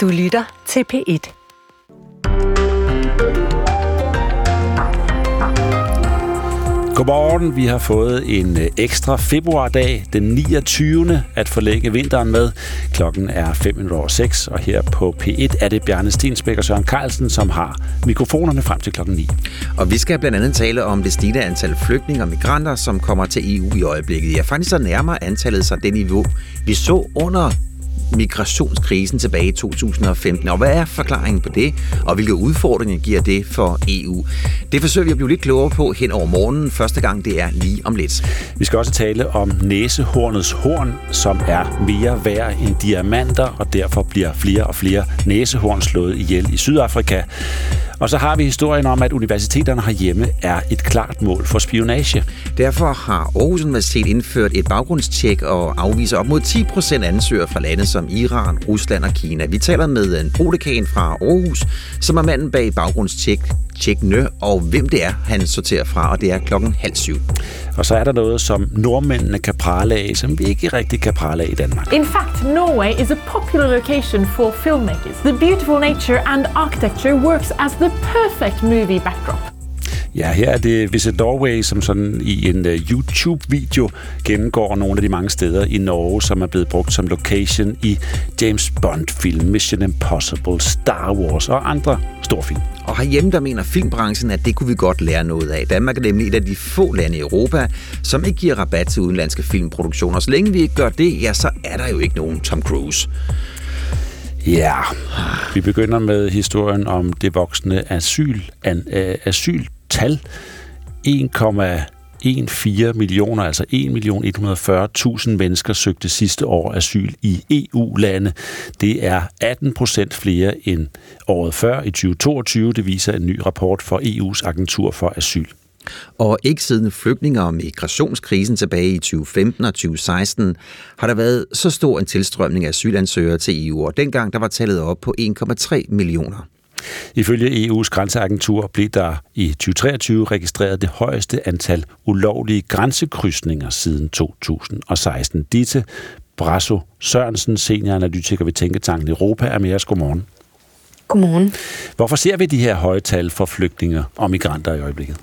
Du lytter til P1. Godmorgen. Vi har fået en øh, ekstra februardag, den 29. at forlænge vinteren med. Klokken er 5 over 6, og her på P1 er det Bjarne Stensbæk og Søren Carlsen, som har mikrofonerne frem til klokken 9. Og vi skal blandt andet tale om det stigende antal flygtninge og migranter, som kommer til EU i øjeblikket. Ja, faktisk så nærmer antallet sig det niveau, vi så under migrationskrisen tilbage i 2015. Og hvad er forklaringen på det, og hvilke udfordringer giver det for EU? Det forsøger vi at blive lidt klogere på hen over morgenen. Første gang det er lige om lidt. Vi skal også tale om næsehornets horn, som er mere værd end diamanter, og derfor bliver flere og flere næsehorn slået ihjel i Sydafrika. Og så har vi historien om, at universiteterne herhjemme er et klart mål for spionage. Derfor har Aarhus Universitet indført et baggrundstjek og afviser op mod 10 procent ansøgere fra lande som Iran, Rusland og Kina. Vi taler med øh, en prodekan fra Aarhus, som er manden bag baggrundstjek tjekkene, og hvem det er, han sorterer fra, og det er klokken halv syv. Og så er der noget, som nordmændene kan prale af, som vi ikke rigtig kan prale af i Danmark. In fact, Norway is a popular location for filmmakers. The beautiful nature and architecture works as the perfect movie backdrop. Ja, her er det Visit Norway, som sådan i en uh, YouTube-video gennemgår nogle af de mange steder i Norge, som er blevet brugt som location i James Bond-film, Mission Impossible, Star Wars og andre storfilm. Og herhjemme, der mener filmbranchen, at det kunne vi godt lære noget af. Danmark er nemlig et af de få lande i Europa, som ikke giver rabat til udenlandske filmproduktioner. Så længe vi ikke gør det, ja, så er der jo ikke nogen Tom Cruise. Ja, vi begynder med historien om det voksne asyl, an, uh, tal. 1,14 millioner, altså 1.140.000 mennesker søgte sidste år asyl i EU-lande. Det er 18 procent flere end året før i 2022. Det viser en ny rapport for EU's agentur for asyl. Og ikke siden flygtninge- og migrationskrisen tilbage i 2015 og 2016 har der været så stor en tilstrømning af asylansøgere til EU, og dengang der var tallet op på 1,3 millioner. Ifølge EU's grænseagentur blev der i 2023 registreret det højeste antal ulovlige grænsekrydsninger siden 2016. Ditte Brasso Sørensen, senioranalytiker ved Tænketanken Europa, er med os. Godmorgen. Godmorgen. Hvorfor ser vi de her høje tal for flygtninge og migranter i øjeblikket?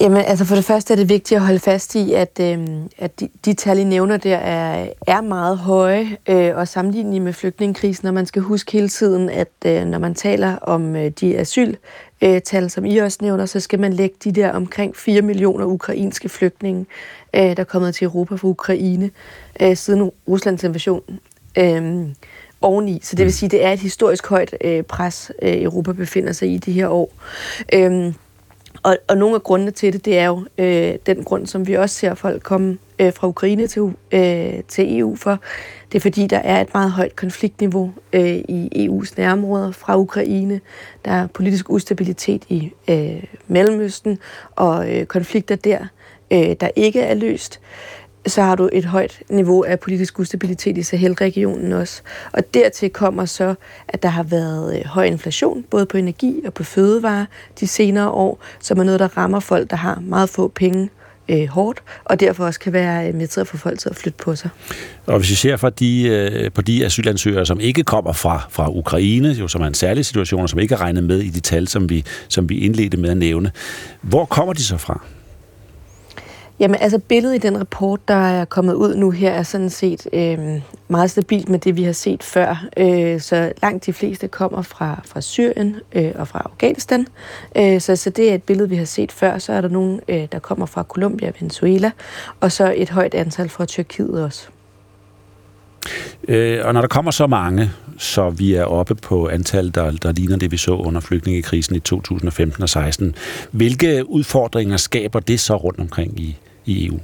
Jamen, altså for det første er det vigtigt at holde fast i, at, øh, at de, de tal, I nævner der, er, er meget høje, øh, og sammenlignet med flygtningekrisen, og man skal huske hele tiden, at øh, når man taler om øh, de asyltal, øh, som I også nævner, så skal man lægge de der omkring 4 millioner ukrainske flygtninge, øh, der er kommet til Europa fra Ukraine øh, siden Ruslands invasion. Øh, oveni. Så det vil sige, at det er et historisk højt øh, pres, øh, Europa befinder sig i de her år. Øh, og, og nogle af grundene til det, det er jo øh, den grund, som vi også ser folk komme øh, fra Ukraine til, øh, til EU for. Det er fordi, der er et meget højt konfliktniveau øh, i EU's nærområder fra Ukraine. Der er politisk ustabilitet i øh, Mellemøsten og øh, konflikter der, øh, der ikke er løst så har du et højt niveau af politisk ustabilitet i Sahel-regionen også. Og dertil kommer så, at der har været øh, høj inflation, både på energi og på fødevarer de senere år, som er noget, der rammer folk, der har meget få penge øh, hårdt, og derfor også kan være øh, med til at få folk til at flytte på sig. Og hvis vi ser for de, øh, på de asylansøgere, som ikke kommer fra, fra Ukraine, jo, som er en særlig situation, og som ikke er regnet med i de tal, som vi, som vi indledte med at nævne, hvor kommer de så fra? Jamen altså billedet i den rapport, der er kommet ud nu her, er sådan set øh, meget stabilt med det, vi har set før. Øh, så langt de fleste kommer fra, fra Syrien øh, og fra Afghanistan. Øh, så, så det er et billede, vi har set før. Så er der nogen, øh, der kommer fra Colombia og Venezuela, og så et højt antal fra Tyrkiet også. Øh, og når der kommer så mange, så vi er oppe på antal, der, der ligner det, vi så under flygtningekrisen i 2015 og 16, hvilke udfordringer skaber det så rundt omkring i, i EU?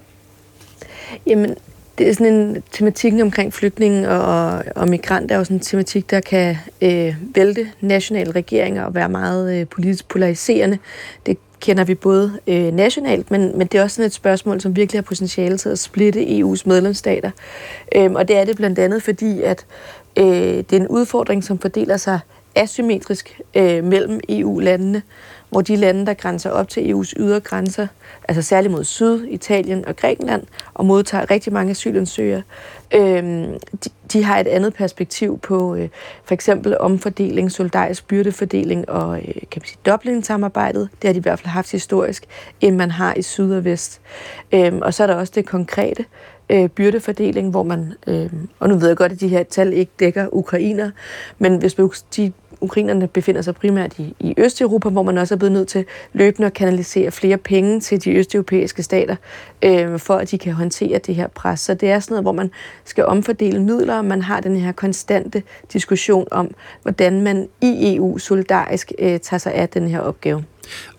Jamen, det er sådan en tematik omkring flygtninge og, og migranter er jo sådan en tematik, der kan øh, vælte nationale regeringer og være meget øh, politisk polariserende. Det kender vi både øh, nationalt, men, men det er også sådan et spørgsmål, som virkelig har potentiale til at splitte EU's medlemsstater. Øhm, og det er det blandt andet, fordi at øh, det er en udfordring, som fordeler sig asymmetrisk øh, mellem EU-landene, hvor de lande, der grænser op til EU's ydre grænser, altså særligt mod Syd, Italien og Grækenland, og modtager rigtig mange asylansøgere, øh, de, de har et andet perspektiv på øh, for eksempel omfordeling, solidarisk byrdefordeling og øh, kan man sige, Dublin-samarbejdet. Det har de i hvert fald haft historisk, end man har i Syd og Vest. Øh, og så er der også det konkrete, øh, byrdefordeling, hvor man, øh, og nu ved jeg godt, at de her tal ikke dækker ukrainer, men hvis de ukrainerne befinder sig primært i, i Østeuropa, hvor man også er blevet nødt til løbende at kanalisere flere penge til de østeuropæiske stater, øh, for at de kan håndtere det her pres. Så det er sådan noget, hvor man skal omfordele midler, og man har den her konstante diskussion om, hvordan man i EU solidarisk øh, tager sig af den her opgave.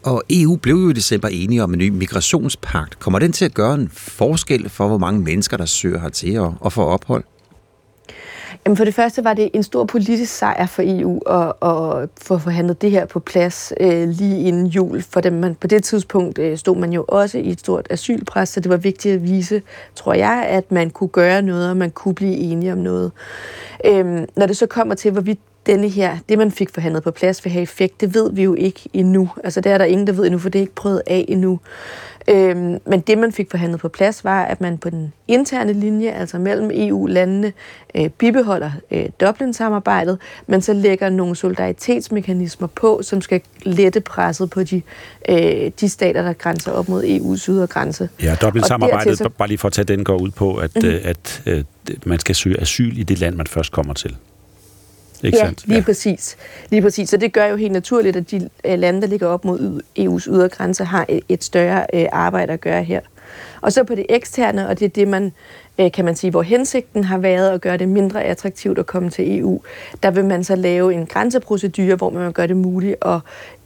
Og EU blev jo i december enige om en ny migrationspagt. Kommer den til at gøre en forskel for, hvor mange mennesker, der søger hertil og, og får ophold? Jamen for det første var det en stor politisk sejr for EU at, at få forhandlet det her på plads øh, lige inden jul. For dem, man, på det tidspunkt øh, stod man jo også i et stort asylpres, så det var vigtigt at vise, tror jeg, at man kunne gøre noget, og man kunne blive enige om noget. Øhm, når det så kommer til, hvorvidt denne her, det man fik forhandlet på plads vil have effekt, det ved vi jo ikke endnu. Altså det er der ingen, der ved endnu, for det er ikke prøvet af endnu. Øhm, men det, man fik forhandlet på plads, var, at man på den interne linje, altså mellem EU-landene, øh, bibeholder øh, Dublin-samarbejdet, men så lægger nogle solidaritetsmekanismer på, som skal lette presset på de, øh, de stater, der grænser op mod EU's ydre grænse. Ja, Dublin-samarbejdet, så... bare lige for at tage den, går ud på, at, mm-hmm. at, at, at man skal søge asyl i det land, man først kommer til. Ikke ja, sandt? lige ja. præcis. Lige præcis. Så det gør jo helt naturligt, at de øh, lande, der ligger op mod EU's ydre grænse, har et større øh, arbejde at gøre her. Og så på det eksterne, og det er det, man øh, kan man sige, hvor hensigten har været at gøre det mindre attraktivt at komme til EU, der vil man så lave en grænseprocedure, hvor man gøre det muligt at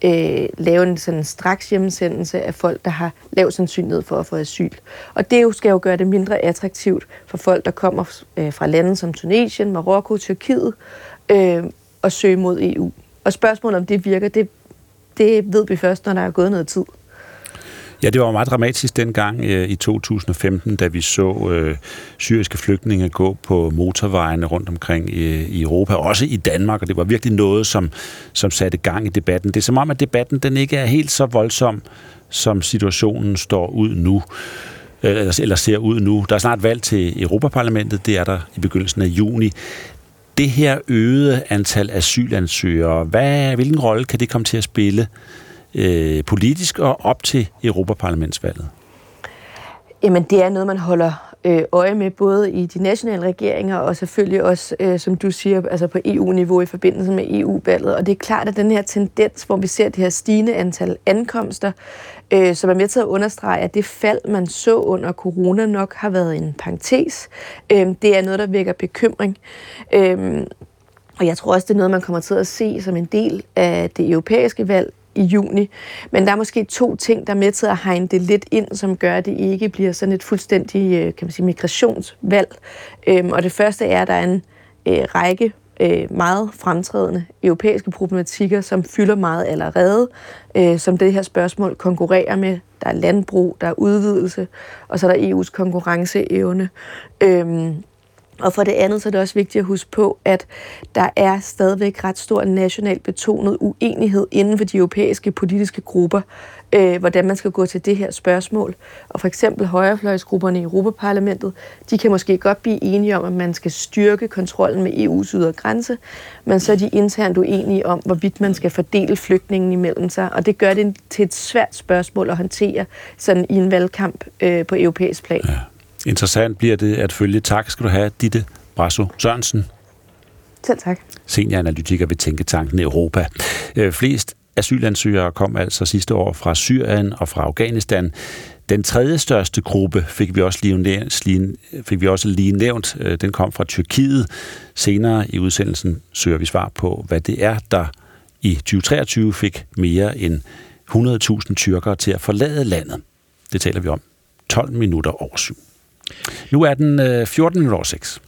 øh, lave en sådan straks hjemmesendelse af folk, der har lav sandsynlighed for at få asyl. Og det jo skal jo gøre det mindre attraktivt for folk, der kommer øh, fra lande som Tunesien, Marokko, Tyrkiet, øh, at søge mod EU. Og spørgsmålet om det virker, det, det ved vi først, når der er gået noget tid. Ja, det var meget dramatisk dengang øh, i 2015, da vi så øh, syriske flygtninge gå på motorvejene rundt omkring i, i Europa, også i Danmark, og det var virkelig noget, som, som satte gang i debatten. Det er som om, at debatten den ikke er helt så voldsom, som situationen står ud nu øh, eller, eller ser ud nu. Der er snart valg til Europaparlamentet, det er der i begyndelsen af juni det her øgede antal asylansøgere, hvad, hvilken rolle kan det komme til at spille øh, politisk og op til Europaparlamentsvalget? Jamen, det er noget, man holder øh, øje med, både i de nationale regeringer og selvfølgelig også, øh, som du siger, altså på EU-niveau i forbindelse med EU-valget. Og det er klart, at den her tendens, hvor vi ser det her stigende antal ankomster, øh, som er med til at understrege, at det fald, man så under corona nok har været en parentes. Øh, det er noget, der vækker bekymring. Øh, og jeg tror også, det er noget, man kommer til at se som en del af det europæiske valg i juni. Men der er måske to ting, der er med til at hegne det lidt ind, som gør, at det ikke bliver sådan et fuldstændig øh, kan man sige, migrationsvalg. Øhm, og det første er, at der er en øh, række øh, meget fremtrædende europæiske problematikker, som fylder meget allerede, øh, som det her spørgsmål konkurrerer med. Der er landbrug, der er udvidelse, og så er der EU's konkurrenceevne. Øhm, og for det andet så er det også vigtigt at huske på, at der er stadigvæk ret stor nationalt betonet uenighed inden for de europæiske politiske grupper, øh, hvordan man skal gå til det her spørgsmål. Og for eksempel højrefløjsgrupperne i Europaparlamentet, de kan måske godt blive enige om, at man skal styrke kontrollen med EU's ydre grænse, men så er de internt uenige om, hvorvidt man skal fordele flygtningen imellem sig. Og det gør det til et svært spørgsmål at håndtere sådan i en valgkamp øh, på europæisk plan. Ja. Interessant bliver det at følge. Tak skal du have, Ditte Brasso Sørensen. Selv tak. Senioranalytiker ved Tænketanken Europa. Øh, flest asylansøgere kom altså sidste år fra Syrien og fra Afghanistan. Den tredje største gruppe fik vi også lige, nævnt, fik vi også lige nævnt. Øh, den kom fra Tyrkiet. Senere i udsendelsen søger vi svar på, hvad det er, der i 2023 fik mere end 100.000 tyrkere til at forlade landet. Det taler vi om 12 minutter over syv. Nu er den øh, 14 minutter over 6.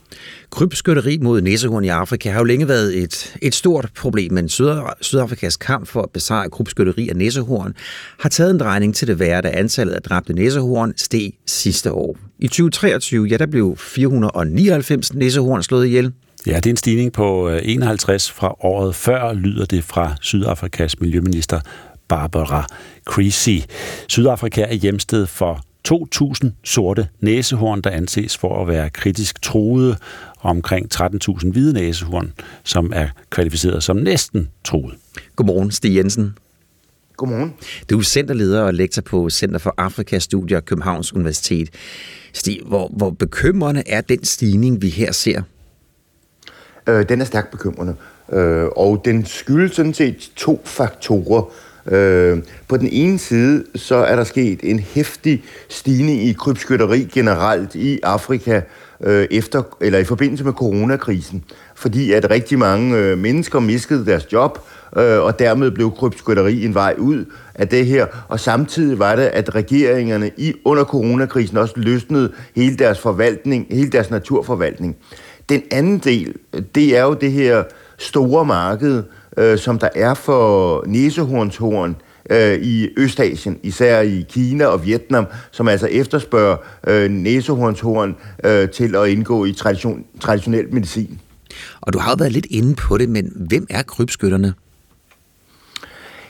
Krybskytteri mod næsehorn i Afrika har jo længe været et, et stort problem, men Syd, Sydafrikas kamp for at besejre krybskytteri af næsehorn har taget en drejning til det værre, da antallet af dræbte næsehorn steg sidste år. I 2023, ja, der blev 499 næsehorn slået ihjel. Ja, det er en stigning på øh, 51 fra året før, lyder det fra Sydafrikas miljøminister Barbara Creasy. Sydafrika er hjemsted for 2.000 sorte næsehorn, der anses for at være kritisk truede, og omkring 13.000 hvide næsehorn, som er kvalificeret som næsten truet. Godmorgen, Stig Jensen. Godmorgen. Du er centerleder og lektor på Center for Afrikastudier Københavns Universitet. Stig, hvor, hvor bekymrende er den stigning, vi her ser? Øh, den er stærkt bekymrende, øh, og den skyldes sådan set to faktorer. Øh, på den ene side, så er der sket en hæftig stigning i krybskytteri generelt i Afrika øh, efter eller i forbindelse med coronakrisen, fordi at rigtig mange øh, mennesker mistede deres job, øh, og dermed blev krybskytteri en vej ud af det her. Og samtidig var det, at regeringerne i under coronakrisen også løsnede hele deres forvaltning, hele deres naturforvaltning. Den anden del, det er jo det her store marked, øh, som der er for næsehornshorn øh, i Østasien, især i Kina og Vietnam, som altså efterspørger øh, næsehornshorn øh, til at indgå i tradition, traditionel medicin. Og du har jo været lidt inde på det, men hvem er krybskytterne?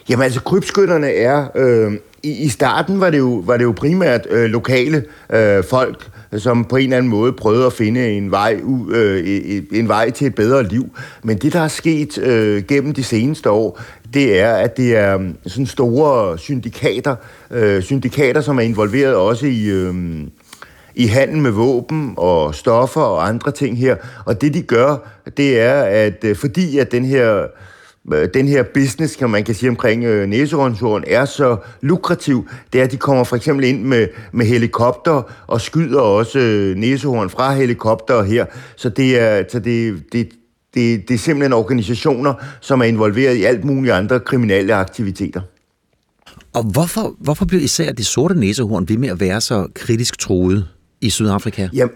Jamen altså, krybskytterne er... Øh, i, I starten var det jo, var det jo primært øh, lokale øh, folk, som på en eller anden måde prøvede at finde en vej, ud, øh, en vej til et bedre liv. Men det, der er sket øh, gennem de seneste år, det er, at det er mm, sådan store syndikater, øh, syndikater, som er involveret også i... Øh, i handel med våben og stoffer og andre ting her. Og det de gør, det er, at øh, fordi at den her den her business, kan man kan sige omkring øh, næserundshorn, er så lukrativ, det er, at de kommer for eksempel ind med, med helikopter og skyder også øh, næsehorn fra helikopter her. Så det er, så det, det, det, det er simpelthen organisationer, som er involveret i alt mulige andre kriminelle aktiviteter. Og hvorfor, hvorfor bliver især det sorte næsehorn ved med at være så kritisk troet i Sydafrika? Jamen,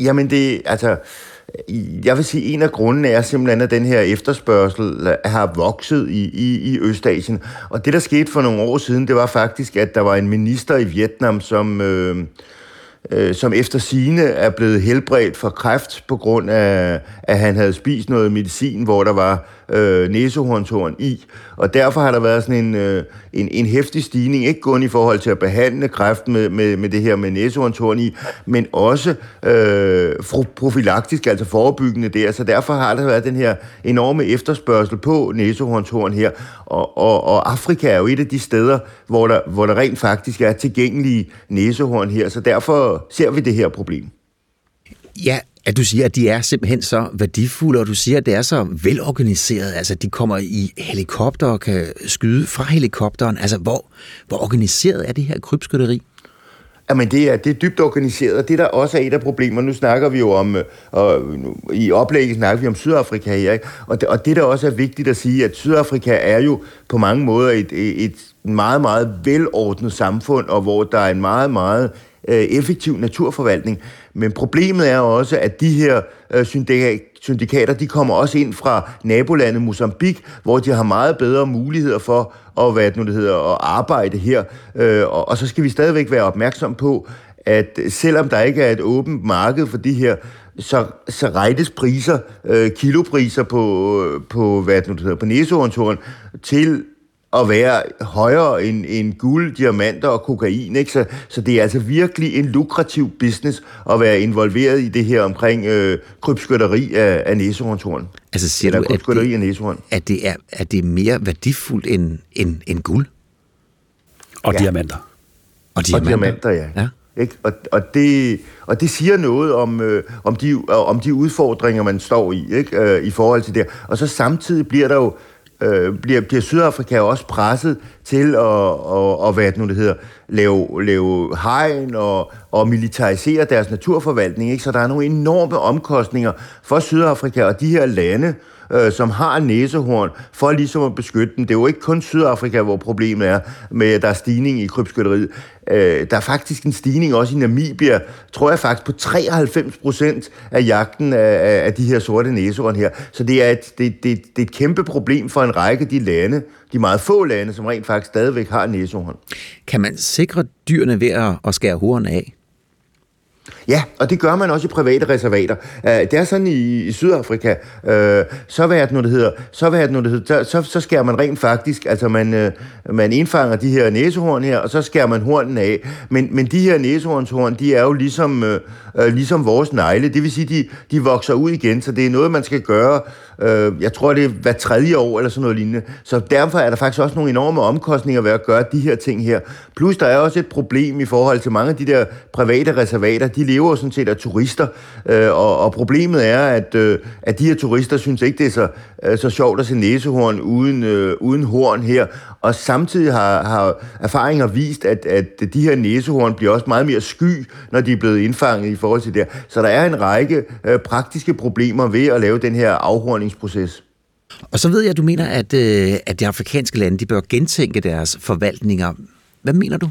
jamen det, altså, jeg vil sige, at en af grundene er simpelthen, at den her efterspørgsel øh, har vokset i, i, i Østasien. Og det, der skete for nogle år siden, det var faktisk, at der var en minister i Vietnam, som... Øh, øh, som efter sine er blevet helbredt for kræft på grund af, at han havde spist noget medicin, hvor der var øh, næsehornshorn i. Og derfor har der været sådan en, øh, en, en hæftig stigning, ikke kun i forhold til at behandle kræft med, med, med det her med næsehornshorn i, men også øh, profilaktisk, altså forebyggende der. Så derfor har der været den her enorme efterspørgsel på næsehornshorn her. Og, og, og Afrika er jo et af de steder, hvor der, hvor der rent faktisk er tilgængelige næsehorn her. Så derfor ser vi det her problem. Ja, at du siger, at de er simpelthen så værdifulde, og du siger, at det er så velorganiseret. Altså, de kommer i helikopter og kan skyde fra helikopteren. Altså, hvor, hvor organiseret er det her krybskytteri? Jamen, det er, det er dybt organiseret, og det der også er et af problemerne. Nu snakker vi jo om, øh, og i oplægget snakker vi om Sydafrika her, ikke? Og, det, og det der også er vigtigt at sige, at Sydafrika er jo på mange måder et, et meget, meget velordnet samfund, og hvor der er en meget, meget øh, effektiv naturforvaltning. Men problemet er også, at de her øh, syndikater, de kommer også ind fra nabolandet Mozambique, hvor de har meget bedre muligheder for at, hvad det nu det hedder, at arbejde her. Øh, og, og så skal vi stadigvæk være opmærksom på, at selvom der ikke er et åbent marked for de her så, så rejtes priser, øh, kilopriser på, øh, på, hvad det nu det hedder, på næsehornshorn til at være højere end, end guld, diamanter og kokain. Ikke? Så, så det er altså virkelig en lukrativ business at være involveret i det her omkring øh, krybskytteri af, af næsehornshorn. Altså siger Eller du, at det, af næsehorn. At det, er, at det er mere værdifuldt end, end, end guld? Og ja. diamanter. Og diamanter, og diamanter ja. ja. Ikke? Og, og, det, og det siger noget om, øh, om, de, om de udfordringer, man står i, ikke? Øh, i forhold til det. Og så samtidig bliver der jo øh, bliver, bliver Sydafrika også presset til at, at, at hvad det nu det hedder, lave, lave hegn og, og militarisere deres naturforvaltning. Ikke? Så der er nogle enorme omkostninger for Sydafrika og de her lande, øh, øh, som har næsehorn, for ligesom at beskytte dem. Det er jo ikke kun Sydafrika, hvor problemet er med, at der er stigning i krybskytteriet. Øh, der er faktisk en stigning også i Namibia, tror jeg faktisk på 93 procent af jagten af, af de her sorte næsehorn her. Så det er, et, det, det, det er et kæmpe problem for en række af de lande, de meget få lande, som rent faktisk stadigvæk har næsehorn. Kan man sikre dyrene ved at, at skære horn af? Ja, og det gør man også i private reservater. Øh, det er sådan i, i Sydafrika, øh, så hvad er det nu, det hedder, så hvad er det nu, det hedder, så, så skærer man rent faktisk, altså man, øh, man indfanger de her næsehorn her, og så skærer man hornen af. Men, men de her næsehornshorn, de er jo ligesom, øh, øh, ligesom vores negle, det vil sige, de, de vokser ud igen, så det er noget, man skal gøre Øh, jeg tror, det er hver tredje år eller sådan noget lignende. Så derfor er der faktisk også nogle enorme omkostninger ved at gøre de her ting her. Plus der er også et problem i forhold til mange af de der private reservater. De lever jo sådan set af turister, øh, og, og problemet er, at, øh, at de her turister synes ikke, det er så, øh, så sjovt at se næsehorn uden, øh, uden horn her. Og samtidig har, har erfaringer vist, at, at de her næsehorn bliver også meget mere sky, når de er blevet indfanget i forhold til det. Så der er en række øh, praktiske problemer ved at lave den her afhorningsproces. Og så ved jeg, at du mener, at, øh, at de afrikanske lande de bør gentænke deres forvaltninger. Hvad mener du?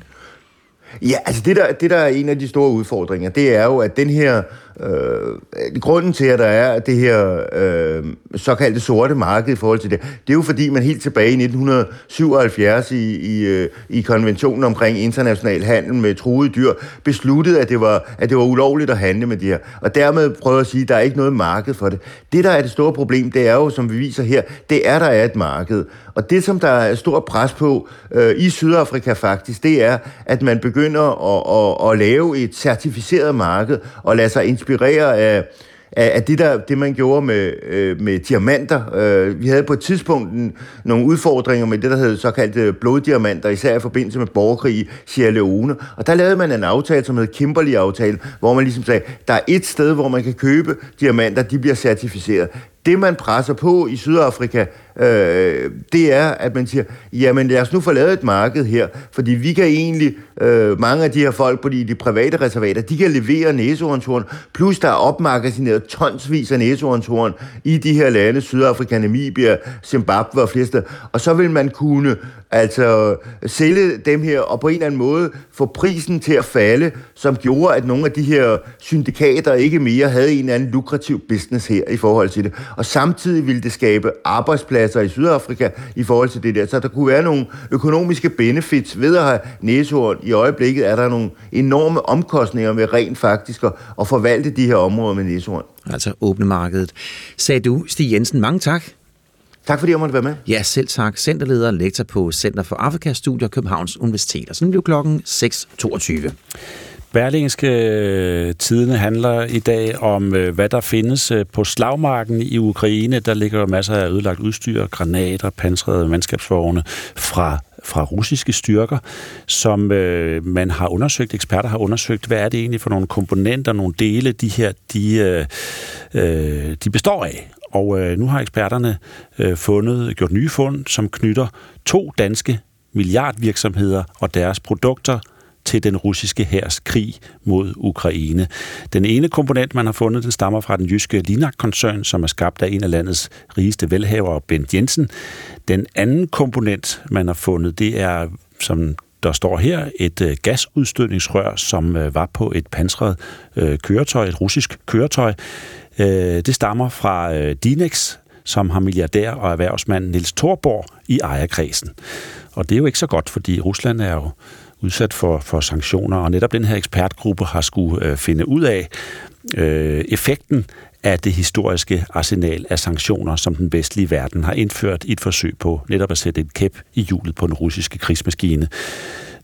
Ja, altså det der, det der er en af de store udfordringer, det er jo, at den her Øh, grunden til, at der er det her øh, såkaldte sorte marked i forhold til det, det er jo fordi, man helt tilbage i 1977 i, i, øh, i konventionen omkring international handel med truede dyr, besluttede, at det, var, at det var ulovligt at handle med de her. Og dermed prøver at sige, at der er ikke noget marked for det. Det, der er det store problem, det er jo, som vi viser her, det er, der er et marked. Og det, som der er stor pres på øh, i Sydafrika faktisk, det er, at man begynder at, at, at lave et certificeret marked og lade sig inspirere af, af det, der, det man gjorde med, øh, med diamanter. Øh, vi havde på et tidspunkt en, nogle udfordringer med det, der hed såkaldte bloddiamanter, især i forbindelse med borgerkrig i Sierra Leone. Og der lavede man en aftale, som hed Kimberley-aftalen, hvor man ligesom sagde, der er et sted, hvor man kan købe diamanter, de bliver certificeret. Det, man presser på i Sydafrika, øh, det er, at man siger, jamen lad os nu få lavet et marked her, fordi vi kan egentlig, øh, mange af de her folk på de, de private reservater, de kan levere næsehornshorn, plus der er opmagasineret tonsvis af næsehornshorn i de her lande, Sydafrika, Namibia, Zimbabwe og flere steder, og så vil man kunne altså sælge dem her, og på en eller anden måde få prisen til at falde, som gjorde, at nogle af de her syndikater ikke mere havde en eller anden lukrativ business her i forhold til det. Og samtidig ville det skabe arbejdspladser i Sydafrika i forhold til det der. Så der kunne være nogle økonomiske benefits ved at have næsehorn. I øjeblikket er der nogle enorme omkostninger med rent faktisk at, at forvalte de her områder med næsehorn. Altså åbne markedet. Sagde du, Stig Jensen, mange tak. Tak fordi jeg måtte være med. Ja, selv tak. Centerleder og lektor på Center for Afrikastudier Københavns Universitet. Og sådan blev klokken 6.22. Berlingske øh, Tidene handler i dag om, øh, hvad der findes øh, på slagmarken i Ukraine. Der ligger masser af ødelagt udstyr, granater, pansrede mandskabsvogne fra fra russiske styrker, som øh, man har undersøgt, eksperter har undersøgt, hvad er det egentlig for nogle komponenter, nogle dele, de her de, øh, de består af. Og øh, nu har eksperterne øh, fundet, gjort nye fund, som knytter to danske milliardvirksomheder og deres produkter til den russiske hærs krig mod Ukraine. Den ene komponent, man har fundet, den stammer fra den jyske Linak-koncern, som er skabt af en af landets rigeste velhavere, Bent Jensen. Den anden komponent, man har fundet, det er, som der står her, et øh, gasudstødningsrør, som øh, var på et pansret øh, køretøj, et russisk køretøj. Øh, det stammer fra øh, Dinex, som har milliardær og erhvervsmand Nils Thorborg i ejerkredsen. Og det er jo ikke så godt, fordi Rusland er jo udsat for, for sanktioner, og netop den her ekspertgruppe har skulle øh, finde ud af øh, effekten af det historiske arsenal af sanktioner, som den vestlige verden har indført i et forsøg på netop at sætte et kæp i hjulet på den russiske krigsmaskine.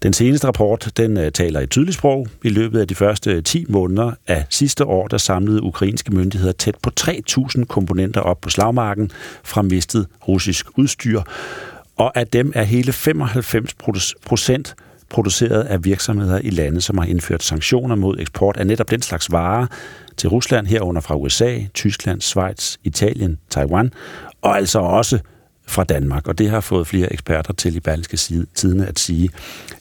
Den seneste rapport den øh, taler i tydeligt sprog. I løbet af de første øh, 10 måneder af sidste år, der samlede ukrainske myndigheder tæt på 3.000 komponenter op på slagmarken fra mistet russisk udstyr. Og af dem er hele 95 procent produceret af virksomheder i lande, som har indført sanktioner mod eksport af netop den slags varer til Rusland, herunder fra USA, Tyskland, Schweiz, Italien, Taiwan, og altså også fra Danmark. Og det har fået flere eksperter til i Berlingske Tidene at sige,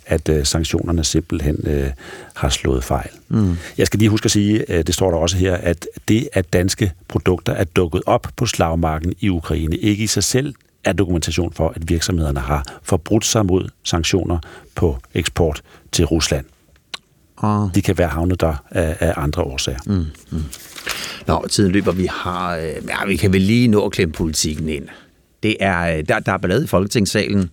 at øh, sanktionerne simpelthen øh, har slået fejl. Mm. Jeg skal lige huske at sige, øh, det står der også her, at det, at danske produkter er dukket op på slagmarken i Ukraine, ikke i sig selv er dokumentation for, at virksomhederne har forbrudt sig mod sanktioner på eksport til Rusland. Og... De kan være havnet der af, af andre årsager. Mm, mm. Nå, tiden løber. Vi har... Øh, ja, vi kan vel lige nå at klemme politikken ind. Det er, øh, der, der er ballade i Folketingssalen.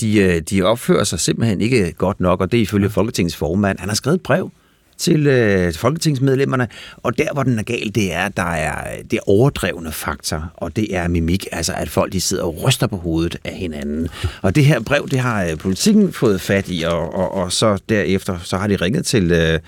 De, øh, de opfører sig simpelthen ikke godt nok, og det er ifølge Folketingets formand. Han har skrevet et brev til øh, folketingsmedlemmerne, og der, hvor den er gal, det er, der er det overdrevne faktor, og det er mimik, altså at folk de sidder og ryster på hovedet af hinanden. Og det her brev, det har øh, politikken fået fat i, og, og, og så derefter, så har de ringet til... Øh,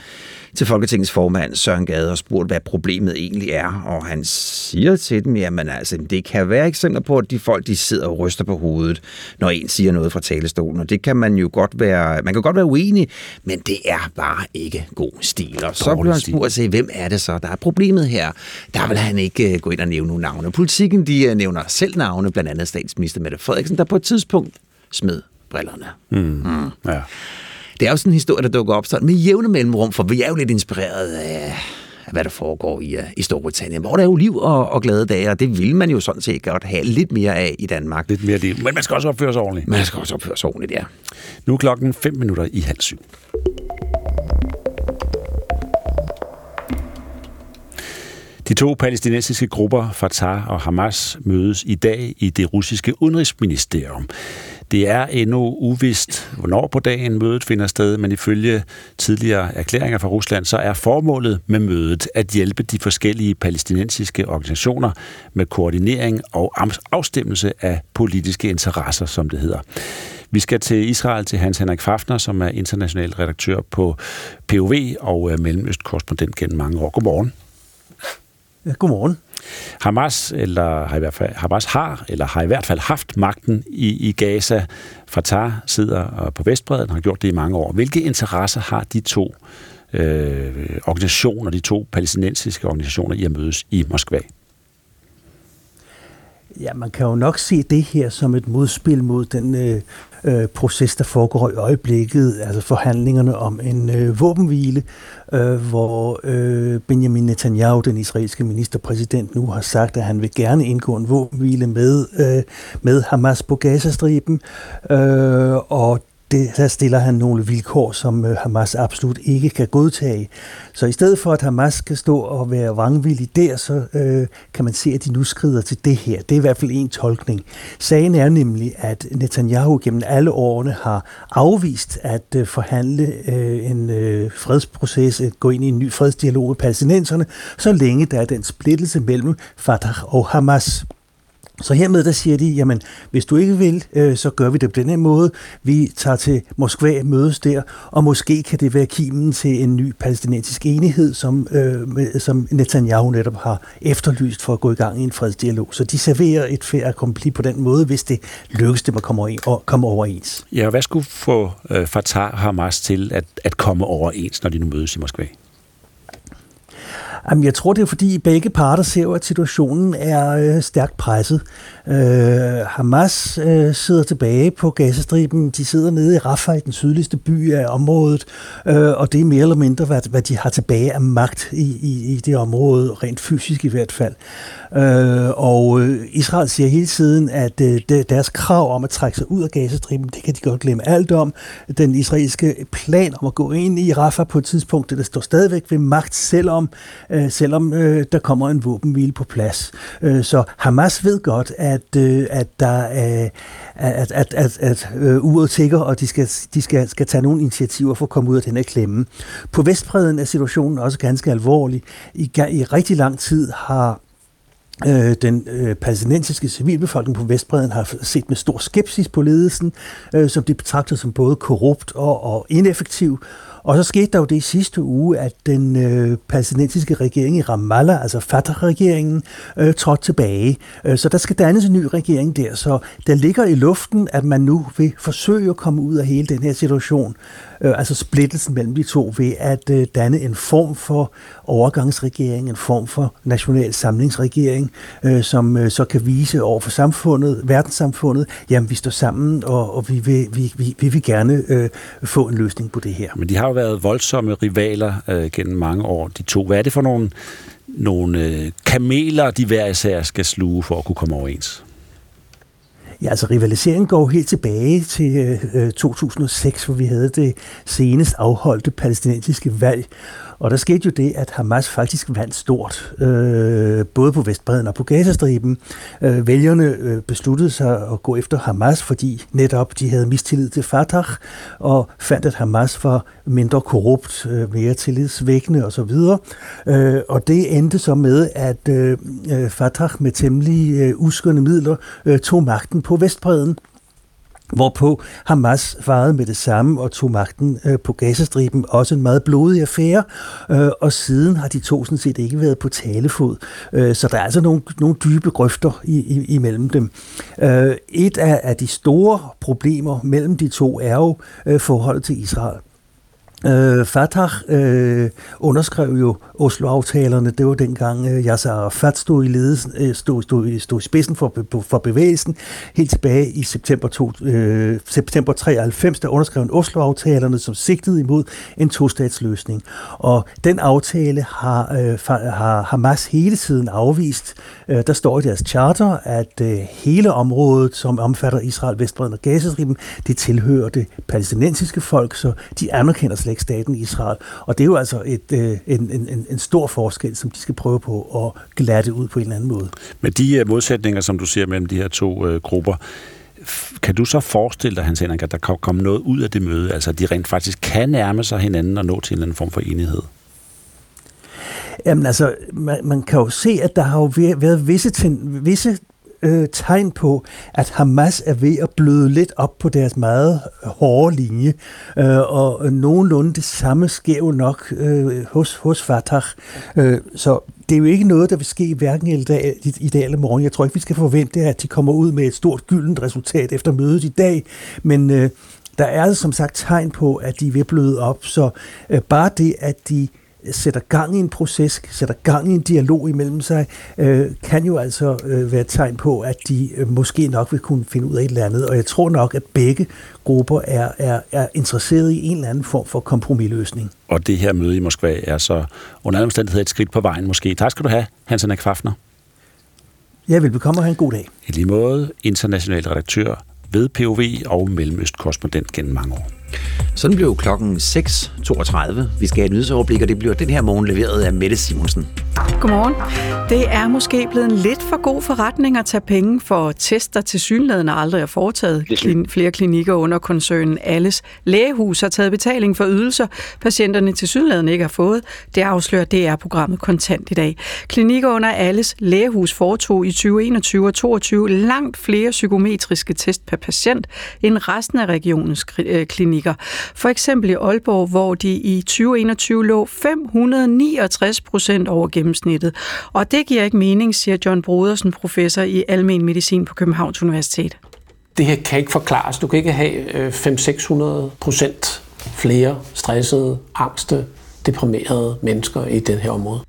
til Folketingets formand Søren Gade og spurgt, hvad problemet egentlig er. Og han siger til dem, jamen altså, det kan være eksempler på, at de folk, de sidder og ryster på hovedet, når en siger noget fra talerstolen. Og det kan man jo godt være, man kan godt være uenig, men det er bare ikke god stil. Og så bliver han spurgt sig, hvem er det så, der er problemet her? Der vil han ikke øh, gå ind og nævne nogle navne. Politikken, de øh, nævner selv navne, blandt andet statsminister Mette Frederiksen, der på et tidspunkt smed brillerne. Mm. Mm. Ja. Det er jo sådan en historie, der dukker op sådan med jævne mellemrum, for vi er jo lidt inspireret af, hvad der foregår i, uh, i Storbritannien, hvor der er jo liv og, og glade dage, og det vil man jo sådan set godt have lidt mere af i Danmark. Lidt mere liv, men man skal også opføre sig ordentligt. Man skal også opføre sig ordentligt, ja. Nu er klokken 5 minutter i halv syv. De to palæstinensiske grupper, Fatah og Hamas, mødes i dag i det russiske udenrigsministerium. Det er endnu uvist, hvornår på dagen mødet finder sted, men ifølge tidligere erklæringer fra Rusland, så er formålet med mødet at hjælpe de forskellige palæstinensiske organisationer med koordinering og afstemmelse af politiske interesser, som det hedder. Vi skal til Israel til Hans Henrik Fafner, som er international redaktør på POV og Mellemøstkorrespondent gennem mange år. Godmorgen. Godmorgen. Hamas, eller har i hvert fald, Hamas har, eller har i hvert fald haft magten i, i Gaza. Fatah sidder øh, på Vestbreden, har gjort det i mange år. Hvilke interesser har de to øh, organisationer, de to palæstinensiske organisationer, i at mødes i Moskva? Ja, man kan jo nok se det her som et modspil mod den øh, øh, proces, der foregår i øjeblikket, altså forhandlingerne om en øh, våbenhvile, øh, hvor øh, Benjamin Netanyahu, den israelske ministerpræsident, nu har sagt, at han vil gerne indgå en våbenhvile med, øh, med Hamas på Gazastriben, øh, og det, der stiller han nogle vilkår, som øh, Hamas absolut ikke kan godtage. Så i stedet for, at Hamas skal stå og være vrangvillig der, så øh, kan man se, at de nu skrider til det her. Det er i hvert fald en tolkning. Sagen er nemlig, at Netanyahu gennem alle årene har afvist at øh, forhandle øh, en øh, fredsproces, at gå ind i en ny fredsdialog med palæstinenserne, så længe der er den splittelse mellem Fatah og Hamas. Så hermed der siger de, jamen hvis du ikke vil, øh, så gør vi det på den her måde. Vi tager til Moskva, mødes der, og måske kan det være kimen til en ny palæstinensisk enighed, som, øh, som Netanyahu netop har efterlyst for at gå i gang i en fredsdialog. Så de serverer et færre kompli på den måde, hvis det lykkes dem at komme, over, komme overens. Ja, hvad skulle få øh, Fatah og Hamas til at, at komme overens, når de nu mødes i Moskva? Jamen, jeg tror, det er fordi begge parter ser at situationen er øh, stærkt presset. Øh, Hamas øh, sidder tilbage på Gazastriben. De sidder nede i Rafah, i den sydligste by af området, øh, og det er mere eller mindre, hvad, hvad de har tilbage af magt i, i, i det område, rent fysisk i hvert fald. Øh, og øh, Israel siger hele tiden, at øh, deres krav om at trække sig ud af Gazastriben, det kan de godt glemme alt om. Den israelske plan om at gå ind i Rafah på et tidspunkt, det står stadigvæk ved magt, selvom, øh, selvom øh, der kommer en våbenhvile på plads. Øh, så Hamas ved godt, at, øh, at der er at, at, at, at øh, uret tigger, og de, skal, de skal, skal tage nogle initiativer for at komme ud af den her klemme. På Vestbreden er situationen også ganske alvorlig. I, i rigtig lang tid har Øh, den øh, palæstinensiske civilbefolkning på Vestbreden har set med stor skepsis på ledelsen, øh, som de betragter som både korrupt og, og ineffektiv. Og så skete der jo det i sidste uge, at den øh, palæstinensiske regering i Ramallah, altså Fatah-regeringen, øh, trådte tilbage. Øh, så der skal dannes en ny regering der. Så der ligger i luften, at man nu vil forsøge at komme ud af hele den her situation øh, altså splittelsen mellem de to, ved at øh, danne en form for overgangsregering, en form for national samlingsregering, øh, som øh, så kan vise over for samfundet, verdenssamfundet, jamen vi står sammen, og, og vi, vil, vi, vi, vi vil gerne øh, få en løsning på det her. Men de har jo været voldsomme rivaler øh, gennem mange år, de to. Hvad er det for nogle, nogle øh, kameler, de hver især skal sluge for at kunne komme overens? Ja, altså rivaliseringen går helt tilbage til øh, 2006, hvor vi havde det senest afholdte palæstinensiske valg. Og der skete jo det, at Hamas faktisk vandt stort, øh, både på Vestbreden og på Gazastriben. Øh, vælgerne øh, besluttede sig at gå efter Hamas, fordi netop de havde mistillid til Fatah, og fandt, at Hamas var mindre korrupt, øh, mere tillidsvækkende osv. Øh, og det endte så med, at øh, øh Fatah med temmelig øh, uskønne midler øh, tog magten på Vestbreden hvorpå Hamas farede med det samme og tog magten øh, på Gazastriben, også en meget blodig affære, øh, og siden har de to sådan set ikke været på talefod. Øh, så der er altså nogle, nogle dybe grøfter i, i, imellem dem. Øh, et af, af de store problemer mellem de to er jo øh, forholdet til Israel. Øh, Fatah øh, underskrev jo Oslo-aftalerne. Det var dengang øh, Yasser Arafat stod i, ledelsen, øh, stod, stod, stod i spidsen for, for bevægelsen. Helt tilbage i september, to, øh, september 93, der underskrev en Oslo-aftalerne, som sigtede imod en tostatsløsning. Og den aftale har, øh, har Hamas hele tiden afvist. Øh, der står i deres charter, at øh, hele området, som omfatter Israel, Vestbredden og Gazastriben, det tilhører det palæstinensiske folk, så de anerkender slet ikke staten Israel. Og det er jo altså et, øh, en, en, en stor forskel, som de skal prøve på at glatte ud på en eller anden måde. Med de øh, modsætninger, som du ser mellem de her to øh, grupper, kan du så forestille dig, Hans Henrik, at der kan komme noget ud af det møde, altså at de rent faktisk kan nærme sig hinanden og nå til en eller anden form for enighed? Jamen altså, man, man kan jo se, at der har jo været visse, visse øh, tegn på, at Hamas er ved at bløde lidt op på deres meget hårde linje, øh, og nogenlunde det samme sker jo nok øh, hos, hos Fatah. Øh, så det er jo ikke noget, der vil ske hverken i dag, i, i dag eller morgen. Jeg tror ikke, vi skal forvente, at de kommer ud med et stort gyldent resultat efter mødet i dag, men øh, der er som sagt tegn på, at de er ved at bløde op, så øh, bare det, at de sætter gang i en proces, sætter gang i en dialog imellem sig, øh, kan jo altså øh, være et tegn på, at de øh, måske nok vil kunne finde ud af et eller andet. Og jeg tror nok, at begge grupper er, er, er interesseret i en eller anden form for kompromisløsning. Og det her møde i Moskva er så under alle omstændigheder et skridt på vejen måske. Tak skal du have, Hansen Kvafner. Jeg vil bekomme og have en god dag. I lige måde, international redaktør ved POV og Mellemøst-korrespondent gennem mange år. Sådan blev klokken 6.32. Vi skal have et nyhedsoverblik, og det bliver den her morgen leveret af Mette Simonsen. Godmorgen. Det er måske blevet en lidt for god forretning at tage penge for tester til synligheden aldrig er foretaget. Klin- flere klinikker under koncernen Alles Lægehus har taget betaling for ydelser, patienterne til synligheden ikke har fået. Det afslører DR-programmet Kontant i dag. Klinikker under Alles Lægehus foretog i 2021 og 2022 langt flere psykometriske test per patient end resten af regionens øh, ligger. For eksempel i Aalborg, hvor de i 2021 lå 569 procent over gennemsnittet. Og det giver ikke mening, siger John Brodersen, professor i almen medicin på Københavns Universitet. Det her kan ikke forklares. Du kan ikke have øh, 500-600 procent flere stressede, angste, deprimerede mennesker i det her område.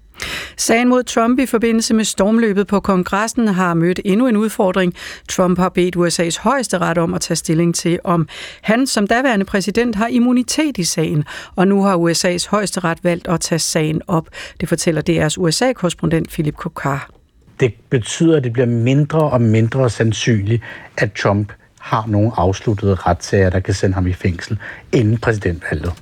Sagen mod Trump i forbindelse med stormløbet på kongressen har mødt endnu en udfordring. Trump har bedt USA's højeste ret om at tage stilling til, om han som daværende præsident har immunitet i sagen. Og nu har USA's højeste ret valgt at tage sagen op. Det fortæller DR's USA-korrespondent Philip Kokar. Det betyder, at det bliver mindre og mindre sandsynligt, at Trump har nogle afsluttede retssager, der kan sende ham i fængsel inden præsidentvalget.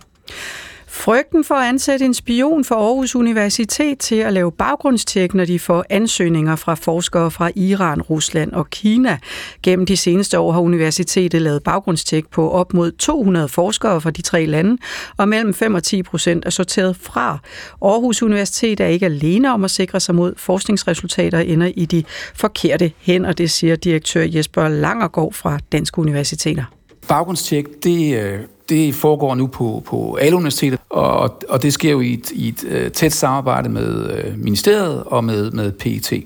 Frygten for at ansætte en spion for Aarhus Universitet til at lave baggrundstjek, når de får ansøgninger fra forskere fra Iran, Rusland og Kina. Gennem de seneste år har universitetet lavet baggrundstjek på op mod 200 forskere fra de tre lande, og mellem 5 og 10 procent er sorteret fra. Aarhus Universitet er ikke alene om at sikre sig mod forskningsresultater ender i de forkerte hænder, det siger direktør Jesper Langergaard fra Danske Universiteter. Baggrundstjek, det øh, det foregår nu på, på alle universitetet, og, og det sker jo i et, i et øh, tæt samarbejde med øh, ministeriet og med, med PET.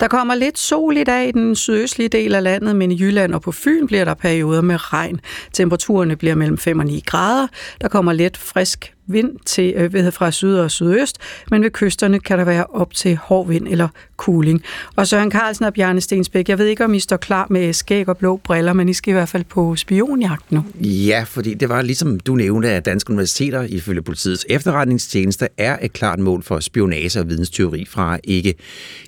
Der kommer lidt sol i dag i den sydøstlige del af landet, men i Jylland og på Fyn bliver der perioder med regn. Temperaturerne bliver mellem 5 og 9 grader. Der kommer lidt frisk vind til, øh, ved, fra syd og sydøst, men ved kysterne kan der være op til hård vind eller kuling. Og Søren Carlsen og Bjarne Stensbæk, jeg ved ikke, om I står klar med skæg og blå briller, men I skal i hvert fald på spionjagt nu. Ja, fordi det var ligesom du nævnte, at danske universiteter ifølge politiets efterretningstjeneste er et klart mål for spionage og vidensteori fra ikke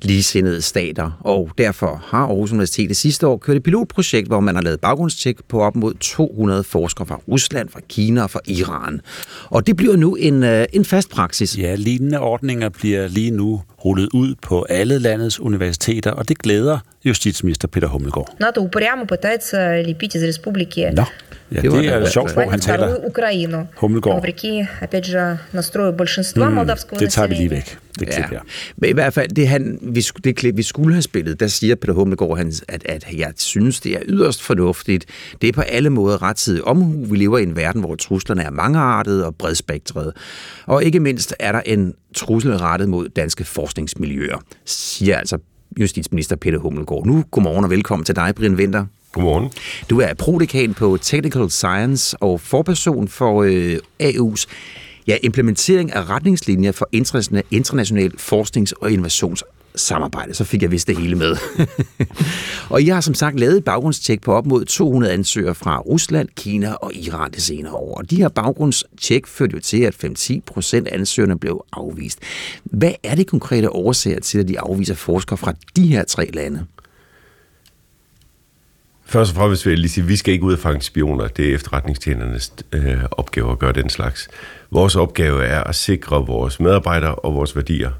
ligesindede stater. Og derfor har Aarhus Universitet sidste år kørt et pilotprojekt, hvor man har lavet baggrundstjek på op mod 200 forskere fra Rusland, fra Kina og fra Iran. Og det blev bliver nu en, øh, en fast praksis. Ja, lignende ordninger bliver lige nu rullet ud på alle landets universiteter, og det glæder justitsminister Peter Hummelgaard. НАТО упрямо пытается лепить из республики Nå, ja, det, det er et sjovt sprog, han taler. вторую Украину. Hummelgaard. Вопреки, опять же, настрою большинства молдавского Det tager vi lige населения. væk, det klip her. Men i hvert fald, det, han, vi, sk- det klip, vi skulle have spillet, der siger Peter Hummelgaard, han, at, at jeg synes, det er yderst fornuftigt. Det er på alle måder rettidig omhu. Vi lever i en verden, hvor truslerne er mangeartede og bredspektrede. Og ikke mindst er der en trussel rettet mod danske forskningsmiljøer, siger altså justitsminister Peter Hummelgaard. Nu, godmorgen og velkommen til dig, Brian Winter. Godmorgen. Du er prodekan på Technical Science og forperson for øh, AU's ja, implementering af retningslinjer for interna- international forsknings- og samarbejde, Så fik jeg vist det hele med. og jeg har som sagt lavet et baggrundstjek på op mod 200 ansøgere fra Rusland, Kina og Iran det senere år. Og de her baggrundstjek førte jo til, at 5-10 procent af ansøgerne blev afvist. Hvad er det konkrete årsager til, at de afviser forskere fra de her tre lande? Først og fremmest vil jeg lige sige, at vi skal ikke ud og fange spioner. Det er efterretningstjenernes øh, opgave at gøre den slags. Vores opgave er at sikre vores medarbejdere og vores værdier.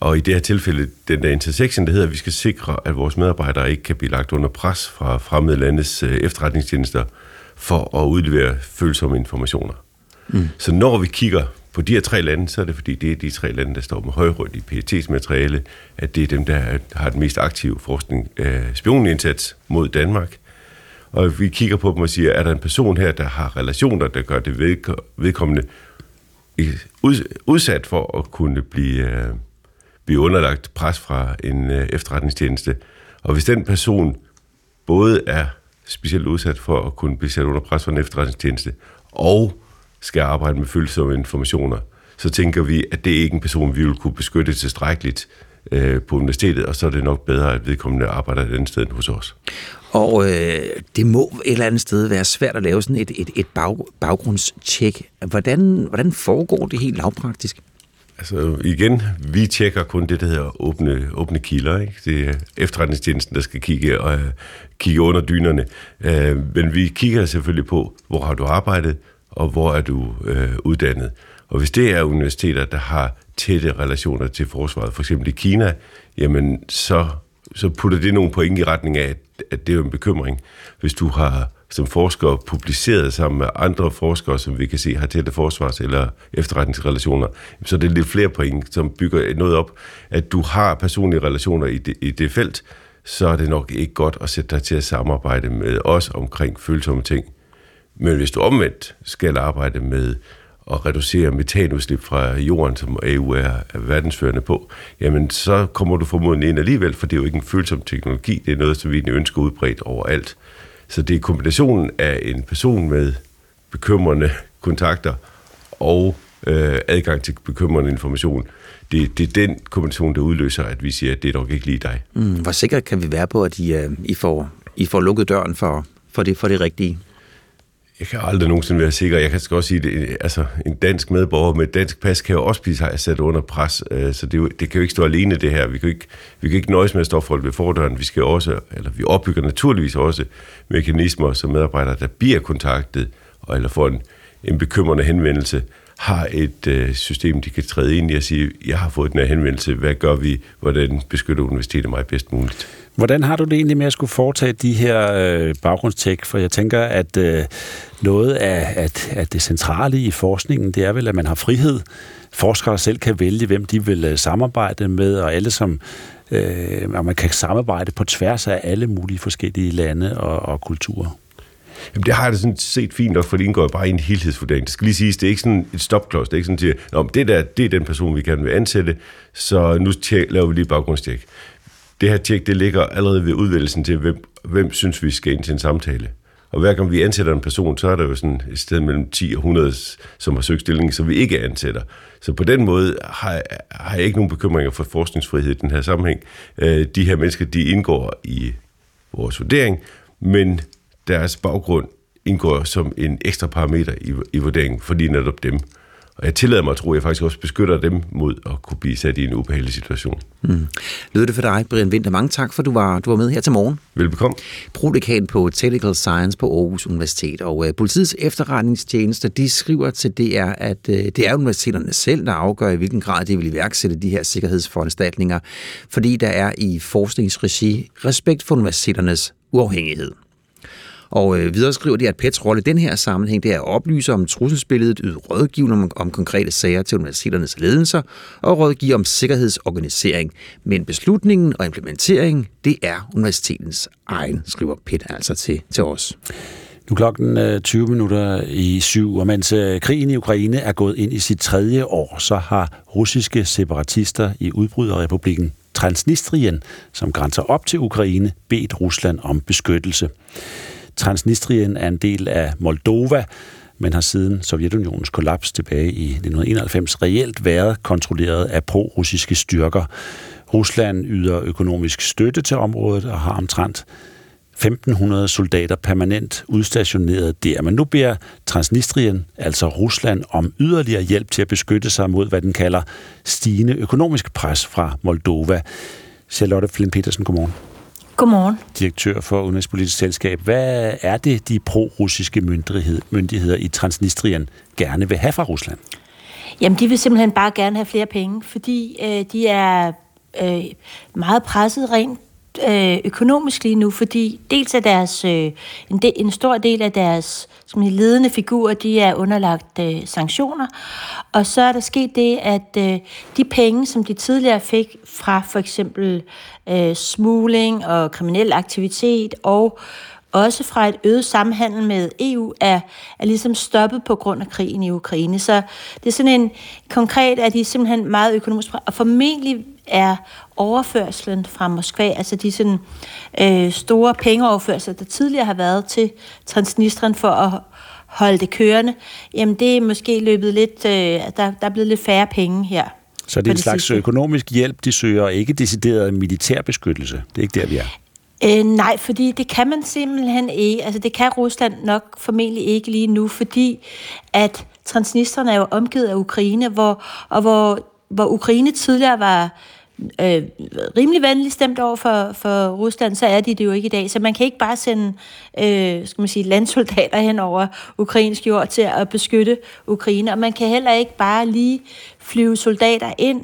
Og i det her tilfælde, den der intersection, det hedder, at vi skal sikre, at vores medarbejdere ikke kan blive lagt under pres fra fremmede landes øh, efterretningstjenester for at udlevere følsomme informationer. Mm. Så når vi kigger på de her tre lande, så er det fordi, det er de tre lande, der står med højrygt i PET's materiale, at det er dem, der har den mest aktive forskning, øh, spionindsats mod Danmark. Og vi kigger på dem og siger, er der en person her, der har relationer, der gør det vedko- vedkommende ud- udsat for at kunne blive, øh, blive underlagt pres fra en øh, efterretningstjeneste. Og hvis den person både er specielt udsat for at kunne blive sat under pres fra en efterretningstjeneste, og skal arbejde med følsomme informationer, så tænker vi, at det er ikke en person, vi vil kunne beskytte tilstrækkeligt øh, på universitetet, og så er det nok bedre, at vedkommende arbejder et andet sted end hos os. Og øh, det må et eller andet sted være svært at lave sådan et, et, et bag, baggrundstjek. Hvordan, hvordan foregår det helt lavpraktisk? Altså igen, vi tjekker kun det, der hedder åbne, åbne kilder. Ikke? Det er efterretningstjenesten, der skal kigge, og, kigge under dynerne. Øh, men vi kigger selvfølgelig på, hvor har du arbejdet, og hvor er du øh, uddannet. Og hvis det er universiteter, der har tætte relationer til forsvaret, for eksempel i Kina, jamen så, så putter det nogle point i retning af, at, at det er en bekymring. Hvis du har som forsker publiceret sammen med andre forskere, som vi kan se har tætte forsvars- eller efterretningsrelationer, så det er lidt flere point, som bygger noget op. At du har personlige relationer i det, i det felt, så er det nok ikke godt at sætte dig til at samarbejde med os omkring følsomme ting. Men hvis du omvendt skal arbejde med at reducere metanudslip fra jorden, som EU er, er verdensførende på, jamen så kommer du formodentlig ind alligevel, for det er jo ikke en følsom teknologi, det er noget, som vi ønsker udbredt overalt. Så det er kombinationen af en person med bekymrende kontakter og øh, adgang til bekymrende information. Det, det er den kombination, der udløser, at vi siger, at det er dog ikke lige dig. Mm, hvor sikker kan vi være på, at I, uh, I, får, I får lukket døren for, for, det, for det rigtige? Jeg kan aldrig nogensinde være sikker. Jeg kan også sige, at altså, en dansk medborger med et dansk pas kan jo også blive sat under pres. Øh, så det, jo, det kan jo ikke stå alene, det her. Vi kan ikke, vi kan ikke nøjes med at stå folk ved fordøren. Vi skal også, eller vi opbygger naturligvis også mekanismer, så medarbejdere, der bliver kontaktet, eller får en, en bekymrende henvendelse, har et øh, system, de kan træde ind i og sige, jeg har fået den her henvendelse, hvad gør vi, hvordan beskytter universitetet mig bedst muligt? Hvordan har du det egentlig med at skulle foretage de her øh, baggrundstjek? For jeg tænker, at øh, noget af at, at det centrale i forskningen, det er vel, at man har frihed. Forskere selv kan vælge, hvem de vil øh, samarbejde med, og alle som øh, og man kan samarbejde på tværs af alle mulige forskellige lande og, og kulturer. Jamen, det har jeg da sådan set fint nok, for det indgår bare i en helhedsvurdering. Det skal lige siges, det er ikke sådan et stopklods. Det er ikke sådan, at det der, det er den person, vi gerne vil ansætte, så nu tjek, laver vi lige baggrundstjek. Det her tjek, det ligger allerede ved udvælgelsen til, hvem, hvem synes vi skal ind til en samtale. Og hver gang vi ansætter en person, så er der jo sådan et sted mellem 10 og 100, som har søgt stillingen, som vi ikke ansætter. Så på den måde har, har jeg ikke nogen bekymringer for forskningsfrihed i den her sammenhæng. Øh, de her mennesker, de indgår i vores vurdering, men deres baggrund indgår som en ekstra parameter i, i vurderingen, fordi netop dem. Og jeg tillader mig at tro, at jeg faktisk også beskytter dem mod at kunne blive sat i en ubehagelig situation. Mm. Lød det for dig, Brian Winter? Mange tak, for du var, du var med her til morgen. Velbekomme. Prodekan på Technical Science på Aarhus Universitet. Og uh, politiets efterretningstjeneste, de skriver til DR, at uh, det er universiteterne selv, der afgør, i hvilken grad de vil iværksætte de her sikkerhedsforanstaltninger, fordi der er i forskningsregi respekt for universiteternes uafhængighed. Og øh, videre skriver de, at PETs rolle i den her sammenhæng, det er at oplyse om trusselsbilledet, yde rådgivning om, om konkrete sager til universiteternes ledelser og rådgive om sikkerhedsorganisering. Men beslutningen og implementeringen, det er universitetens egen, skriver PET altså til, til os. Nu klokken øh, 20 minutter i syv, og mens øh, krigen i Ukraine er gået ind i sit tredje år, så har russiske separatister i udbryderrepublikken Transnistrien, som grænser op til Ukraine, bedt Rusland om beskyttelse. Transnistrien er en del af Moldova, men har siden Sovjetunionens kollaps tilbage i 1991 reelt været kontrolleret af pro-russiske styrker. Rusland yder økonomisk støtte til området og har omtrent 1500 soldater permanent udstationeret der. Men nu beder Transnistrien, altså Rusland, om yderligere hjælp til at beskytte sig mod, hvad den kalder stigende økonomisk pres fra Moldova. Charlotte Flynn Petersen, godmorgen. Godmorgen. Direktør for Udenrigspolitisk Selskab. Hvad er det, de pro-russiske myndighed, myndigheder i Transnistrien gerne vil have fra Rusland? Jamen, de vil simpelthen bare gerne have flere penge, fordi øh, de er øh, meget presset rent øh, økonomisk lige nu, fordi dels er deres, øh, en, de, en stor del af deres som ledende figurer, de er underlagt øh, sanktioner, og så er der sket det, at øh, de penge, som de tidligere fik fra for eksempel øh, smugling og kriminel aktivitet og også fra et øget samhandel med EU, er, er ligesom stoppet på grund af krigen i Ukraine. Så det er sådan en konkret, at de er simpelthen meget økonomisk, og formentlig er overførslen fra Moskva, altså de sådan, øh, store pengeoverførsler, der tidligere har været til Transnistrien for at holde det kørende, jamen det er måske løbet lidt, øh, der, der er blevet lidt færre penge her. Så det er en slags sidste. økonomisk hjælp, de søger, ikke decideret militærbeskyttelse. Det er ikke der, vi er. Øh, nej, fordi det kan man simpelthen ikke. Altså det kan Rusland nok formentlig ikke lige nu, fordi at transnisterne er jo omgivet af Ukraine, hvor, og hvor, hvor Ukraine tidligere var øh, rimelig venlig stemt over for, for Rusland, så er de det jo ikke i dag. Så man kan ikke bare sende øh, skal man sige, landsoldater hen over ukrainsk jord til at beskytte Ukraine, og man kan heller ikke bare lige flyve soldater ind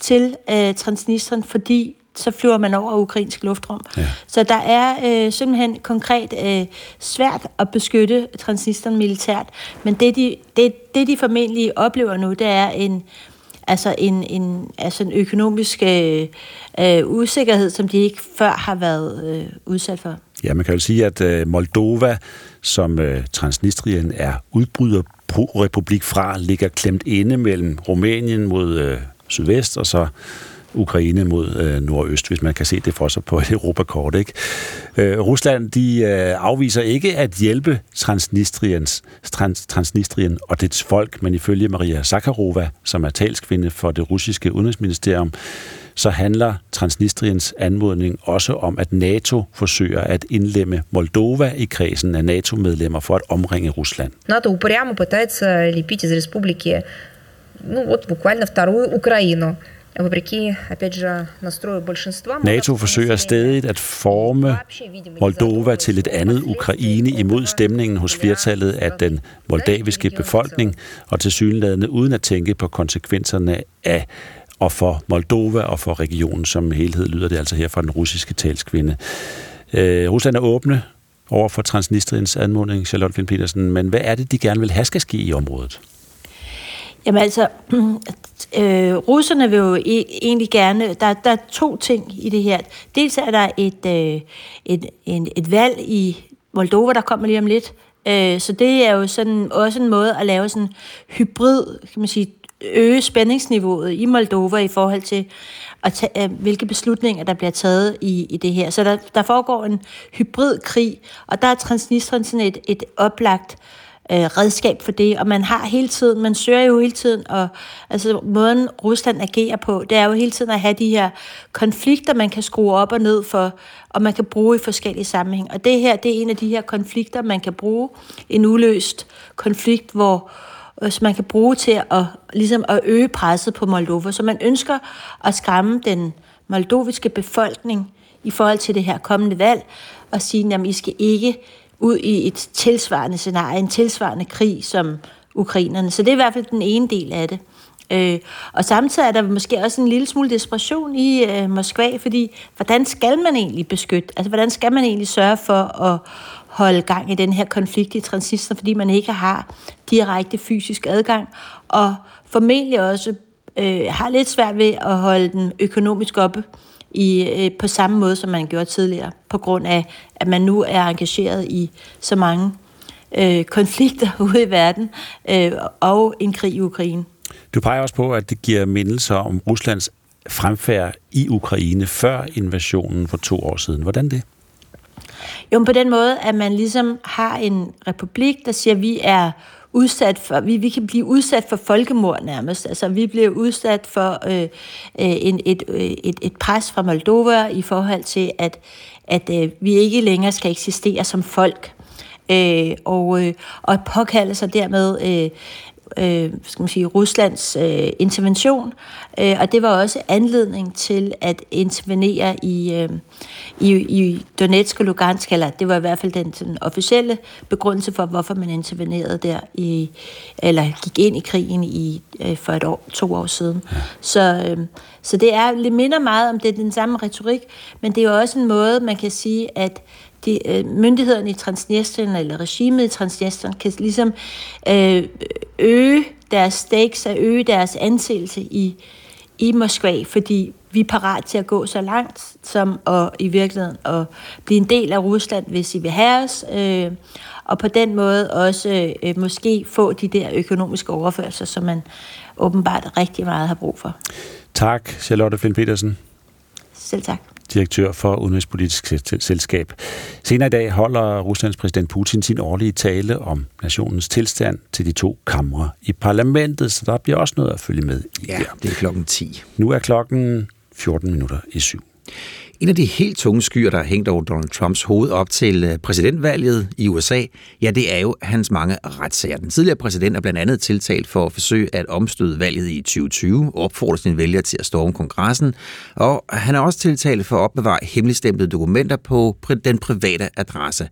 til øh, Transnistrien, fordi så flyver man over ukrainsk luftrum. Ja. Så der er øh, simpelthen konkret øh, svært at beskytte Transnistrien militært, men det de, det, det de formentlig oplever nu, det er en altså en, en, altså en økonomisk øh, øh, usikkerhed, som de ikke før har været øh, udsat for. Ja, man kan jo sige, at øh, Moldova, som øh, Transnistrien er udbryder republik fra, ligger klemt inde mellem Rumænien mod øh, sydvest, og så Ukraine mod øh, nordøst, hvis man kan se det for sig på et europakort. Ikke? Øh, Rusland de øh, afviser ikke at hjælpe Transnistriens, trans, Transnistrien og dets folk, men ifølge Maria Zakharova, som er talskvinde for det russiske udenrigsministerium, så handler Transnistriens anmodning også om, at NATO forsøger at indlemme Moldova i kredsen af NATO-medlemmer for at omringe Rusland. НАТО упрямо пытается лепить из республики ну вот буквально вторую Украину. NATO forsøger stadig at forme Moldova til et andet Ukraine imod stemningen hos flertallet af den moldaviske befolkning, og til synlædende uden at tænke på konsekvenserne af og for Moldova og for regionen som helhed, lyder det altså her fra den russiske talskvinde. Øh, Rusland er åbne over for Transnistriens anmodning, Charlotte Finn Petersen, men hvad er det, de gerne vil have skal ske i området? Jamen altså, øh, russerne vil jo e- egentlig gerne, der, der er to ting i det her. Dels er der et, øh, et, en, et valg i Moldova, der kommer lige om lidt, øh, så det er jo sådan også en måde at lave sådan hybrid, kan man sige, øge spændingsniveauet i Moldova i forhold til, at tage, øh, hvilke beslutninger, der bliver taget i, i det her. Så der, der foregår en hybrid krig, og der er Transnistrien sådan et, et oplagt øh, Øh, redskab for det, og man har hele tiden, man søger jo hele tiden, og altså måden Rusland agerer på, det er jo hele tiden at have de her konflikter, man kan skrue op og ned for, og man kan bruge i forskellige sammenhæng. Og det her, det er en af de her konflikter, man kan bruge, en uløst konflikt, hvor øh, som man kan bruge til at, ligesom at øge presset på Moldova. Så man ønsker at skræmme den moldoviske befolkning i forhold til det her kommende valg, og sige, at I skal ikke ud i et tilsvarende scenarie, en tilsvarende krig som ukrainerne. Så det er i hvert fald den ene del af det. Øh, og samtidig er der måske også en lille smule desperation i øh, Moskva, fordi hvordan skal man egentlig beskytte, altså hvordan skal man egentlig sørge for at holde gang i den her konflikt i transistor, fordi man ikke har direkte fysisk adgang, og formentlig også øh, har lidt svært ved at holde den økonomisk oppe i, øh, på samme måde, som man gjorde tidligere, på grund af, at man nu er engageret i så mange øh, konflikter ude i verden øh, og en krig i Ukraine. Du peger også på, at det giver mindelser om Ruslands fremfærd i Ukraine før invasionen for to år siden. Hvordan det? Jo, på den måde, at man ligesom har en republik, der siger, at vi er udsat for, vi, vi kan blive udsat for folkemord nærmest. Altså, vi bliver udsat for øh, øh en, et, øh, et, et pres fra Moldova i forhold til, at, at øh, vi ikke længere skal eksistere som folk. Øh, og, øh, og påkalde sig dermed øh, øh, skal man sige, Ruslands øh, intervention, øh, og det var også anledning til at intervenere i, øh, i, i Donetsk og Lugansk, eller det var i hvert fald den, den officielle begrundelse for, hvorfor man intervenerede der, i, eller gik ind i krigen i, øh, for et år, to år siden. Så, øh, så det, er, det minder meget om det, den samme retorik, men det er jo også en måde, man kan sige, at de, øh, myndighederne i Transnistrien, eller regimet i Transnistrien, kan ligesom øh, øge deres stakes og øge deres anseelse i, i Moskva, fordi vi er parat til at gå så langt, som at, i virkeligheden at blive en del af Rusland, hvis I vil have os, øh, og på den måde også øh, måske få de der økonomiske overførsler, som man åbenbart rigtig meget har brug for. Tak, Charlotte Finn Petersen. Selv tak direktør for Udenrigspolitisk Selskab. Senere i dag holder Ruslands præsident Putin sin årlige tale om nationens tilstand til de to kamre i parlamentet, så der bliver også noget at følge med i. Ja, det er klokken 10. Nu er klokken 14 minutter i syv. En af de helt tunge skyer, der har hængt over Donald Trumps hoved op til øh, præsidentvalget i USA, ja, det er jo hans mange retssager. Den tidligere præsident er blandt andet tiltalt for at forsøge at omstøde valget i 2020, opfordre sine vælgere til at storme kongressen, og han er også tiltalt for at opbevare hemmeligstemplede dokumenter på den private adresse.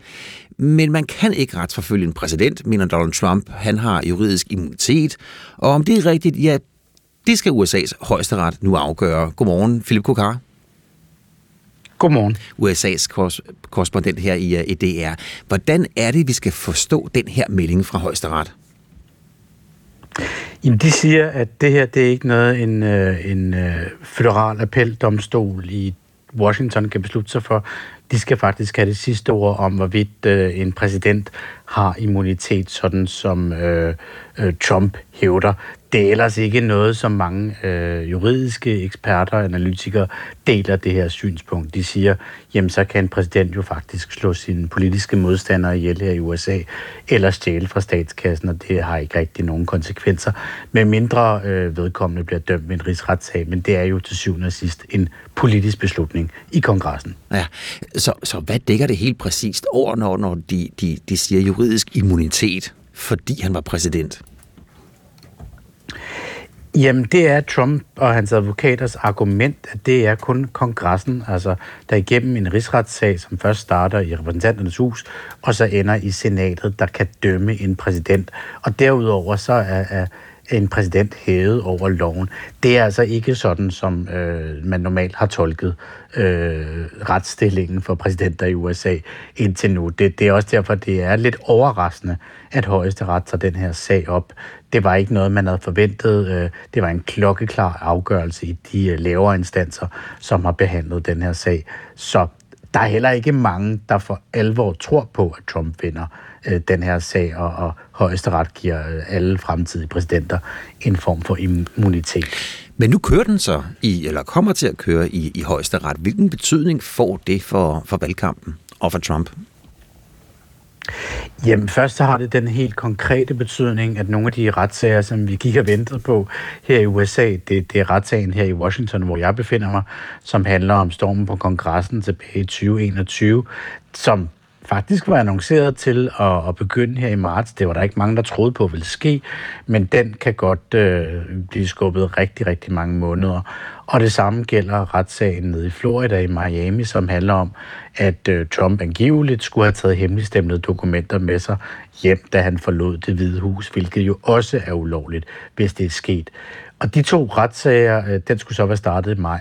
Men man kan ikke retsforfølge en præsident, mener Donald Trump. Han har juridisk immunitet, og om det er rigtigt, ja, det skal USA's højesteret nu afgøre. Godmorgen, Philip Kokar. Godmorgen. USA's korrespondent her i, i DR. Hvordan er det, vi skal forstå den her melding fra højesteret? Jamen, de siger, at det her det er ikke noget, en, øh, en øh, federal appeldomstol i Washington kan beslutte sig for. De skal faktisk have det sidste ord om, hvorvidt øh, en præsident har immunitet, sådan som øh, øh, Trump hævder. Det er ellers ikke noget, som mange øh, juridiske eksperter og analytikere deler det her synspunkt. De siger, jamen så kan en præsident jo faktisk slå sine politiske modstandere ihjel her i USA, eller stjæle fra statskassen, og det har ikke rigtig nogen konsekvenser, med mindre øh, vedkommende bliver dømt med en rigsretssag, men det er jo til syvende og sidst en politisk beslutning i kongressen. Ja, så, så hvad dækker det helt præcist over, når, når de, de, de siger juridisk immunitet, fordi han var præsident? Jamen, det er Trump og hans advokaters argument, at det er kun kongressen, altså der igennem en rigsretssag, som først starter i repræsentanternes hus, og så ender i senatet, der kan dømme en præsident. Og derudover så er, er en præsident hævet over loven. Det er altså ikke sådan, som øh, man normalt har tolket øh, retsstillingen for præsidenter i USA indtil nu. Det, det er også derfor, det er lidt overraskende, at højesteret tager den her sag op. Det var ikke noget, man havde forventet. Øh, det var en klokkeklar afgørelse i de øh, lavere instanser, som har behandlet den her sag. Så der er heller ikke mange, der for alvor tror på, at Trump vinder øh, den her sag, og, og højesteret giver øh, alle fremtidige præsidenter en form for immunitet. Men nu kører den så, i, eller kommer til at køre i, i højesteret. Hvilken betydning får det for, for valgkampen og for Trump? Jamen først så har det den helt konkrete betydning, at nogle af de retssager, som vi gik og ventede på her i USA, det, det er retssagen her i Washington, hvor jeg befinder mig, som handler om stormen på kongressen tilbage i 2021, som faktisk var annonceret til at, at begynde her i marts. Det var der ikke mange, der troede på ville ske, men den kan godt øh, blive skubbet rigtig, rigtig mange måneder. Og det samme gælder retssagen nede i Florida i Miami, som handler om, at øh, Trump angiveligt skulle have taget hemmeligstemlede dokumenter med sig hjem, da han forlod det hvide hus, hvilket jo også er ulovligt, hvis det er sket. Og de to retssager, øh, den skulle så være startet i maj.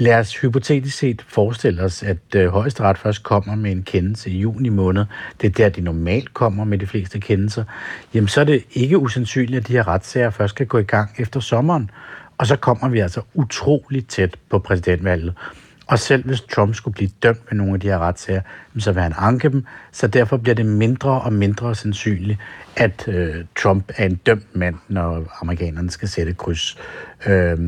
Lad os hypotetisk set forestille os, at øh, højesteret først kommer med en kendelse i juni måned. Det er der, de normalt kommer med de fleste kendelser. Jamen, så er det ikke usandsynligt, at de her retssager først skal gå i gang efter sommeren. Og så kommer vi altså utroligt tæt på præsidentvalget. Og selv hvis Trump skulle blive dømt med nogle af de her retssager, så vil han anke dem. Så derfor bliver det mindre og mindre sandsynligt, at øh, Trump er en dømt mand, når amerikanerne skal sætte kryds. Øh,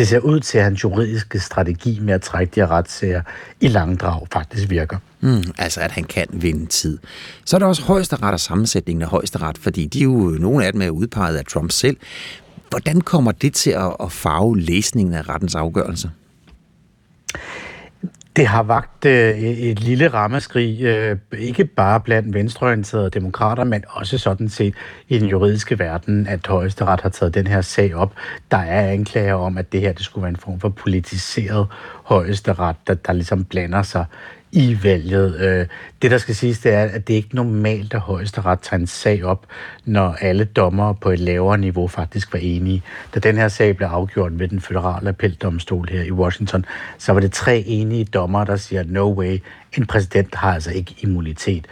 det ser ud til, at hans juridiske strategi med at trække de her retssager i langdrag faktisk virker. Mm, altså, at han kan vinde tid. Så er der også højesteret og sammensætningen af højesteret, fordi de er jo, nogle af dem er udpeget af Trump selv. Hvordan kommer det til at farve læsningen af rettens afgørelse? Det har vagt øh, et lille rammeskrig, øh, ikke bare blandt venstreorienterede demokrater, men også sådan set i den juridiske verden, at højesteret har taget den her sag op. Der er anklager om, at det her det skulle være en form for politiseret højesteret, der, der ligesom blander sig i valget. Øh, det, der skal siges, det er, at det ikke er normalt, at højesteret tager en sag op, når alle dommer på et lavere niveau faktisk var enige. Da den her sag blev afgjort ved den føderale appeldomstol her i Washington, så var det tre enige dommer, der siger, no way, en præsident har altså ikke immunitet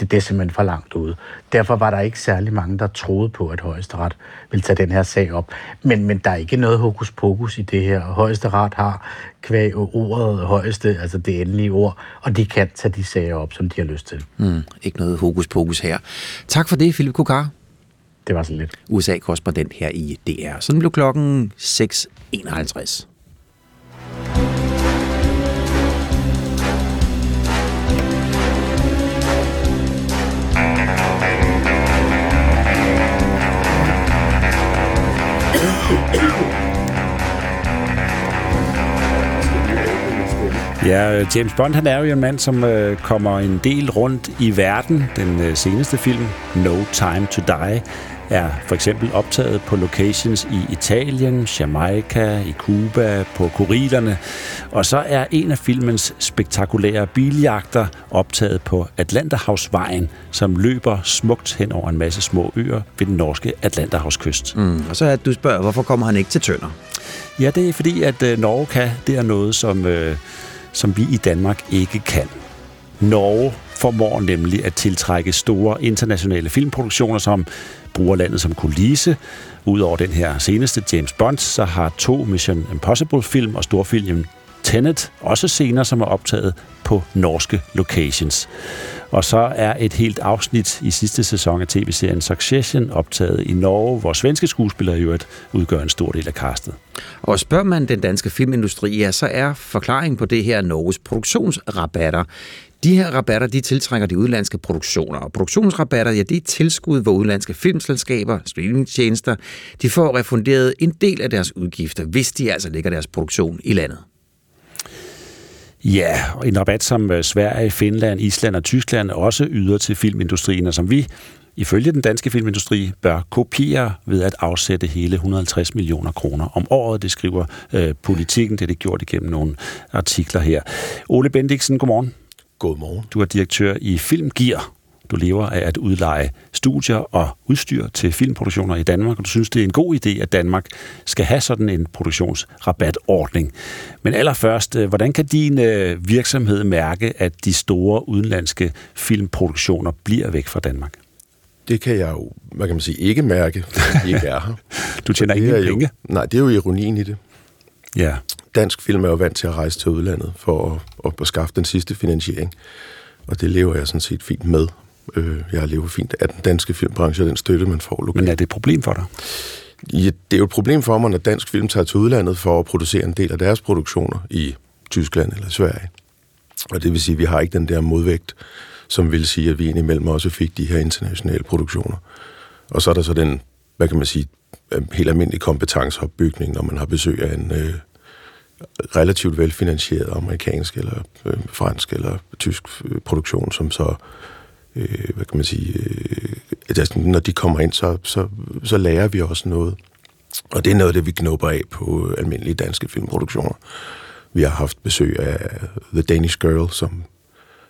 det, det er simpelthen for langt ude. Derfor var der ikke særlig mange, der troede på, at højesteret ville tage den her sag op. Men, men der er ikke noget hokus pokus i det her. Højesteret har kvæg ordet højeste, altså det endelige ord, og de kan tage de sager op, som de har lyst til. Mm, ikke noget hokus pokus her. Tak for det, Philip Kukar. Det var så lidt. USA-korrespondent her i DR. Sådan blev klokken 6.51. Ja, øh, James Bond han er jo en mand, som øh, kommer en del rundt i verden. Den øh, seneste film, No Time to Die, er for eksempel optaget på locations i Italien, Jamaica, i Cuba, på Kurilerne. Og så er en af filmens spektakulære biljagter optaget på Atlanterhavsvejen, som løber smukt hen over en masse små øer ved den norske Atlanterhavskyst. Mm, og så er du spørger, hvorfor kommer han ikke til Tønder? Ja, det er fordi, at øh, Norge kan. Det er noget, som... Øh, som vi i Danmark ikke kan. Norge formår nemlig at tiltrække store internationale filmproduktioner, som bruger landet som kulisse. Udover den her seneste James Bond, så har to Mission Impossible-film og storfilmen Tenet også scener, som er optaget på norske locations. Og så er et helt afsnit i sidste sæson af tv-serien Succession optaget i Norge, hvor svenske skuespillere jo udgør en stor del af castet. Og spørger man den danske filmindustri, ja, så er forklaringen på det her Norges produktionsrabatter. De her rabatter, de tiltrækker de udlandske produktioner, og produktionsrabatter, ja, det er tilskud, hvor udlandske filmselskaber, streamingtjenester, de får refunderet en del af deres udgifter, hvis de altså lægger deres produktion i landet. Ja, og en rabat, som øh, Sverige, Finland, Island og Tyskland også yder til filmindustrien, og som vi ifølge den danske filmindustri bør kopiere ved at afsætte hele 150 millioner kroner om året. Det skriver øh, politikken, det er det gjort igennem nogle artikler her. Ole Bendiksen, godmorgen. Godmorgen. Du er direktør i Filmgear, du lever af at udleje studier og udstyr til filmproduktioner i Danmark, og du synes, det er en god idé, at Danmark skal have sådan en produktionsrabatordning. Men allerførst, øh, hvordan kan din øh, virksomhed mærke, at de store udenlandske filmproduktioner bliver væk fra Danmark? Det kan jeg jo, hvad kan man sige, ikke mærke, fordi de ikke er her. du tjener ingen penge? Jo, nej, det er jo ironien i det. Ja. Dansk film er jo vant til at rejse til udlandet for at, at skaffe den sidste finansiering. Og det lever jeg sådan set fint med. Øh, jeg lever fint af den danske filmbranche og den støtte, man får lokalt. Men er det et problem for dig? Ja, det er jo et problem for mig, når dansk film tager til udlandet for at producere en del af deres produktioner i Tyskland eller Sverige. Og det vil sige, at vi har ikke den der modvægt, som vil sige, at vi indimellem også fik de her internationale produktioner. Og så er der så den, hvad kan man sige, øh, helt almindelig kompetenceopbygning, når man har besøg af en, øh, relativt velfinansieret amerikansk eller øh, fransk eller tysk øh, produktion, som så, øh, hvad kan man sige, øh, altså, når de kommer ind, så, så, så lærer vi også noget. Og det er noget af det, vi knopper af på øh, almindelige danske filmproduktioner. Vi har haft besøg af The Danish Girl, som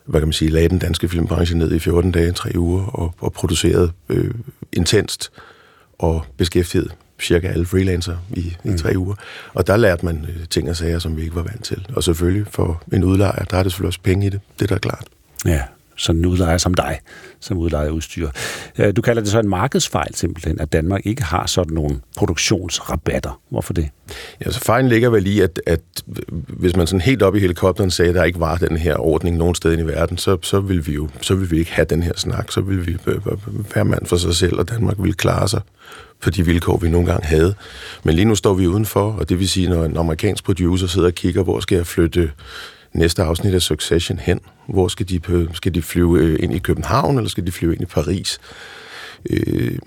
hvad kan man sige, lagde den danske filmbranche ned i 14 dage, 3 uger, og, og producerede øh, intenst og beskæftiget cirka alle freelancer i, mm. i tre uger. Og der lærte man øh, ting og sager, som vi ikke var vant til. Og selvfølgelig for en udlejer, der er det selvfølgelig også penge i det. Det er da klart. Ja, sådan en udlejer som dig, som udlejer udstyr. Øh, du kalder det så en markedsfejl simpelthen, at Danmark ikke har sådan nogle produktionsrabatter. Hvorfor det? Ja, så fejlen ligger vel i, at, at hvis man sådan helt op i helikopteren sagde, at der ikke var den her ordning nogen sted i verden, så, så vil vi jo så vil vi ikke have den her snak. Så vil vi øh, øh, være mand for sig selv, og Danmark vil klare sig på de vilkår, vi nogle gange havde. Men lige nu står vi udenfor, og det vil sige, når en amerikansk producer sidder og kigger, hvor skal jeg flytte næste afsnit af Succession hen? Hvor skal de, skal de flyve øh, ind i København, eller skal de flyve ind i Paris? Øh,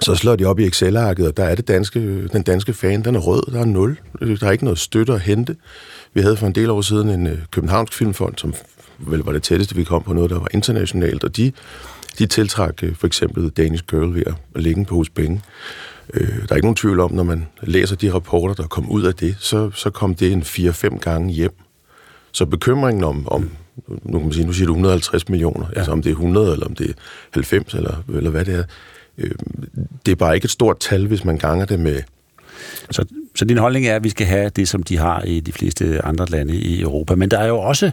så slår de op i Excel-arket, og der er det danske, den danske fan, den er rød, der er nul. Øh, der er ikke noget støtte at hente. Vi havde for en del år siden en øh, københavnsk filmfond, som vel var det tætteste, vi kom på noget, der var internationalt, og de, de tiltrak for eksempel Danish Girl ved at lægge på hos penge. der er ikke nogen tvivl om, når man læser de rapporter, der kom ud af det, så, så kom det en 4-5 gange hjem så bekymringen om, om nu kan man sige, nu siger du 150 millioner, ja. altså om det er 100, eller om det er 90, eller, eller hvad det er, øh, det er bare ikke et stort tal, hvis man ganger det med... Så, så din holdning er, at vi skal have det, som de har i de fleste andre lande i Europa. Men der er jo også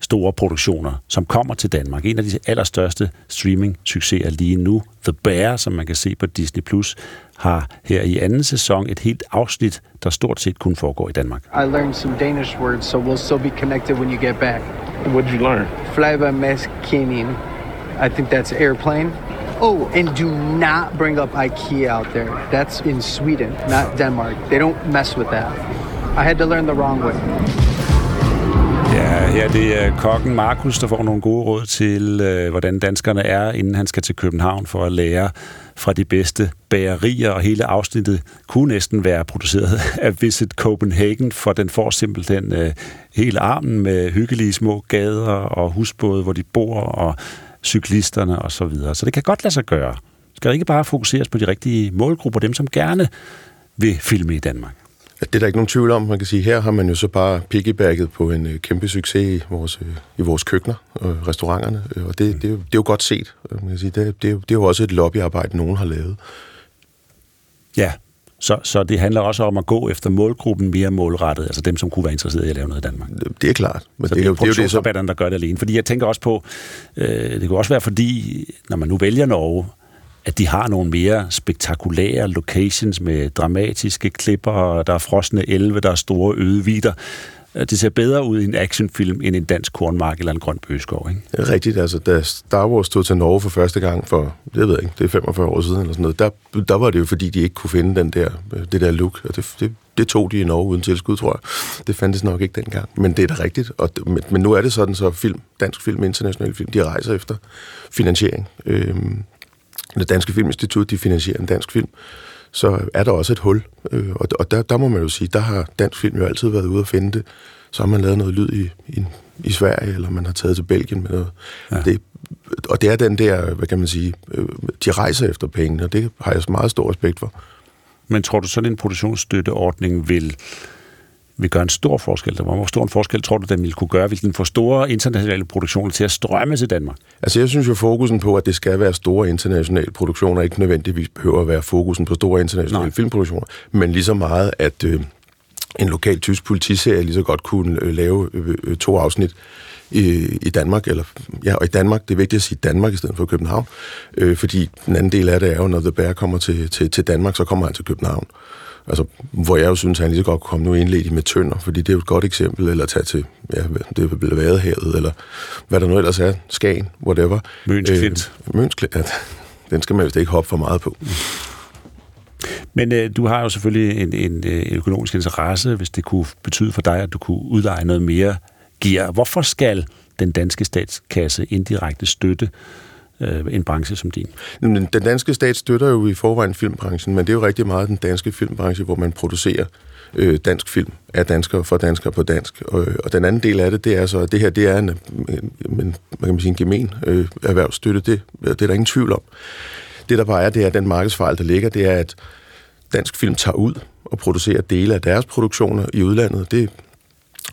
store produktioner, som kommer til Danmark. En af de allerstørste streaming-succeser lige nu, The Bear, som man kan se på Disney+, Plus, har her i anden sæson et helt afsnit, der stort set kun foregår i Danmark. I learned some Danish words, so we'll still be connected when you get back. What did you learn? Flyba meskinin. I think that's airplane. Oh, and do not bring up IKEA out there. That's in Sweden, not Denmark. They don't mess with that. I had to learn the wrong way. Her det er kokken Markus, der får nogle gode råd til, øh, hvordan danskerne er, inden han skal til København for at lære fra de bedste bagerier, og hele afsnittet kunne næsten være produceret af Visit Copenhagen, for den får simpelthen øh, hele armen med hyggelige små gader og husbåde, hvor de bor, og cyklisterne og så videre. Så det kan godt lade sig gøre. Skal ikke bare fokuseres på de rigtige målgrupper, dem som gerne vil filme i Danmark? Det er der ikke nogen tvivl om. Man kan sige, her har man jo så bare piggybacket på en øh, kæmpe succes i vores, øh, i vores køkkener og restauranterne. Øh, og det, det, er jo, det er jo godt set. Man kan sige, det, det, er, det er jo også et lobbyarbejde, nogen har lavet. Ja, så, så det handler også om at gå efter målgruppen mere målrettet, altså dem, som kunne være interesseret i at lave noget i Danmark. Det er klart. Men så det, det er jo det, er jo det der gør det alene. Fordi jeg tænker også på, øh, det kunne også være fordi, når man nu vælger Norge, at de har nogle mere spektakulære locations med dramatiske klipper, der er frosne elve, der er store øde vider. Det ser bedre ud i en actionfilm end en dansk kornmark eller en grøn bøgeskov, ikke? Rigtigt. Altså, da Star Wars stod til Norge for første gang for, jeg ved ikke, det er 45 år siden eller sådan noget, der, der var det jo fordi, de ikke kunne finde den der, øh, det der look. Og det, det, det tog de i Norge uden tilskud, tror jeg. Det fandtes nok ikke dengang. Men det er da rigtigt. Og, men, men nu er det sådan, så film, dansk film, international film, de rejser efter finansiering. Øhm, det danske filminstitut, de finansierer en dansk film, så er der også et hul. Øh, og og der, der må man jo sige, der har dansk film jo altid været ude at finde det. Så har man lavet noget lyd i, i, i Sverige, eller man har taget til Belgien med noget. Ja. Det, og det er den der, hvad kan man sige, øh, de rejser efter penge, og det har jeg meget stor respekt for. Men tror du, sådan en produktionsstøtteordning vil vil gøre en stor forskel? Hvor stor en forskel tror du, den vil kunne gøre, hvis den får store internationale produktioner til at strømme til Danmark? Altså jeg synes jo, fokusen på, at det skal være store internationale produktioner, ikke nødvendigvis behøver at være fokusen på store internationale Nej. filmproduktioner, men lige så meget, at øh, en lokal tysk politiserie lige så godt kunne øh, lave øh, øh, to afsnit i, i Danmark, eller ja, og i Danmark, det er vigtigt at sige Danmark i stedet for København, øh, fordi den anden del af det er jo, når The Bear kommer til, til, til Danmark, så kommer han til København. Altså, hvor jeg jo synes, at han lige så godt kunne komme nu indledt med tønder, fordi det er jo et godt eksempel, eller tage til, ja, det er blevet Vadehavet, eller hvad der nu ellers er, Skagen, whatever. Møns Klint. Øh, Møns Klint, ja, den skal man jo ikke hoppe for meget på. Men øh, du har jo selvfølgelig en, en, øh, en økonomisk interesse, hvis det kunne betyde for dig, at du kunne udleje noget mere gear. Hvorfor skal den danske statskasse indirekte støtte øh, en branche som din? Den danske stat støtter jo i forvejen filmbranchen, men det er jo rigtig meget den danske filmbranche, hvor man producerer øh, dansk film af danskere for danskere på dansk. Og, øh, og den anden del af det, det er så, at det her det er en, en, en, man kan sige, en gemen øh, erhvervsstøtte. Det, det er der ingen tvivl om. Det der bare er, det er, at den markedsfejl, der ligger, det er, at dansk film tager ud og producerer dele af deres produktioner i udlandet. Det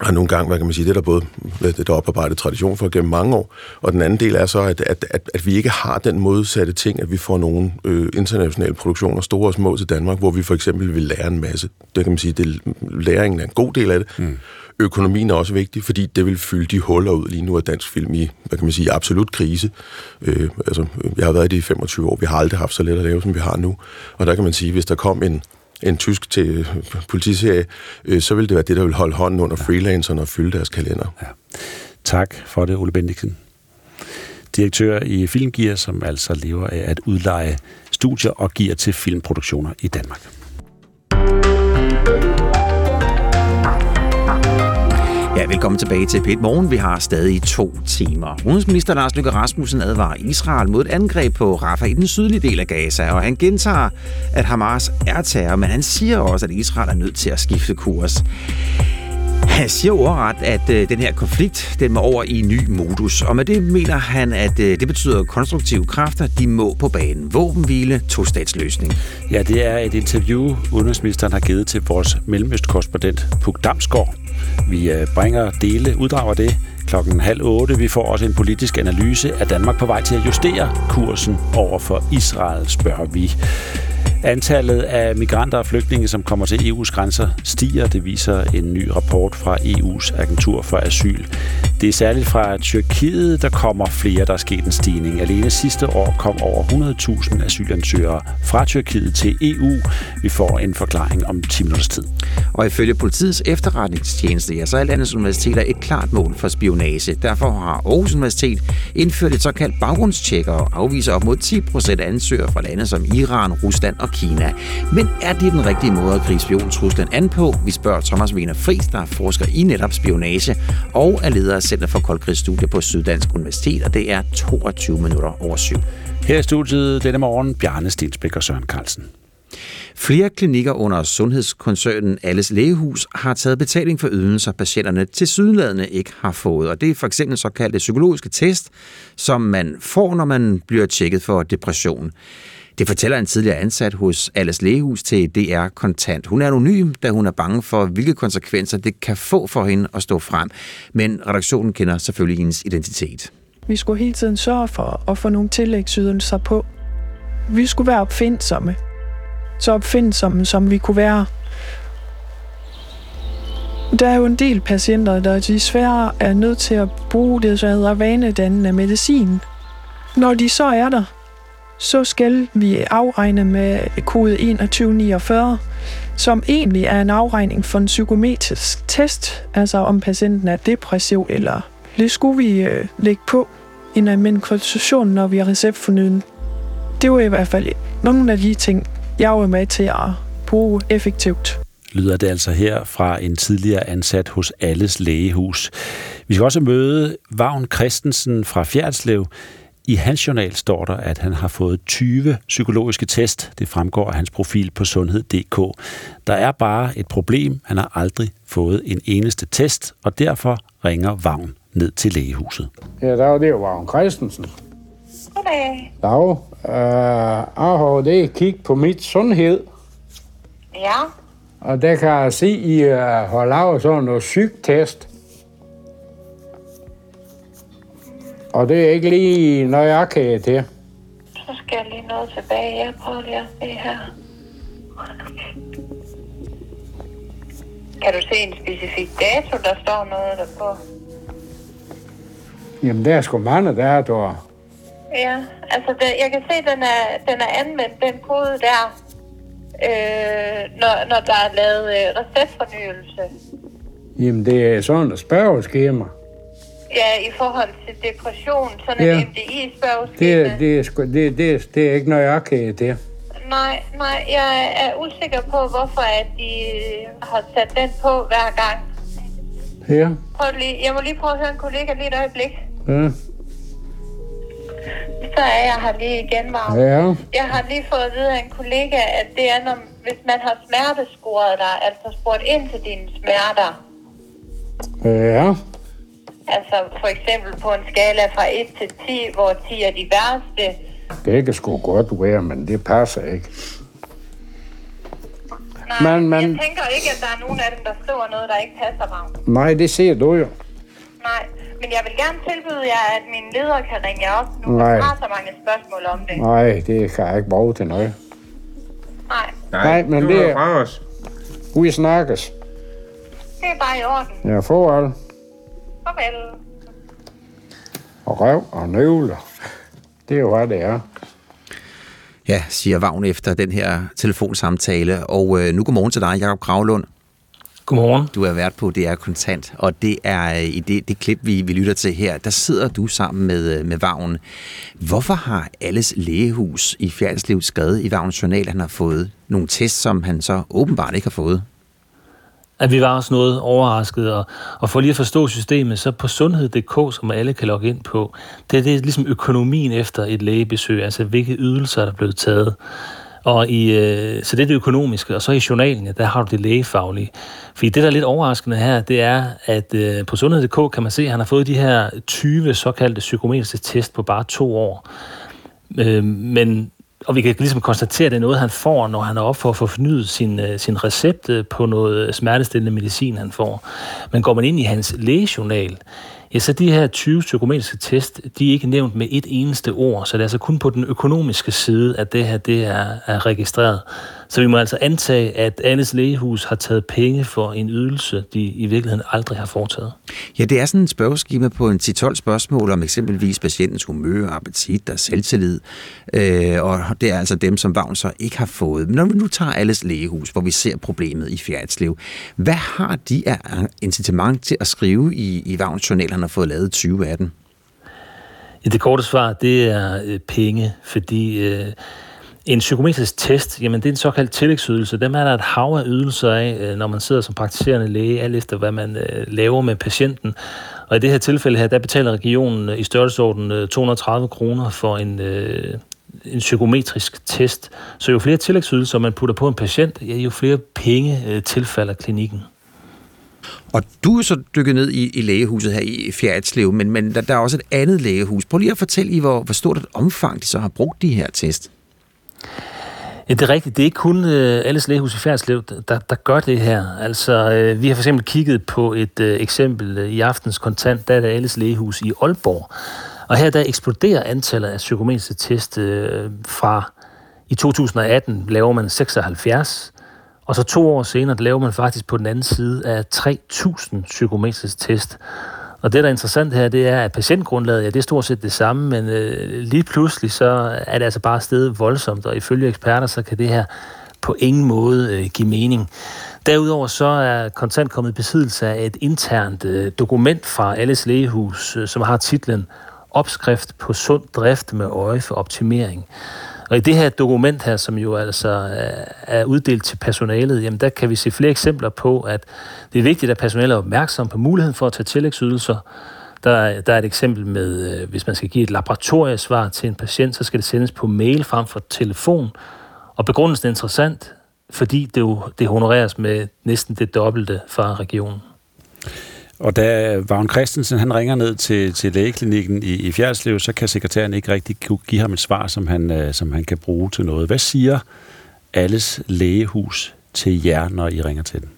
har nogle gange, hvad kan man sige, det er der både det der oparbejdet tradition for gennem mange år, og den anden del er så, at, at, at, at vi ikke har den modsatte ting, at vi får nogle øh, internationale produktioner, store og små til Danmark, hvor vi for eksempel vil lære en masse. Det kan man sige, det, læringen er en god del af det. Mm. Økonomien er også vigtig, fordi det vil fylde de huller ud lige nu af dansk film i, hvad kan man sige, absolut krise. Øh, altså, jeg har været i det i 25 år, vi har aldrig haft så let at lave, som vi har nu. Og der kan man sige, hvis der kom en en tysk til politiserie, øh, så vil det være det, der vil holde hånden under freelancerne og fylde deres kalender. Ja. Tak for det, Ole Bendiksen. Direktør i Filmgear, som altså lever af at udleje studier og gear til filmproduktioner i Danmark. Ja, velkommen tilbage til Pet Morgen. Vi har stadig to timer. Udenrigsminister Lars Løkke Rasmussen advarer Israel mod et angreb på Rafah i den sydlige del af Gaza, og han gentager, at Hamas er terror, men han siger også, at Israel er nødt til at skifte kurs. Han siger overret, at øh, den her konflikt den må over i en ny modus, og med det mener han, at øh, det betyder, at konstruktive kræfter de må på banen. Våbenhvile, to-statsløsning. Ja, det er et interview, udenrigsministeren har givet til vores mellemøstkorrespondent Puk Damsgaard. Vi øh, bringer dele, uddrager det klokken halv otte. Vi får også en politisk analyse. af Danmark på vej til at justere kursen over for Israel, spørger vi. Antallet af migranter og flygtninge, som kommer til EU's grænser, stiger. Det viser en ny rapport fra EU's agentur for asyl. Det er særligt fra Tyrkiet, der kommer flere, der er sket en stigning. Alene sidste år kom over 100.000 asylansøgere fra Tyrkiet til EU. Vi får en forklaring om 10 minutters tid. Og ifølge politiets efterretningstjeneste, ja, så er landets universiteter et klart mål for spionage. Derfor har Aarhus Universitet indført et såkaldt baggrundstjek og afviser op mod 10 procent ansøgere fra lande som Iran, Rusland og Kina. Men er det den rigtige måde at gribe spiontruslen an på? Vi spørger Thomas Wiener Friis, der forsker i netop spionage og er leder af Center for Koldkrigsstudier på Syddansk Universitet, og det er 22 minutter over syv. Her i studiet denne morgen, Bjarne Stensbæk og Søren Carlsen. Flere klinikker under sundhedskoncernen Alles Lægehus har taget betaling for ydelser, patienterne til sydladende ikke har fået. Og det er for eksempel såkaldte psykologiske test, som man får, når man bliver tjekket for depression. Det fortæller en tidligere ansat hos Alles Lægehus til DR Kontant. Hun er anonym, da hun er bange for, hvilke konsekvenser det kan få for hende at stå frem. Men redaktionen kender selvfølgelig hendes identitet. Vi skulle hele tiden sørge for at få nogle tillægsydelser på. Vi skulle være opfindsomme. Så opfindsomme, som vi kunne være. Der er jo en del patienter, der desværre er nødt til at bruge det, så hedder vanedannende medicin. Når de så er der, så skal vi afregne med kode 2149, som egentlig er en afregning for en psykometrisk test, altså om patienten er depressiv eller det skulle vi øh, lægge på en almindelig konsultation, når vi har receptfornyden. Det var i hvert fald nogle af de ting, jeg var med til at bruge effektivt lyder det altså her fra en tidligere ansat hos Alles Lægehus. Vi skal også møde Vagn Christensen fra Fjerdslev. I hans journal står der, at han har fået 20 psykologiske test. Det fremgår af hans profil på sundhed.dk. Der er bare et problem. Han har aldrig fået en eneste test, og derfor ringer Vagn ned til lægehuset. Ja, der er det Vagn Christensen. Goddag. Dag. Uh, jeg har det kig på mit sundhed. Ja. Og der kan jeg se, at I uh, har lavet sådan noget sygtest. Og det er ikke lige nøjagtigt til. Så skal jeg lige noget tilbage. Jeg prøver lige at se her. Kan du se en specifik dato, der står noget der på? Jamen, der er sgu mange datoer. Ja, altså det, jeg kan se, at den er, den er anvendt, den kode der, øh, når, når der er lavet øh, receptfornyelse. Jamen, det er sådan et spørgeskema. Ja, i forhold til depression, sådan ja. en MDI-spørgeskema. Det, det, er sgu, det, det, det er ikke nøjagtigt det. Nej, nej, jeg er usikker på, hvorfor at de har sat den på hver gang. Ja. Prøv lige, jeg må lige prøve at høre en kollega lige et øjeblik. Ja. Så er jeg her lige igen, Vagn. Ja. Jeg har lige fået at vide af en kollega, at det er, når, hvis man har smertescoret dig, altså spurgt ind til dine smerter, Ja. Altså for eksempel på en skala fra 1 til 10, hvor 10 er de værste, Det kan sgu godt være, men det passer ikke. Nej, Men- men- jeg tænker ikke, at der er nogen af dem, der skriver noget, der ikke passer, Vagn. Nej, det ser du jo. Nej, men jeg vil gerne tilbyde jer, at min leder kan ringe jer op nu. Nej. Jeg har så mange spørgsmål om det. Nej, det kan jeg ikke bruge til noget. Nej, Nej, men det er... Fra os. Vi snakkes. det er bare i orden. Ja, forhold. Farvel. Og røv og nøvler. Det er jo, hvad det er. Ja, siger Vagn efter den her telefonsamtale. Og øh, nu godmorgen til dig, Jacob Gravlund. Godmorgen. Du er vært på DR Kontant, og det er øh, i det, det klip, vi, vi lytter til her, der sidder du sammen med, øh, med Vagn. Hvorfor har alles lægehus i Fjerdslev skrevet i Vagns journal, at han har fået nogle tests, som han så åbenbart ikke har fået? At vi var også noget overrasket, og, og for lige at forstå systemet, så på sundhed.dk, som alle kan logge ind på, det det er ligesom økonomien efter et lægebesøg, altså hvilke ydelser der er blevet taget. Og i, øh, så det er det økonomiske, og så i journalen, ja, der har du det lægefaglige. Fordi det, der er lidt overraskende her, det er, at øh, på sundhed.dk kan man se, at han har fået de her 20 såkaldte psykometriske test på bare to år. Øh, men og vi kan ligesom konstatere, at det er noget, han får, når han er op for at få fornyet sin, øh, sin recept øh, på noget smertestillende medicin, han får. Men går man ind i hans lægejournal, ja, så de her 20 psykometriske test, de er ikke nævnt med et eneste ord, så det er altså kun på den økonomiske side, at det her det er, er registreret. Så vi må altså antage, at Alles Lægehus har taget penge for en ydelse, de i virkeligheden aldrig har foretaget. Ja, det er sådan et spørgeskema på en 10-12 spørgsmål om eksempelvis patientens humør, appetit og selvtillid. Øh, og det er altså dem, som Vagn så ikke har fået. Men når vi nu tager alles lægehus, hvor vi ser problemet i Fjerdslev, hvad har de af incitament til at skrive i, i Vagns journal, han har fået lavet 2018? Ja, det korte svar, det er øh, penge, fordi øh, en psykometrisk test, jamen det er en såkaldt tillægsydelse. Dem er der et hav af ydelser af, øh, når man sidder som praktiserende læge, alt efter hvad man øh, laver med patienten. Og i det her tilfælde her, der betaler regionen øh, i størrelsesorden 230 kroner for en, øh, en psykometrisk test. Så jo flere tillægsydelser man putter på en patient, ja, jo flere penge øh, tilfalder klinikken. Og du er så dykket ned i, i lægehuset her i Fjerdslev, men, men der, der er også et andet lægehus. Prøv lige at fortælle i, hvor, hvor stort et omfang de så har brugt de her test. Ja, det er rigtigt. Det er ikke kun øh, alles lægehus i Færdslev, der, der gør det her. Altså, øh, vi har for eksempel kigget på et øh, eksempel øh, i aftens kontant, der er det alles lægehus i Aalborg. Og her der eksploderer antallet af psykometriske test øh, fra i 2018 laver man 76, og så to år senere der laver man faktisk på den anden side af 3.000 psykometriske test. Og det, der er interessant her, det er, at patientgrundlaget, ja, det er stort set det samme, men øh, lige pludselig, så er det altså bare stedet voldsomt, og ifølge eksperter, så kan det her på ingen måde øh, give mening. Derudover så er kontant kommet i besiddelse af et internt øh, dokument fra alles lægehus, øh, som har titlen Opskrift på sund drift med øje for optimering. Og i det her dokument her, som jo altså er uddelt til personalet, jamen der kan vi se flere eksempler på, at det er vigtigt, at personalet er opmærksom på muligheden for at tage tillægsydelser. Der, der er et eksempel med, øh, hvis man skal give et laboratoriesvar til en patient, så skal det sendes på mail frem for telefon. Og begrundelsen er interessant, fordi det jo det honoreres med næsten det dobbelte fra regionen. Og da Vagn Christensen han ringer ned til, til lægeklinikken i, i Fjerdslev, så kan sekretæren ikke rigtig give ham et svar, som han, øh, som han kan bruge til noget. Hvad siger alles lægehus til jer, når I ringer til den?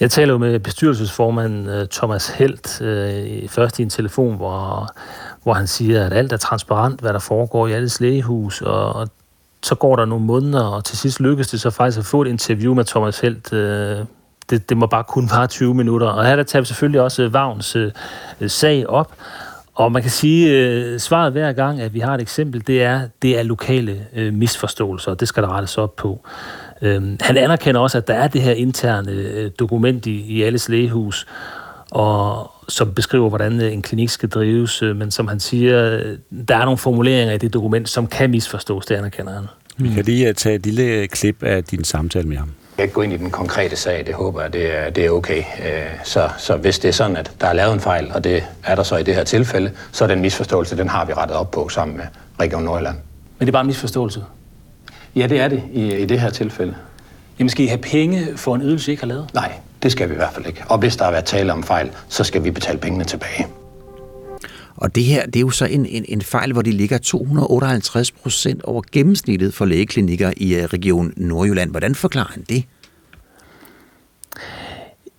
Jeg taler jo med bestyrelsesformanden øh, Thomas Helt øh, først i en telefon, hvor, hvor han siger, at alt er transparent, hvad der foregår i alles lægehus, og, og så går der nogle måneder, og til sidst lykkes det så faktisk at få et interview med Thomas Helt øh, det, det må bare kun vare 20 minutter. Og her der tager vi selvfølgelig også øh, Vagns øh, øh, sag op. Og man kan sige, øh, svaret hver gang, at vi har et eksempel, det er, det er lokale øh, misforståelser, og det skal der rettes op på. Øhm, han anerkender også, at der er det her interne øh, dokument i, i alles lægehus, og som beskriver, hvordan øh, en klinik skal drives, øh, men som han siger, der er nogle formuleringer i det dokument, som kan misforstås, det anerkender han. Vi kan lige tage et lille klip af din samtale med ham kan ikke gå ind i den konkrete sag, det håber jeg, det er, det er okay. Øh, så, så hvis det er sådan, at der er lavet en fejl, og det er der så i det her tilfælde, så er den misforståelse, den har vi rettet op på sammen med Region Nordjylland. Men det er bare en misforståelse? Ja, det er det i, i det her tilfælde. Jamen skal I have penge for en ydelse, I ikke har lavet? Nej, det skal vi i hvert fald ikke. Og hvis der har været tale om fejl, så skal vi betale pengene tilbage. Og det her, det er jo så en, en, en fejl, hvor de ligger 258 procent over gennemsnittet for lægeklinikker i øh, Region Nordjylland. Hvordan forklarer han det?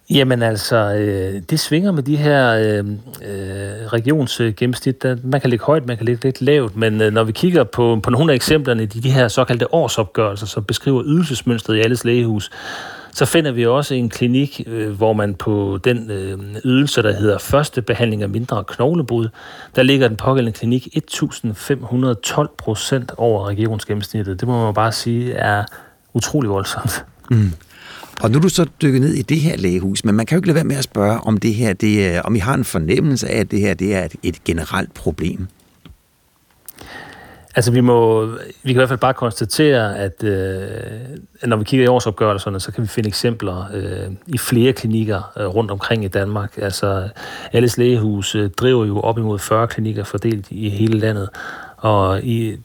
Jamen altså, øh, det svinger med de her øh, øh, regionsgennemsnit. Der, man kan ligge højt, man kan ligge lidt lavt, men øh, når vi kigger på, på nogle af eksemplerne i de, de her såkaldte årsopgørelser, som beskriver ydelsesmønstret i alles lægehus, så finder vi også en klinik, øh, hvor man på den øh, ydelse, der hedder første behandling af mindre knoglebrud, der ligger den pågældende klinik 1512 procent over regionsgennemsnittet. Det må man bare sige er utrolig voldsomt. Mm. Og nu er du så dykket ned i det her lægehus, men man kan jo ikke lade være med at spørge, om det her, det om I har en fornemmelse af, at det her det er et, et generelt problem. Altså vi må, vi kan i hvert fald bare konstatere, at øh, når vi kigger i årsopgørelserne, så kan vi finde eksempler øh, i flere klinikker øh, rundt omkring i Danmark. Altså alles lægehus øh, driver jo op imod 40 klinikker fordelt i hele landet, og i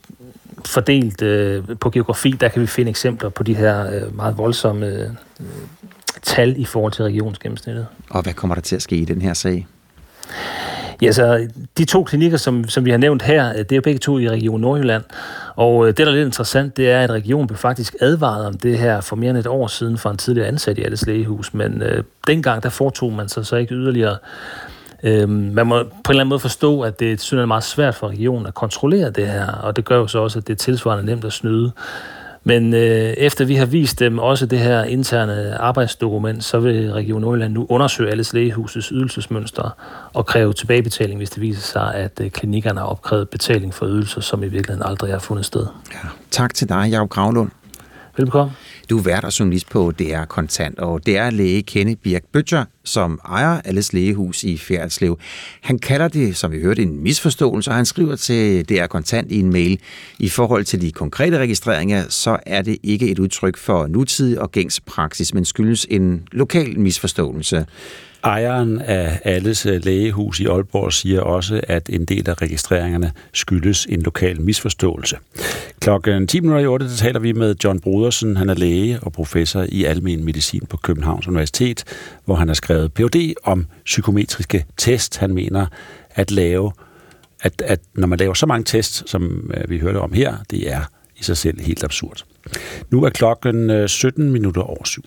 fordelt øh, på geografi, der kan vi finde eksempler på de her øh, meget voldsomme øh, tal i forhold til regionsgennemsnittet. Og hvad kommer der til at ske i den her sag? Ja, så de to klinikker, som, som vi har nævnt her, øh, det er jo begge to i Region Nordjylland. Og øh, det, der er lidt interessant, det er, at regionen blev faktisk advaret om det her for mere end et år siden fra en tidligere ansat i alles lægehus. Men øh, dengang, der foretog man sig så ikke yderligere Øh, man må på en eller anden måde forstå, at det er meget svært for regionen at kontrollere det her, og det gør jo så også, at det er tilsvarende nemt at snyde. Men øh, efter vi har vist dem også det her interne arbejdsdokument, så vil Region Nordjylland nu undersøge alles lægehusets ydelsesmønstre og kræve tilbagebetaling, hvis det viser sig, at øh, klinikkerne har opkrævet betaling for ydelser, som i virkeligheden aldrig har fundet sted. Ja. Tak til dig, Jacob Gravlund. Velbekomme. Du er vært og journalist på DR Kontant, og det er læge Kenny Birk Bøtger, som ejer alles lægehus i Fjerdslev. Han kalder det, som vi hørte, en misforståelse, og han skriver til DR Kontant i en mail. I forhold til de konkrete registreringer, så er det ikke et udtryk for nutidig og gængs praksis, men skyldes en lokal misforståelse. Ejeren af alles øh, lægehus i Aalborg siger også, at en del af registreringerne skyldes en lokal misforståelse. Klokken 10.08 taler vi med John Brodersen. Han er læge og professor i almen medicin på Københavns Universitet, hvor han har skrevet Ph.D. om psykometriske test. Han mener at lave, at, at når man laver så mange tests, som øh, vi hørte om her, det er i sig selv helt absurd. Nu er klokken øh, 17 minutter over syv.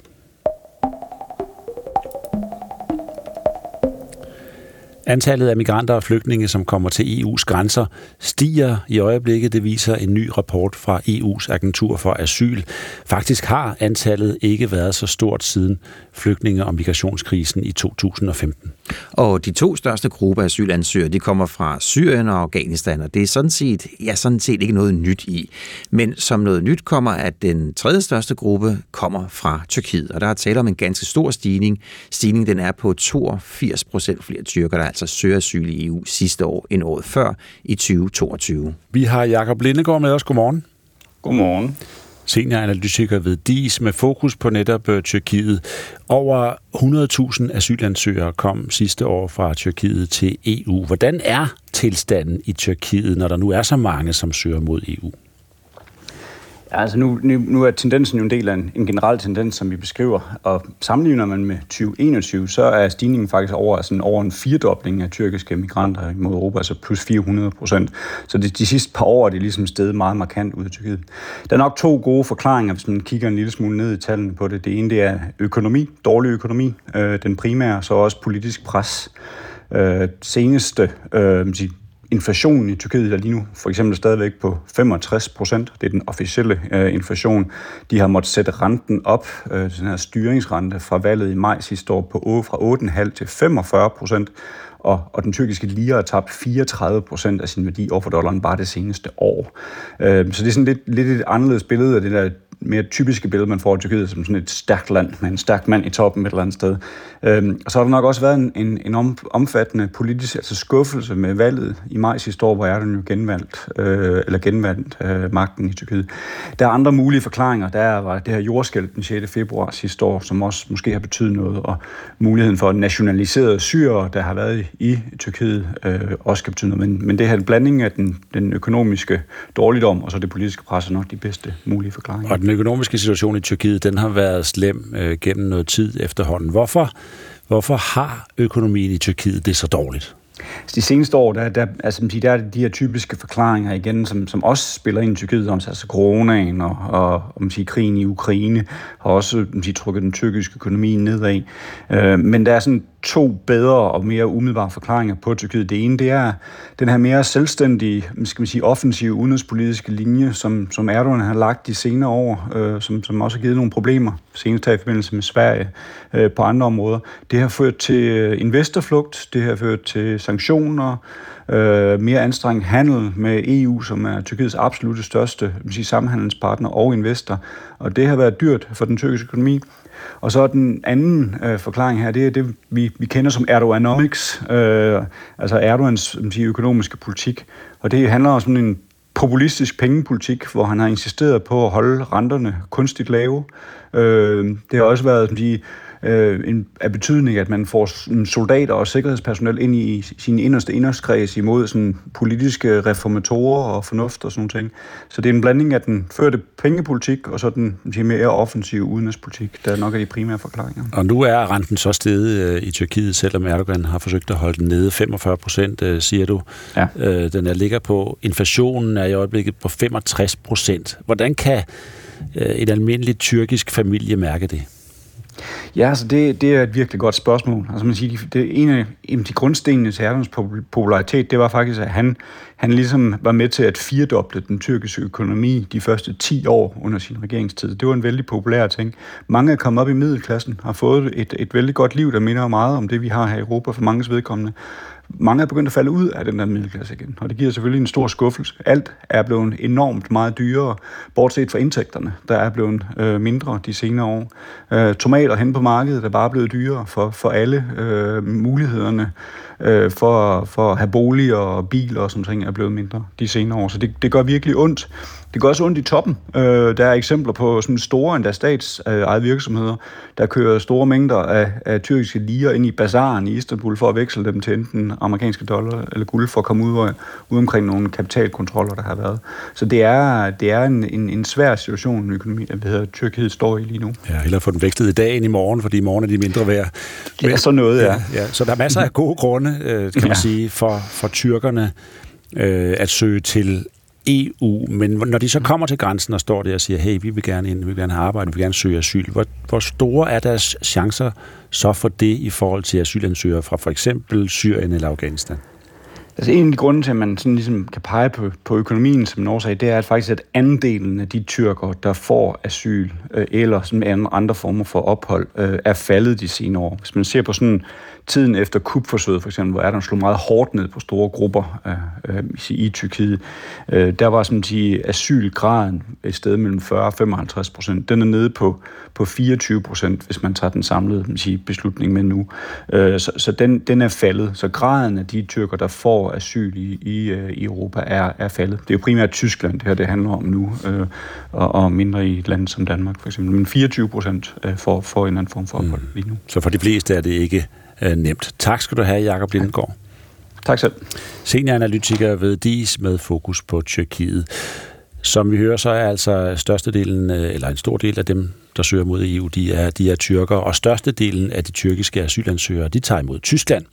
Antallet af migranter og flygtninge, som kommer til EU's grænser, stiger i øjeblikket. Det viser en ny rapport fra EU's agentur for asyl. Faktisk har antallet ikke været så stort siden flygtninge- og migrationskrisen i 2015. Og de to største grupper af asylansøgere, de kommer fra Syrien og Afghanistan, og det er sådan set, ja, sådan set ikke noget nyt i. Men som noget nyt kommer, at den tredje største gruppe kommer fra Tyrkiet, og der er tale om en ganske stor stigning. Stigningen den er på 82 procent flere tyrker, der altså søger asyl i EU sidste år end året før i 2022. Vi har Jakob Lindegård med os. Godmorgen. Godmorgen senioranalytiker ved DIS med fokus på netop øh, Tyrkiet. Over 100.000 asylansøgere kom sidste år fra Tyrkiet til EU. Hvordan er tilstanden i Tyrkiet, når der nu er så mange, som søger mod EU? Ja, altså nu, nu er tendensen jo en del af en, en generel tendens, som vi beskriver, og sammenligner man med 2021, så er stigningen faktisk over, altså over en firedobling af tyrkiske migranter mod Europa, altså plus 400 procent. Så de, de sidste par år er det ligesom steget meget markant ud af Tyrkiet. Der er nok to gode forklaringer, hvis man kigger en lille smule ned i tallene på det. Det ene det er økonomi, dårlig økonomi, øh, den primære, så også politisk pres. Øh, seneste øh, inflationen i Tyrkiet er lige nu for eksempel stadigvæk på 65 procent. Det er den officielle øh, inflation. De har måttet sætte renten op, øh, den her styringsrente fra valget i maj sidste år, på, fra 8,5 til 45 procent og, og den tyrkiske lira har tabt 34 procent af sin værdi over for dollaren bare det seneste år. Øh, så det er sådan lidt, lidt et anderledes billede af det der mere typiske billede, man får af Tyrkiet, som sådan et stærkt land med en stærk mand i toppen et eller andet sted. Øhm, og så har der nok også været en, en, en om, omfattende politisk altså skuffelse med valget i maj sidste år, hvor Erdogan jo genvalgt, øh, eller genvandt øh, magten i Tyrkiet. Der er andre mulige forklaringer. Der var det her jordskælv den 6. februar sidste år, som også måske har betydet noget, og muligheden for nationaliserede syre, der har været i, Tyrkiet, øh, også kan betyde noget. Men, men det her blanding af den, den økonomiske dårligdom og så det politiske pres er nok de bedste mulige forklaringer. Og den økonomiske situation i Tyrkiet, den har været slem øh, gennem noget tid efterhånden. Hvorfor, hvorfor har økonomien i Tyrkiet det så dårligt? De seneste år, der, der, altså, der er de her typiske forklaringer igen, som, som også spiller ind i Tyrkiet, om altså coronaen og, og om sige, krigen i Ukraine, har også om sige, trukket den tyrkiske økonomi nedad. Øh, men der er sådan to bedre og mere umiddelbare forklaringer på Tyrkiet. Det ene, det er den her mere selvstændige, skal man sige, offensive udenrigspolitiske linje, som, som Erdogan har lagt de senere år, øh, som, som også har givet nogle problemer, senest her i forbindelse med Sverige øh, på andre områder. Det har ført til øh, investorflugt, det har ført til sanktioner, øh, mere anstrengt handel med EU, som er Tyrkiets absolutte største sige, samhandelspartner og investor. Og det har været dyrt for den tyrkiske økonomi. Og så den anden øh, forklaring her, det er det, vi, vi kender som Erdoganomics, øh, altså Erdogans sige, økonomiske politik. Og det handler om sådan en populistisk pengepolitik, hvor han har insisteret på at holde renterne kunstigt lave. Øh, det har også været som sige, øh, en, af betydning, at man får soldater og sikkerhedspersonel ind i sin inderste inderskreds imod sådan politiske reformatorer og fornuft og sådan ting. Så det er en blanding af den førte pengepolitik og så den mere offensive udenrigspolitik, der nok er de primære forklaringer. Og nu er renten så steget øh, i Tyrkiet, selvom Erdogan har forsøgt at holde den nede 45 procent, øh, siger du. Ja. Øh, den er ligger på, inflationen er i øjeblikket på 65 procent. Hvordan kan øh, et almindeligt tyrkisk familie mærke det? Ja, altså det, det er et virkelig godt spørgsmål. Altså man siger, det, ene af de grundstenene til Erdogans popularitet, det var faktisk, at han, han ligesom var med til at firedoble den tyrkiske økonomi de første 10 år under sin regeringstid. Det var en vældig populær ting. Mange er kommet op i middelklassen, har fået et, et vældig godt liv, der minder meget om det, vi har her i Europa for manges vedkommende mange er begyndt at falde ud af den der middelklasse igen, og det giver selvfølgelig en stor skuffelse. Alt er blevet enormt meget dyrere, bortset fra indtægterne, der er blevet øh, mindre de senere år. Øh, tomater hen på markedet er bare blevet dyrere for, for alle øh, mulighederne øh, for, for at have boliger og biler og sådan ting er blevet mindre de senere år. Så det, det gør virkelig ondt. Det gør også ondt i toppen. Øh, der er eksempler på sådan store endda statsejede virksomheder, der kører store mængder af, af tyrkiske liger ind i bazaren i Istanbul for at veksle dem til enten amerikanske dollar eller guld for at komme ud, ud omkring nogle kapitalkontroller, der har været. Så det er, det er en, en, en svær situation, økonomi, der hedder, Tyrkiet står i lige nu. Ja, eller få den vekslet i dag end i morgen, fordi i morgen er de mindre værd. Det er så noget, ja. ja, ja. Så der er masser af gode grunde, øh, kan man ja. sige, for, for tyrkerne øh, at søge til EU, men når de så kommer til grænsen og står der og siger, hey, vi vil gerne ind, vi vil gerne have arbejde, vi vil gerne søge asyl, hvor, hvor store er deres chancer så for det i forhold til asylansøgere fra for eksempel Syrien eller Afghanistan? Altså en af de grunde til, at man sådan ligesom kan pege på, på økonomien som en årsag, det er at faktisk, at andelen af de tyrker, der får asyl øh, eller sådan andre former for ophold, øh, er faldet de senere år. Hvis man ser på sådan tiden efter kupforsøget, for eksempel, hvor Erdogan slog meget hårdt ned på store grupper øh, øh, i Tyrkiet, øh, der var sådan sige, asylgraden et sted mellem 40 og 55 procent. Den er nede på, på 24 procent, hvis man tager den samlede sige, beslutning med nu. Øh, så så den, den er faldet. Så graden af de tyrker, der får asyl i, i, øh, i Europa, er, er faldet. Det er jo primært Tyskland, det her det handler om nu, øh, og, og mindre i et land som Danmark for eksempel. Men 24 procent øh, får, får en anden form for ophold mm. lige nu. Så for de fleste er det ikke øh, nemt. Tak skal du have, Jakob Lindgaard. Tak selv. Senioranalytiker ved DIS med fokus på Tyrkiet. Som vi hører, så er altså størstedelen, øh, eller en stor del af dem, der søger mod EU, de er, de er tyrker, og størstedelen af de tyrkiske asylansøgere, de tager imod Tyskland.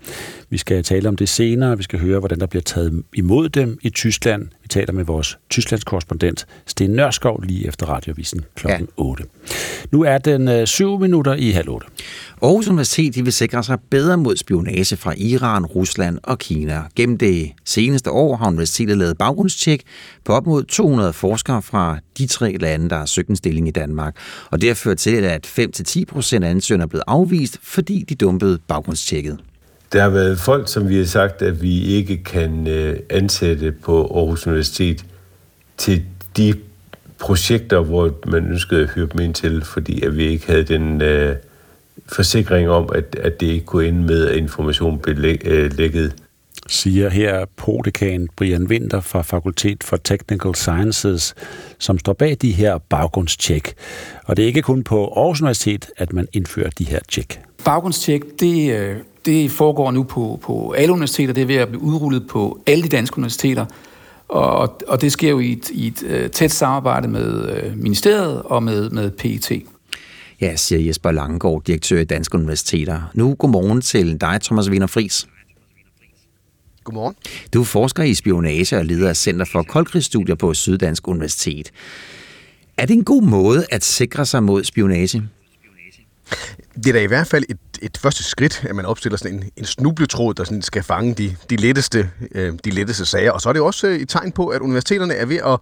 Vi skal tale om det senere, vi skal høre, hvordan der bliver taget imod dem i Tyskland. Vi taler med vores Tysklands korrespondent Sten Nørskov lige efter radiovisen kl. Ja. 8. Nu er den øh, 7 minutter i halv 8. Aarhus Universitet de vil sikre sig bedre mod spionage fra Iran, Rusland og Kina. Gennem det seneste år har universitetet lavet baggrundstjek på op mod 200 forskere fra de tre lande, der har søgt en stilling i Danmark. Og det har ført til, at 5-10 procent af ansøgerne er blevet afvist, fordi de dumpede baggrundstjekket. der har været folk, som vi har sagt, at vi ikke kan øh, ansætte på Aarhus Universitet til de projekter, hvor man ønskede at hyre dem ind til, fordi at vi ikke havde den øh, forsikring om, at, at det ikke kunne ende med, at information blev læ- øh, lækket. Siger her prodekan Brian Winter fra Fakultet for Technical Sciences, som står bag de her baggrundstjek. Og det er ikke kun på Aarhus Universitet, at man indfører de her tjek. Baggrundstjek, det, øh, det foregår nu på, på alle universiteter. Det er ved at blive udrullet på alle de danske universiteter. Og, og det sker jo i et, i et uh, tæt samarbejde med uh, ministeriet og med, med PET. Ja, siger Jesper Langegaard, direktør i Danske Universiteter. Nu godmorgen til dig, Thomas Wiener Friis. Godmorgen. Du forsker i spionage og leder af Center for Koldkrigsstudier på Syddansk Universitet. Er det en god måde at sikre sig mod spionage? Det er da i hvert fald et, et første skridt, at man opstiller sådan en, en snubletråd, der sådan skal fange de, de, letteste, øh, de letteste sager. Og så er det også et tegn på, at universiteterne er ved at,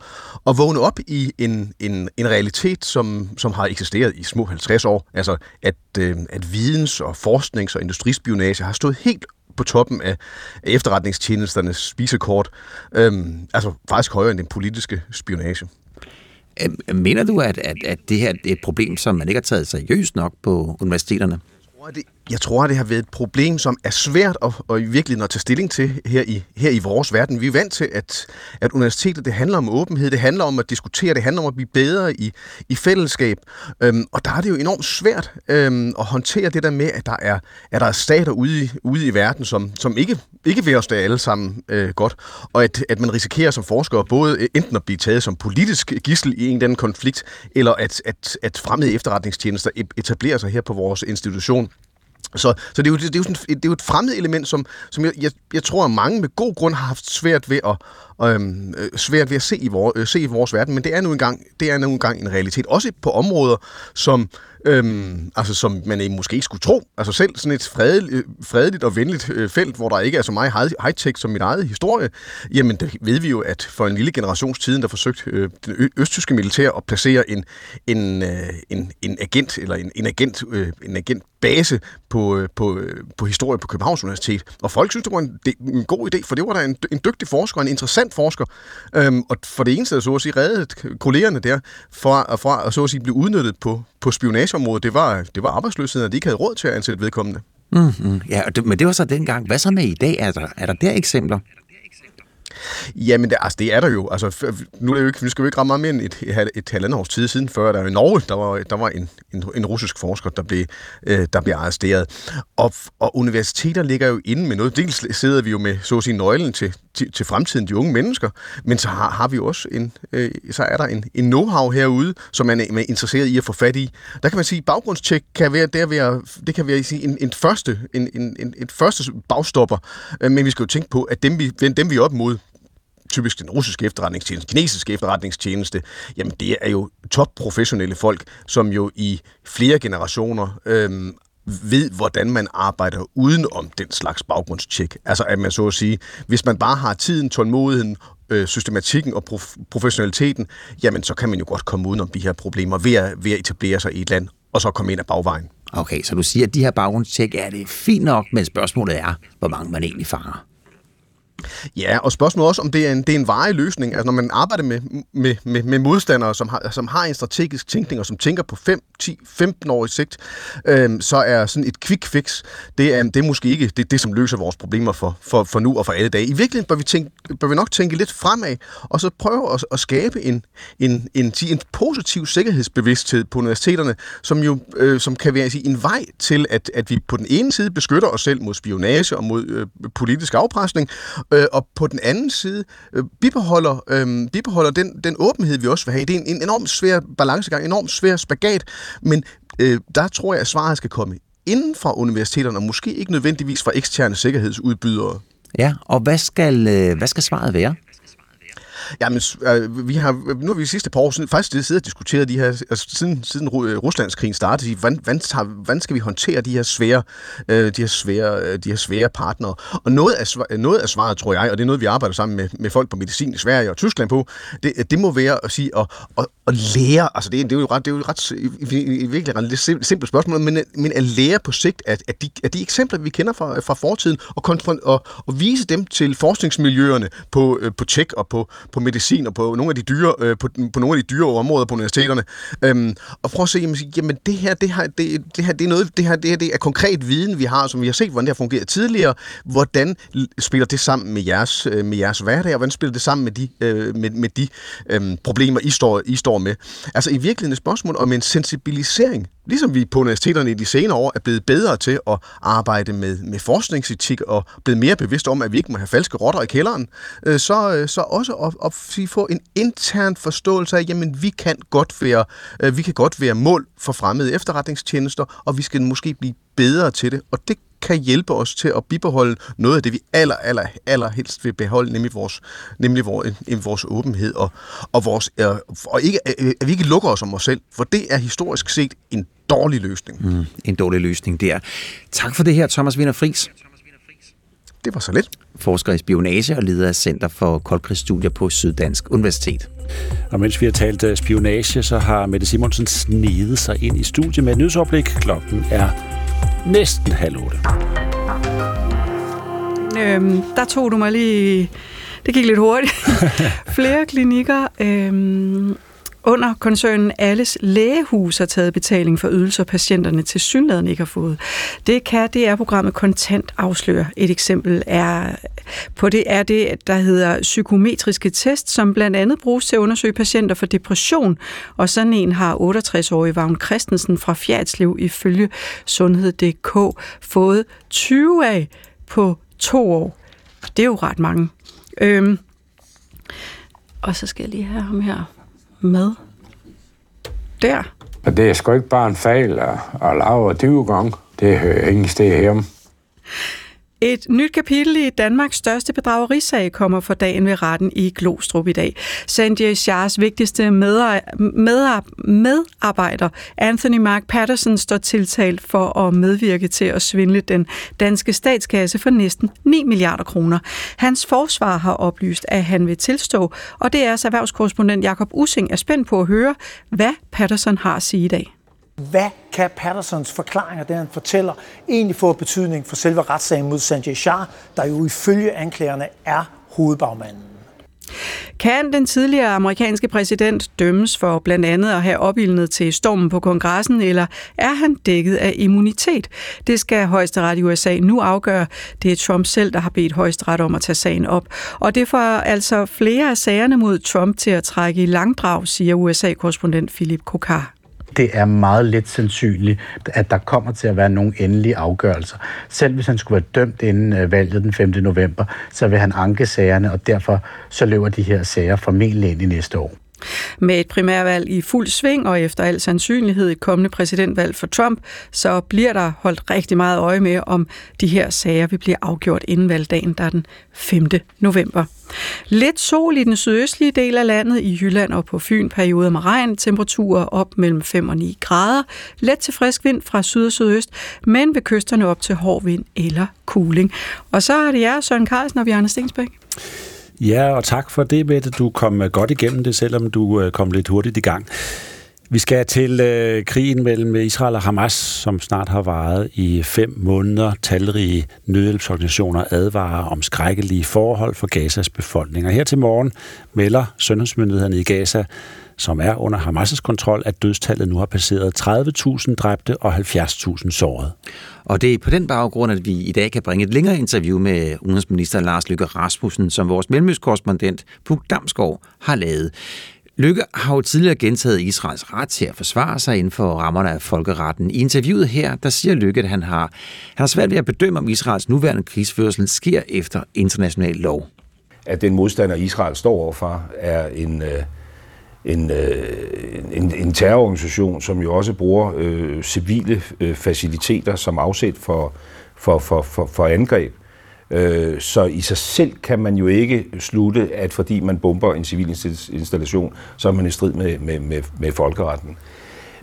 at vågne op i en, en, en realitet, som, som har eksisteret i små 50 år. Altså, at, øh, at videns- og forsknings- og industrispionage har stået helt på toppen af, efterretningstjenesternes spisekort. Øhm, altså faktisk højere end den politiske spionage. Mener du, at, at, at det her er et problem, som man ikke har taget seriøst nok på universiteterne? Jeg tror, at det jeg tror, det har været et problem, som er svært at, at virkelig at tage stilling til her i, her i vores verden. Vi er vant til, at, at universitetet det handler om åbenhed, det handler om at diskutere, det handler om at blive bedre i, i fællesskab. Øhm, og der er det jo enormt svært øhm, at håndtere det der med, at der er, at der er stater ude i, ude i verden, som, som ikke, ikke vil os det alle sammen øh, godt. Og at, at man risikerer som forsker både øh, enten at blive taget som politisk gissel i en eller anden konflikt, eller at, at, at fremmede efterretningstjenester etablerer sig her på vores institution. Så, så det, er jo, det, er jo sådan, det er jo et fremmed element, som, som jeg, jeg, jeg tror, at mange med god grund har haft svært ved at, øhm, øh, svært ved at se, i vores, øh, se i vores verden, men det er nu engang, det er nu engang en realitet. Også på områder, som, øhm, altså, som man måske ikke skulle tro. Altså selv sådan et fredeligt, øh, fredeligt og venligt øh, felt, hvor der ikke er så meget high-tech som mit eget historie, jamen det ved vi jo, at for en lille generationstiden, der forsøgte øh, den østtyske militær at placere en, en, øh, en, en agent, eller en, en agent, øh, en agent base på, øh, på, øh, på historie på Københavns Universitet. Og folk synes, det var en, en god idé, for det var da en, en dygtig forsker, en interessant forsker. Øhm, og for det eneste, der så at sige, reddede kollegerne der fra, fra at så at sige, blive udnyttet på, på spionage spionageområdet, det var, det var arbejdsløsheden, at de ikke havde råd til at ansætte vedkommende. Mm-hmm. Ja, men det var så dengang. Hvad så med i dag? Er der, er der der eksempler? Jamen, det, altså, det er der jo. Altså, nu, er det jo ikke, nu skal vi ikke ramme meget mere end et, et, et halvandet års tid siden, før der i Norge, der var, der var en, en, en russisk forsker, der blev, øh, der blev arresteret. Og, og universiteter ligger jo inde med noget. Dels sidder vi jo med, så at sige, nøglen til, til, til fremtiden, de unge mennesker, men så har, har vi også en, øh, så er der en, en know-how herude, som man er, man er interesseret i at få fat i. Der kan man sige, at baggrundstjek kan være, der være, det kan være sige, en, en, første, en, en, en, en første bagstopper, øh, men vi skal jo tænke på, at dem vi, dem vi er op mod, typisk den russiske efterretningstjeneste, kinesiske efterretningstjeneste, jamen det er jo topprofessionelle folk, som jo i flere generationer øhm, ved, hvordan man arbejder uden om den slags baggrundstjek. Altså at man så at sige, hvis man bare har tiden, tålmodigheden, øh, systematikken og prof- professionaliteten, jamen så kan man jo godt komme uden om de her problemer ved at, ved at etablere sig i et land, og så komme ind ad bagvejen. Okay, så du siger, at de her baggrundstjek er det fint nok, men spørgsmålet er, hvor mange man egentlig fanger. Ja, og spørgsmålet også, om det er en, det er en varig løsning. Altså, når man arbejder med, med, med, med modstandere, som har, som har en strategisk tænkning, og som tænker på 5, 10, 15 år i sigt, øhm, så er sådan et quick fix, det er, det er måske ikke det, det, som løser vores problemer for, for, for nu og for alle dage. I virkeligheden bør vi, tænke, bør vi nok tænke lidt fremad, og så prøve at, at skabe en, en, en, en positiv sikkerhedsbevidsthed på universiteterne, som jo øh, som kan være sige, en vej til, at, at vi på den ene side beskytter os selv mod spionage og mod øh, politisk afpresning, øh, og på den anden side øh, bibeholder, øh, bibeholder den, den åbenhed, vi også vil have. Det er en, en enormt svær balancegang, en enormt svær spagat, men øh, der tror jeg, at svaret skal komme inden fra universiteterne, og måske ikke nødvendigvis fra eksterne sikkerhedsudbydere. Ja, og hvad skal, øh, hvad skal svaret være? Jamen, øh, vi har, nu har vi de sidste par år siden, faktisk siddet og diskuteret de her, altså siden, siden øh, Ruslandskrigen startede, hvordan, hvordan, hvordan skal vi håndtere de her svære, øh, de her svære, øh, de her svære partnere. Og noget af, noget af svaret, tror jeg, og det er noget, vi arbejder sammen med, med folk på medicin i Sverige og Tyskland på, det, det må være at sige, at, at, at lære, altså det, det er jo ret, det er jo ret, i, virkelig ret simpelt spørgsmål, men, men at lære på sigt, at, at, de, at de eksempler, vi kender fra, fra fortiden, og, og, og vise dem til forskningsmiljøerne på, øh, på tech og på, på medicin og på nogle af de dyre, øh, på, på nogle af de dyre områder på universiteterne. Øhm, og prøv at se, jamen, jamen det her, det her, det, det her, det er noget, det her, det her, det er konkret viden, vi har, som vi har set, hvordan det har fungeret tidligere. Hvordan spiller det sammen med jeres, øh, med jeres hverdag, og hvordan spiller det sammen med de, øh, med, med de øh, problemer, I står, I står med? Altså i virkeligheden et spørgsmål om en sensibilisering Ligesom vi på universiteterne i de senere år er blevet bedre til at arbejde med, med forskningsetik og blevet mere bevidst om, at vi ikke må have falske rotter i kælderen, øh, så, øh, så også at, og vi får en intern forståelse af, jamen vi kan godt være, øh, vi kan godt være mål for fremmede efterretningstjenester, og vi skal måske blive bedre til det, og det kan hjælpe os til at bibeholde noget af det, vi aller, aller, aller helst vil beholde, nemlig vores, nemlig vores, vores åbenhed, og, og, vores, øh, og ikke, øh, at vi ikke lukker os om os selv, for det er historisk set en dårlig løsning. Mm, en dårlig løsning, det er. Tak for det her, Thomas Wiener Friis. Det var så lidt. Forsker i spionage og leder af Center for Koldkrigsstudier på Syddansk Universitet. Og mens vi har talt øh, spionage, så har Mette Simonsen snedet sig ind i studiet med et nyhedsoplæg. Klokken er næsten halv otte. Øhm, der tog du mig lige... Det gik lidt hurtigt. Flere klinikker øhm, under koncernen Alles Lægehus har taget betaling for ydelser, patienterne til synligheden ikke har fået. Det kan DR-programmet Kontant afsløre. Et eksempel er på det er det, der hedder psykometriske test, som blandt andet bruges til at undersøge patienter for depression. Og sådan en har 68-årige Vagn Christensen fra Fjerdslev ifølge Sundhed.dk fået 20 af på to år. Det er jo ret mange. Øhm, og så skal jeg lige have ham her med der. Og det er sgu ikke bare en fejl at, at lave 20 gange. Det hører ingen sted hjemme. Et nyt kapitel i Danmarks største bedragerisag kommer for dagen ved retten i Glostrup i dag. Sanjay Shahs vigtigste medarbejder, Anthony Mark Patterson, står tiltalt for at medvirke til at svindle den danske statskasse for næsten 9 milliarder kroner. Hans forsvar har oplyst, at han vil tilstå, og det er altså erhvervskorrespondent Jakob Using er spændt på at høre, hvad Patterson har at sige i dag. Hvad kan Pattersons forklaringer, det han fortæller, egentlig få betydning for selve retssagen mod Sanjay Shah, der jo ifølge anklagerne er hovedbagmanden? Kan den tidligere amerikanske præsident dømmes for blandt andet at have opildnet til stormen på kongressen, eller er han dækket af immunitet? Det skal højesteret i USA nu afgøre. Det er Trump selv, der har bedt højesteret om at tage sagen op. Og det får altså flere af sagerne mod Trump til at trække i langdrag, siger USA-korrespondent Philip Kokar det er meget lidt sandsynligt, at der kommer til at være nogle endelige afgørelser. Selv hvis han skulle være dømt inden øh, valget den 5. november, så vil han anke sagerne, og derfor så løber de her sager formentlig ind i næste år. Med et primærvalg i fuld sving og efter al sandsynlighed et kommende præsidentvalg for Trump, så bliver der holdt rigtig meget øje med, om de her sager vil blive afgjort inden valgdagen, der er den 5. november. Lidt sol i den sydøstlige del af landet, i Jylland og på Fyn, perioder med regn, temperaturer op mellem 5 og 9 grader, let til frisk vind fra syd og sydøst, men ved kysterne op til hård vind eller kuling. Og så er det jer, Søren Carlsen og Bjarne Stensbæk. Ja, og tak for det, Mette. Du kom øh, godt igennem det, selvom du øh, kom lidt hurtigt i gang. Vi skal til øh, krigen mellem Israel og Hamas, som snart har varet i fem måneder. Talrige nødhjælpsorganisationer advarer om skrækkelige forhold for Gazas befolkning. Og her til morgen melder sundhedsmyndighederne i Gaza, som er under Hamas' kontrol, at dødstallet nu har passeret 30.000 dræbte og 70.000 sårede. Og det er på den baggrund, at vi i dag kan bringe et længere interview med udenrigsminister Lars Løkke Rasmussen, som vores mellemøstkorrespondent Puk Damsgaard har lavet. Lykke har jo tidligere gentaget Israels ret til at forsvare sig inden for rammerne af folkeretten. I interviewet her, der siger Lykke, at han har, han har svært ved at bedømme, om Israels nuværende krigsførsel sker efter international lov. At den modstander, Israel står overfor, er en, øh, en, øh, en, en terrororganisation, som jo også bruger øh, civile øh, faciliteter som afsæt for, for, for, for, for angreb. Øh, så i sig selv kan man jo ikke slutte, at fordi man bomber en civil installation, så er man i strid med, med, med, med folkeretten.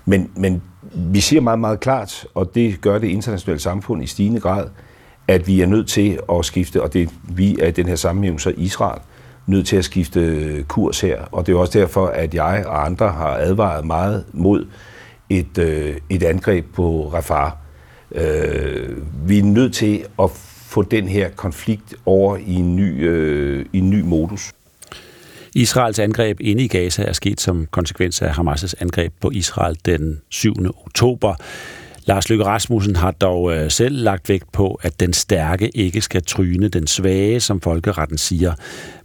Men, men vi siger meget, meget klart, og det gør det internationale samfund i stigende grad, at vi er nødt til at skifte, og det vi er i den her sammenhæng så Israel, nødt til at skifte kurs her. Og det er også derfor, at jeg og andre har advaret meget mod et, øh, et angreb på Rafah. Øh, vi er nødt til at få den her konflikt over i en ny, øh, i en ny modus. Israels angreb inde i Gaza er sket som konsekvens af Hamas' angreb på Israel den 7. oktober. Lars Løkke Rasmussen har dog øh, selv lagt vægt på, at den stærke ikke skal tryne den svage, som folkeretten siger.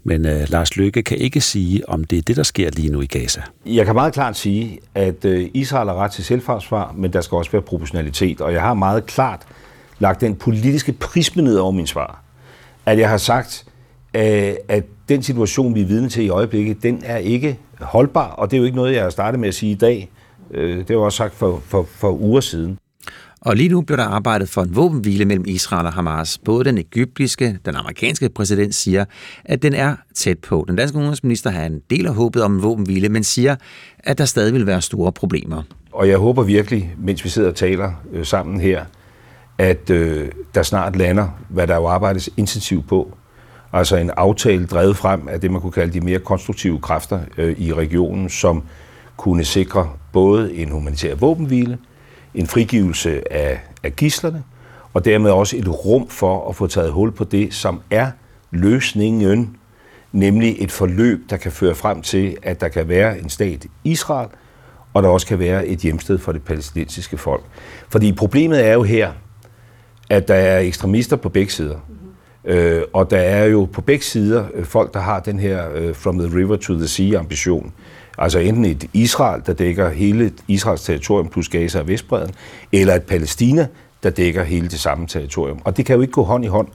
Men øh, Lars Løkke kan ikke sige, om det er det, der sker lige nu i Gaza. Jeg kan meget klart sige, at øh, Israel har ret til selvforsvar, men der skal også være proportionalitet. Og jeg har meget klart lagt den politiske prisme ned over min svar. At jeg har sagt, øh, at den situation, vi er vidne til i øjeblikket, den er ikke holdbar, og det er jo ikke noget, jeg har startet med at sige i dag. Øh, det var også sagt for, for, for uger siden. Og lige nu bliver der arbejdet for en våbenhvile mellem Israel og Hamas. Både den egyptiske, den amerikanske præsident siger, at den er tæt på. Den danske udenrigsminister har en del af håbet om en våbenhvile, men siger, at der stadig vil være store problemer. Og jeg håber virkelig, mens vi sidder og taler øh, sammen her, at øh, der snart lander, hvad der jo arbejdes intensivt på. Altså en aftale drevet frem af det, man kunne kalde de mere konstruktive kræfter øh, i regionen, som kunne sikre både en humanitær våbenhvile, en frigivelse af, af gislerne, og dermed også et rum for at få taget hul på det, som er løsningen, nemlig et forløb, der kan føre frem til, at der kan være en stat Israel, og der også kan være et hjemsted for det palæstinensiske folk. Fordi problemet er jo her, at der er ekstremister på begge sider. Øh, og der er jo på begge sider øh, folk, der har den her øh, from the river to the sea ambition. Altså enten et Israel, der dækker hele Israels territorium plus Gaza og Vestbreden, eller et Palæstina, der dækker hele det samme territorium. Og det kan jo ikke gå hånd i hånd.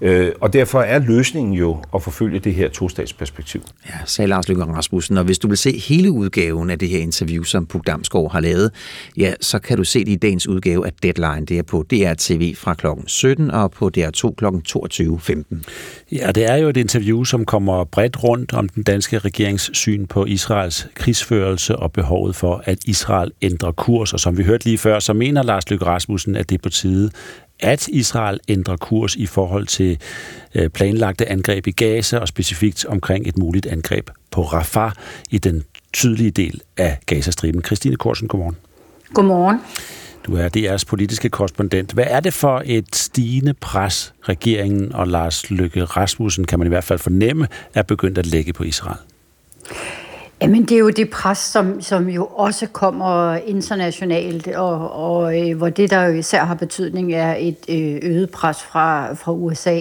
Øh, og derfor er løsningen jo at forfølge det her tostatsperspektiv. Ja, sagde Lars Løkke Rasmussen. Og hvis du vil se hele udgaven af det her interview, som Puk Damsgaard har lavet, ja, så kan du se det i dagens udgave af Deadline. Det er på DR TV fra kl. 17 og på DR2 kl. 22.15. Ja, det er jo et interview, som kommer bredt rundt om den danske regerings syn på Israels krigsførelse og behovet for, at Israel ændrer kurs. Og som vi hørte lige før, så mener Lars Løkke Rasmussen, at det er på tide, at Israel ændrer kurs i forhold til øh, planlagte angreb i Gaza og specifikt omkring et muligt angreb på Rafah i den tydelige del af Gazastriben. Christine Korsen, godmorgen. Godmorgen. Du er DR's politiske korrespondent. Hvad er det for et stigende pres, regeringen og Lars Løkke Rasmussen, kan man i hvert fald fornemme, er begyndt at lægge på Israel? Jamen, det er jo det pres, som, som jo også kommer internationalt, og, og øh, hvor det, der jo især har betydning, er et øh, øget pres fra, fra USA.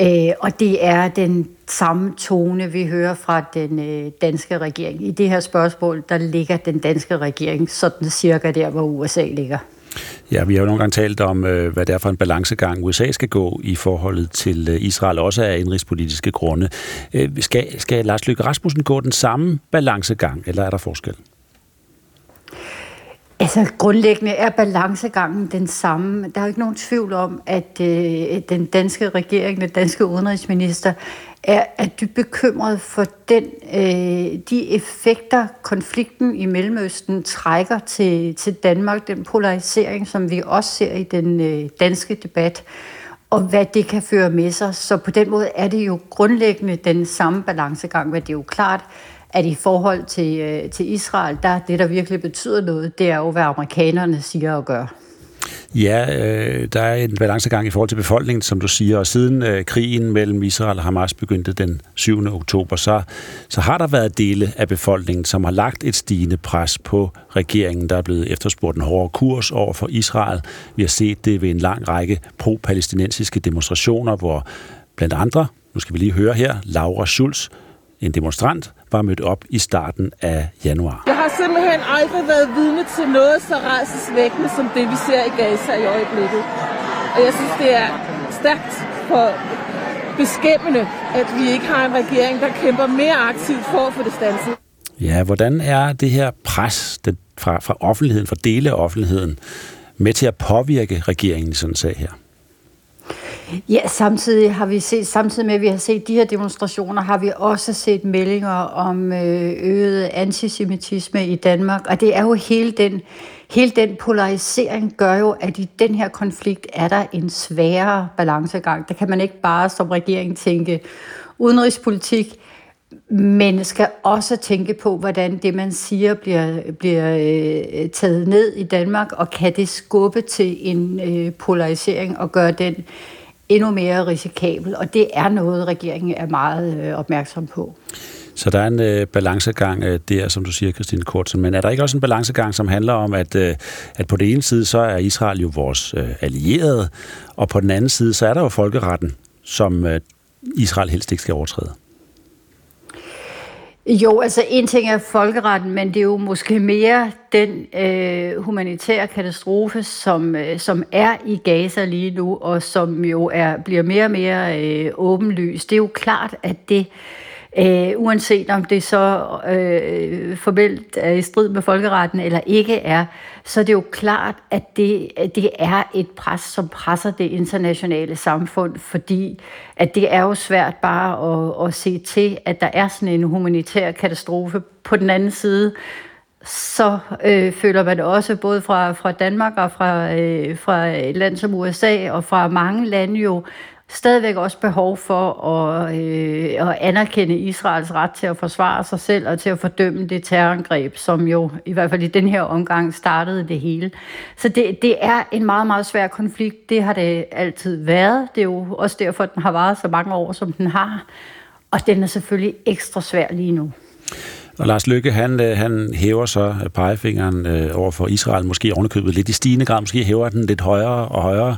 Øh, og det er den samme tone, vi hører fra den øh, danske regering. I det her spørgsmål, der ligger den danske regering sådan cirka der, hvor USA ligger. Ja, vi har jo nogle gange talt om, øh, hvad det er for en balancegang USA skal gå i forholdet til øh, Israel, også af indrigspolitiske grunde. Øh, skal, skal Lars Løkke Rasmussen gå den samme balancegang, eller er der forskel? Altså grundlæggende er balancegangen den samme. Der er jo ikke nogen tvivl om, at øh, den danske regering, den danske udenrigsminister, er, er du bekymret for den, øh, de effekter, konflikten i Mellemøsten trækker til, til Danmark, den polarisering, som vi også ser i den øh, danske debat, og hvad det kan føre med sig. Så på den måde er det jo grundlæggende den samme balancegang, men det er jo klart, at i forhold til, øh, til Israel, der det, der virkelig betyder noget, det er jo, hvad amerikanerne siger og gør. Ja, øh, der er en balancegang i forhold til befolkningen, som du siger, og siden øh, krigen mellem Israel og Hamas begyndte den 7. oktober, så, så har der været dele af befolkningen, som har lagt et stigende pres på regeringen, der er blevet efterspurgt en hårdere kurs over for Israel. Vi har set det ved en lang række pro-palæstinensiske demonstrationer, hvor blandt andre, nu skal vi lige høre her, Laura Schulz, en demonstrant, var mødt op i starten af januar. Jeg har simpelthen aldrig været vidne til noget så rædselsvækkende som det, vi ser i Gaza i øjeblikket. Og jeg synes, det er stærkt for beskæmmende, at vi ikke har en regering, der kæmper mere aktivt for at få det standset. Ja, hvordan er det her pres den, fra, fra offentligheden, fra dele af offentligheden, med til at påvirke regeringen i sådan en sag her? Ja, samtidig har vi set, samtidig med at vi har set de her demonstrationer, har vi også set meldinger om øh, øget antisemitisme i Danmark, og det er jo hele den, hele den polarisering gør jo, at i den her konflikt er der en sværere balancegang. Der kan man ikke bare som regering tænke udenrigspolitik, men skal også tænke på, hvordan det, man siger, bliver, bliver øh, taget ned i Danmark, og kan det skubbe til en øh, polarisering og gøre den endnu mere risikabel. Og det er noget, regeringen er meget øh, opmærksom på. Så der er en øh, balancegang øh, der, som du siger, Christine Kortsen. Men er der ikke også en balancegang, som handler om, at, øh, at på den ene side, så er Israel jo vores øh, allierede, og på den anden side, så er der jo folkeretten, som øh, Israel helst ikke skal overtræde? Jo, altså en ting er folkeretten, men det er jo måske mere den øh, humanitære katastrofe, som, øh, som er i Gaza lige nu, og som jo er, bliver mere og mere øh, åbenlyst. Det er jo klart, at det øh, uanset om det så øh, formelt er i strid med folkeretten eller ikke er, så er det jo klart, at det, det er et pres, som presser det internationale samfund, fordi at det er jo svært bare at, at se til, at der er sådan en humanitær katastrofe på den anden side, så øh, føler man også både fra, fra Danmark og fra, øh, fra et land som USA og fra mange lande jo stadigvæk også behov for at, øh, at anerkende Israels ret til at forsvare sig selv og til at fordømme det terrorangreb, som jo i hvert fald i den her omgang startede det hele. Så det, det er en meget, meget svær konflikt. Det har det altid været. Det er jo også derfor, at den har varet så mange år, som den har. Og den er selvfølgelig ekstra svær lige nu. Og Lars Lykke, han, øh, han hæver så pegefingeren øh, over for Israel, måske ovenikøbet lidt i stigende grad, måske hæver den lidt højere og højere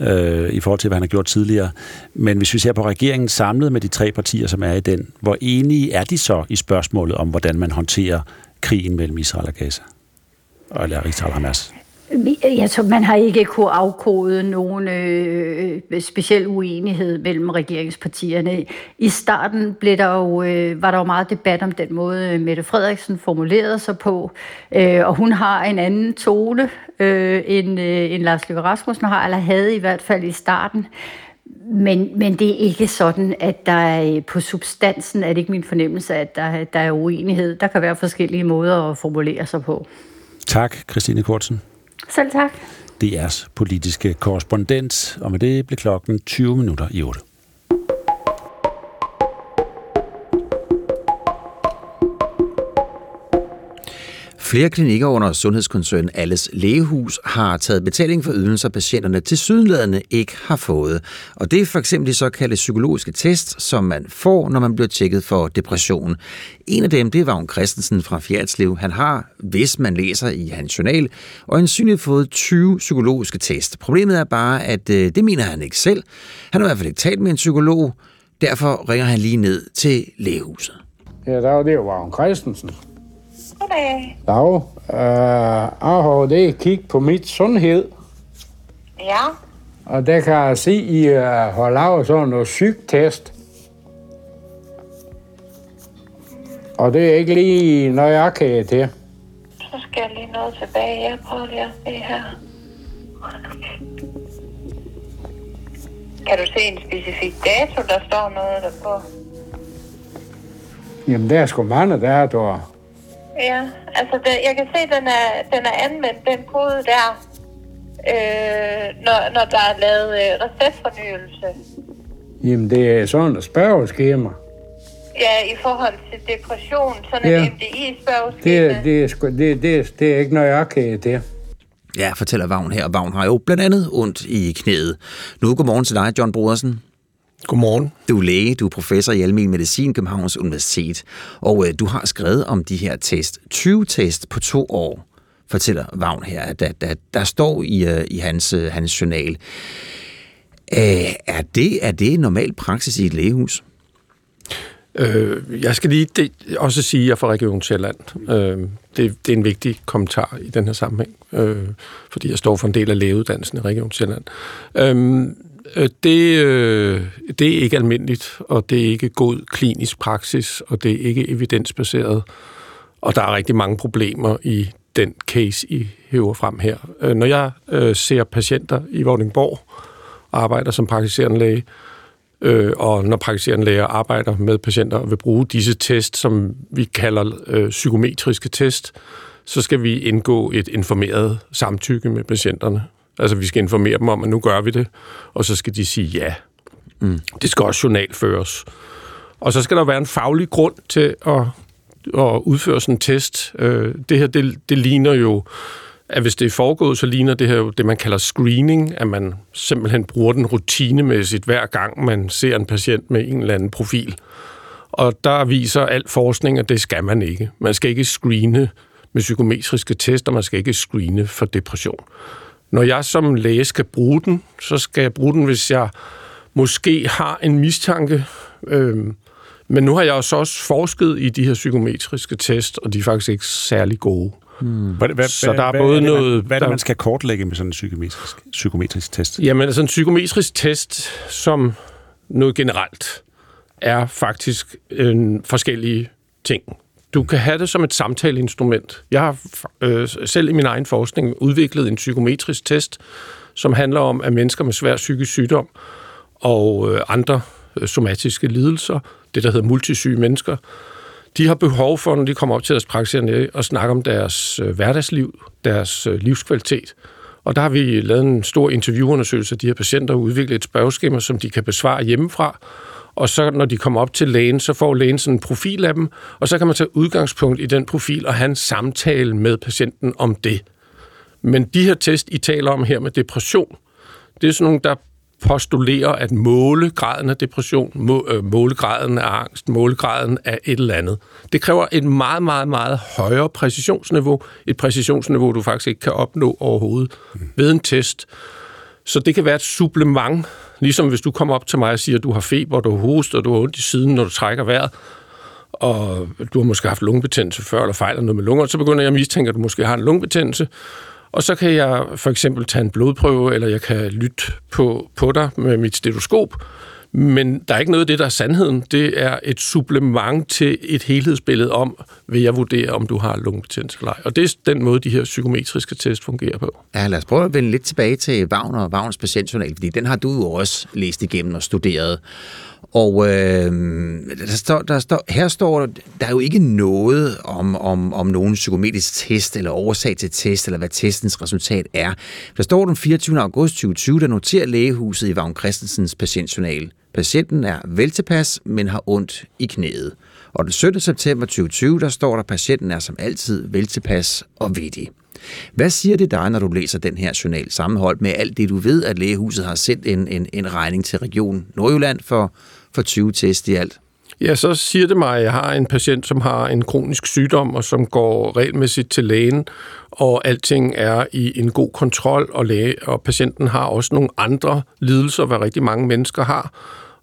øh, i forhold til, hvad han har gjort tidligere. Men hvis vi ser på regeringen samlet med de tre partier, som er i den, hvor enige er de så i spørgsmålet om, hvordan man håndterer krigen mellem Israel og Gaza? Eller Israel og Hamas? Jeg så man har ikke kunne afkode nogen øh, øh, speciel uenighed mellem regeringspartierne. I starten blev der jo, øh, var der jo meget debat om den måde, øh, Mette Frederiksen formulerede sig på, øh, og hun har en anden tone, øh, end, øh, end Lars Løkke Rasmussen har, eller havde i hvert fald i starten. Men, men det er ikke sådan, at der er, øh, på substansen er det ikke min fornemmelse, at der, der er uenighed. Der kan være forskellige måder at formulere sig på. Tak, Christine Kortsen. Selv tak. DR's politiske korrespondent, og med det blev klokken 20 minutter i 8. Flere klinikker under sundhedskoncernen Alles Lægehus har taget betaling for ydelser, patienterne til sydenladende ikke har fået. Og det er for eksempel de såkaldte psykologiske test, som man får, når man bliver tjekket for depression. En af dem, det er Vagn Christensen fra Fjerdslev. Han har, hvis man læser i hans journal, og ansynligt fået 20 psykologiske test. Problemet er bare, at øh, det mener han ikke selv. Han har i hvert fald ikke talt med en psykolog. Derfor ringer han lige ned til lægehuset. Ja, der var det jo Vagn Christensen. Goddag. Dag. Uh, jeg har det kigget på mit sundhed, Ja, og der kan jeg se, at I uh, har lavet sådan noget sygtest. Og det er ikke lige nøjagtigt til. så skal jeg lige noget tilbage. Jeg prøver lige at se her. Kan du se en specifik dato, der står noget der på? Jamen, der er sgu mange, er der. Ja, altså det, jeg kan se, den er, den er anvendt, den kode der, øh, når, når der er lavet øh, receptfornyelse. Jamen, det er sådan et spørgeskema. Ja, i forhold til depression, sådan Ja. en MDI-spørgeskema. Det, er- det, er, det, det, det er ikke nøjagtigt til. Ja, fortæller Vagn her. Vagn har jo blandt andet ondt i knæet. Nu godmorgen til dig, John Brodersen. Godmorgen. Du er læge, du er professor i almen medicin Københavns Universitet, og øh, du har skrevet om de her test. 20 test på to år, fortæller Vagn her, der, der, der står i, øh, i hans, øh, hans journal. Øh, er, det, er det normal praksis i et lægehus? Øh, jeg skal lige det, også sige, at jeg er fra Region Sjælland. Øh, det, det er en vigtig kommentar i den her sammenhæng, øh, fordi jeg står for en del af lægeuddannelsen i Region Sjælland. Øh, Øh, det, øh, det er ikke almindeligt, og det er ikke god klinisk praksis, og det er ikke evidensbaseret. Og der er rigtig mange problemer i den case, I hæver frem her. Øh, når jeg øh, ser patienter i Vordingborg, arbejder som praktiserende læge, øh, og når praktiserende læger arbejder med patienter og vil bruge disse test, som vi kalder øh, psykometriske test, så skal vi indgå et informeret samtykke med patienterne. Altså vi skal informere dem om, at nu gør vi det, og så skal de sige ja. Mm. Det skal også journalføres. Og så skal der være en faglig grund til at, at udføre sådan en test. Øh, det her, det, det ligner jo, at hvis det er foregået, så ligner det her jo det, man kalder screening, at man simpelthen bruger den rutinemæssigt hver gang, man ser en patient med en eller anden profil. Og der viser al forskning, at det skal man ikke. Man skal ikke screene med psykometriske tester, man skal ikke screene for depression. Når jeg som læge skal bruge den, så skal jeg bruge den, hvis jeg måske har en mistanke. Øhm, men nu har jeg også også forsket i de her psykometriske test, og de er faktisk ikke særlig gode. Hmm. Hvad, hvad, så der er både hvad, noget... Hvad er det, der, man skal kortlægge med sådan en psykometrisk, psykometrisk test? Jamen, altså en psykometrisk test, som noget generelt, er faktisk en forskellige ting. Du kan have det som et samtaleinstrument. Jeg har øh, selv i min egen forskning udviklet en psykometrisk test, som handler om, at mennesker med svær psykisk sygdom og øh, andre øh, somatiske lidelser, det der hedder multisyge mennesker, de har behov for, når de kommer op til deres praktiserende at snakke om deres øh, hverdagsliv, deres øh, livskvalitet. Og der har vi lavet en stor interviewundersøgelse af de her patienter og udviklet et spørgeskema, som de kan besvare hjemmefra. Og så når de kommer op til lægen, så får lægen sådan en profil af dem, og så kan man tage udgangspunkt i den profil og have en samtale med patienten om det. Men de her test, I taler om her med depression, det er sådan nogle, der postulerer at måle graden af depression, må, øh, måle graden af angst, måle graden af et eller andet. Det kræver et meget, meget, meget højere præcisionsniveau. Et præcisionsniveau, du faktisk ikke kan opnå overhovedet mm. ved en test. Så det kan være et supplement, ligesom hvis du kommer op til mig og siger, at du har feber, du har host, og du har ondt i siden, når du trækker vejret, og du har måske haft lungebetændelse før, eller fejler noget med lunger, så begynder jeg at mistænke, at du måske har en lungebetændelse, og så kan jeg for eksempel tage en blodprøve, eller jeg kan lytte på, på dig med mit stetoskop. Men der er ikke noget af det, der er sandheden. Det er et supplement til et helhedsbillede om, vil jeg vurdere, om du har lungebetændelse eller ej. Og det er den måde, de her psykometriske test fungerer på. Ja, lad os prøve at vende lidt tilbage til Wagner og Wagners patientjournal, fordi den har du jo også læst igennem og studeret. Og øh, der står, der står, her står der er jo ikke noget om, om, om nogen psykometrisk test eller årsag til test, eller hvad testens resultat er. Der står den 24. august 2020, der noterer lægehuset i Vagn Christensens patientjournal. Patienten er veltilpas, men har ondt i knæet. Og den 17. september 2020, der står der, at patienten er som altid veltilpas og vittig. Hvad siger det dig, når du læser den her journal sammenholdt med alt det, du ved, at lægehuset har sendt en, en, en regning til Region Nordjylland for, for 20 test i alt? Ja, så siger det mig, at jeg har en patient, som har en kronisk sygdom, og som går regelmæssigt til lægen, og alting er i en god kontrol, og, læge, og patienten har også nogle andre lidelser, hvad rigtig mange mennesker har,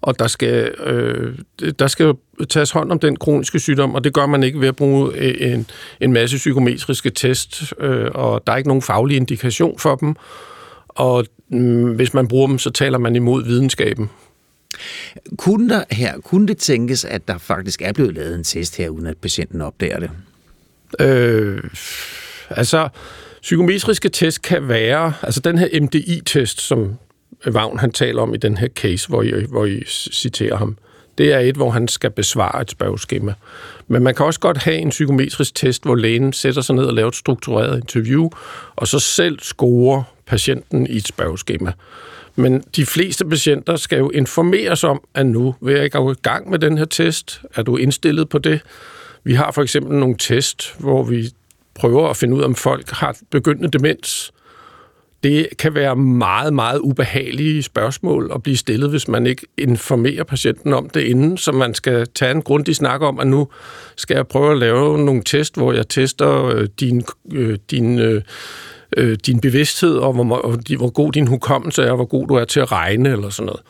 og der skal, øh, der skal tages hånd om den kroniske sygdom, og det gør man ikke ved at bruge øh, en, en masse psykometriske test, øh, og der er ikke nogen faglig indikation for dem, og øh, hvis man bruger dem, så taler man imod videnskaben. Kunne, der her, kunne det tænkes, at der faktisk er blevet lavet en test her, uden at patienten opdager det? Øh, altså, psykometriske test kan være, altså den her MDI-test, som Vagn han taler om i den her case, hvor I, hvor I citerer ham, det er et, hvor han skal besvare et spørgeskema. Men man kan også godt have en psykometrisk test, hvor lægen sætter sig ned og laver et struktureret interview, og så selv scorer patienten i et spørgeskema. Men de fleste patienter skal jo informeres om, at nu vil jeg gå i gang med den her test. Er du indstillet på det? Vi har for eksempel nogle test, hvor vi prøver at finde ud af, om folk har begyndende demens. Det kan være meget, meget ubehagelige spørgsmål at blive stillet, hvis man ikke informerer patienten om det inden, så man skal tage en grundig snak om, at nu skal jeg prøve at lave nogle test, hvor jeg tester øh, din, øh, din øh, øh, din bevidsthed, og hvor, og hvor god din hukommelse er, og hvor god du er til at regne, eller sådan noget.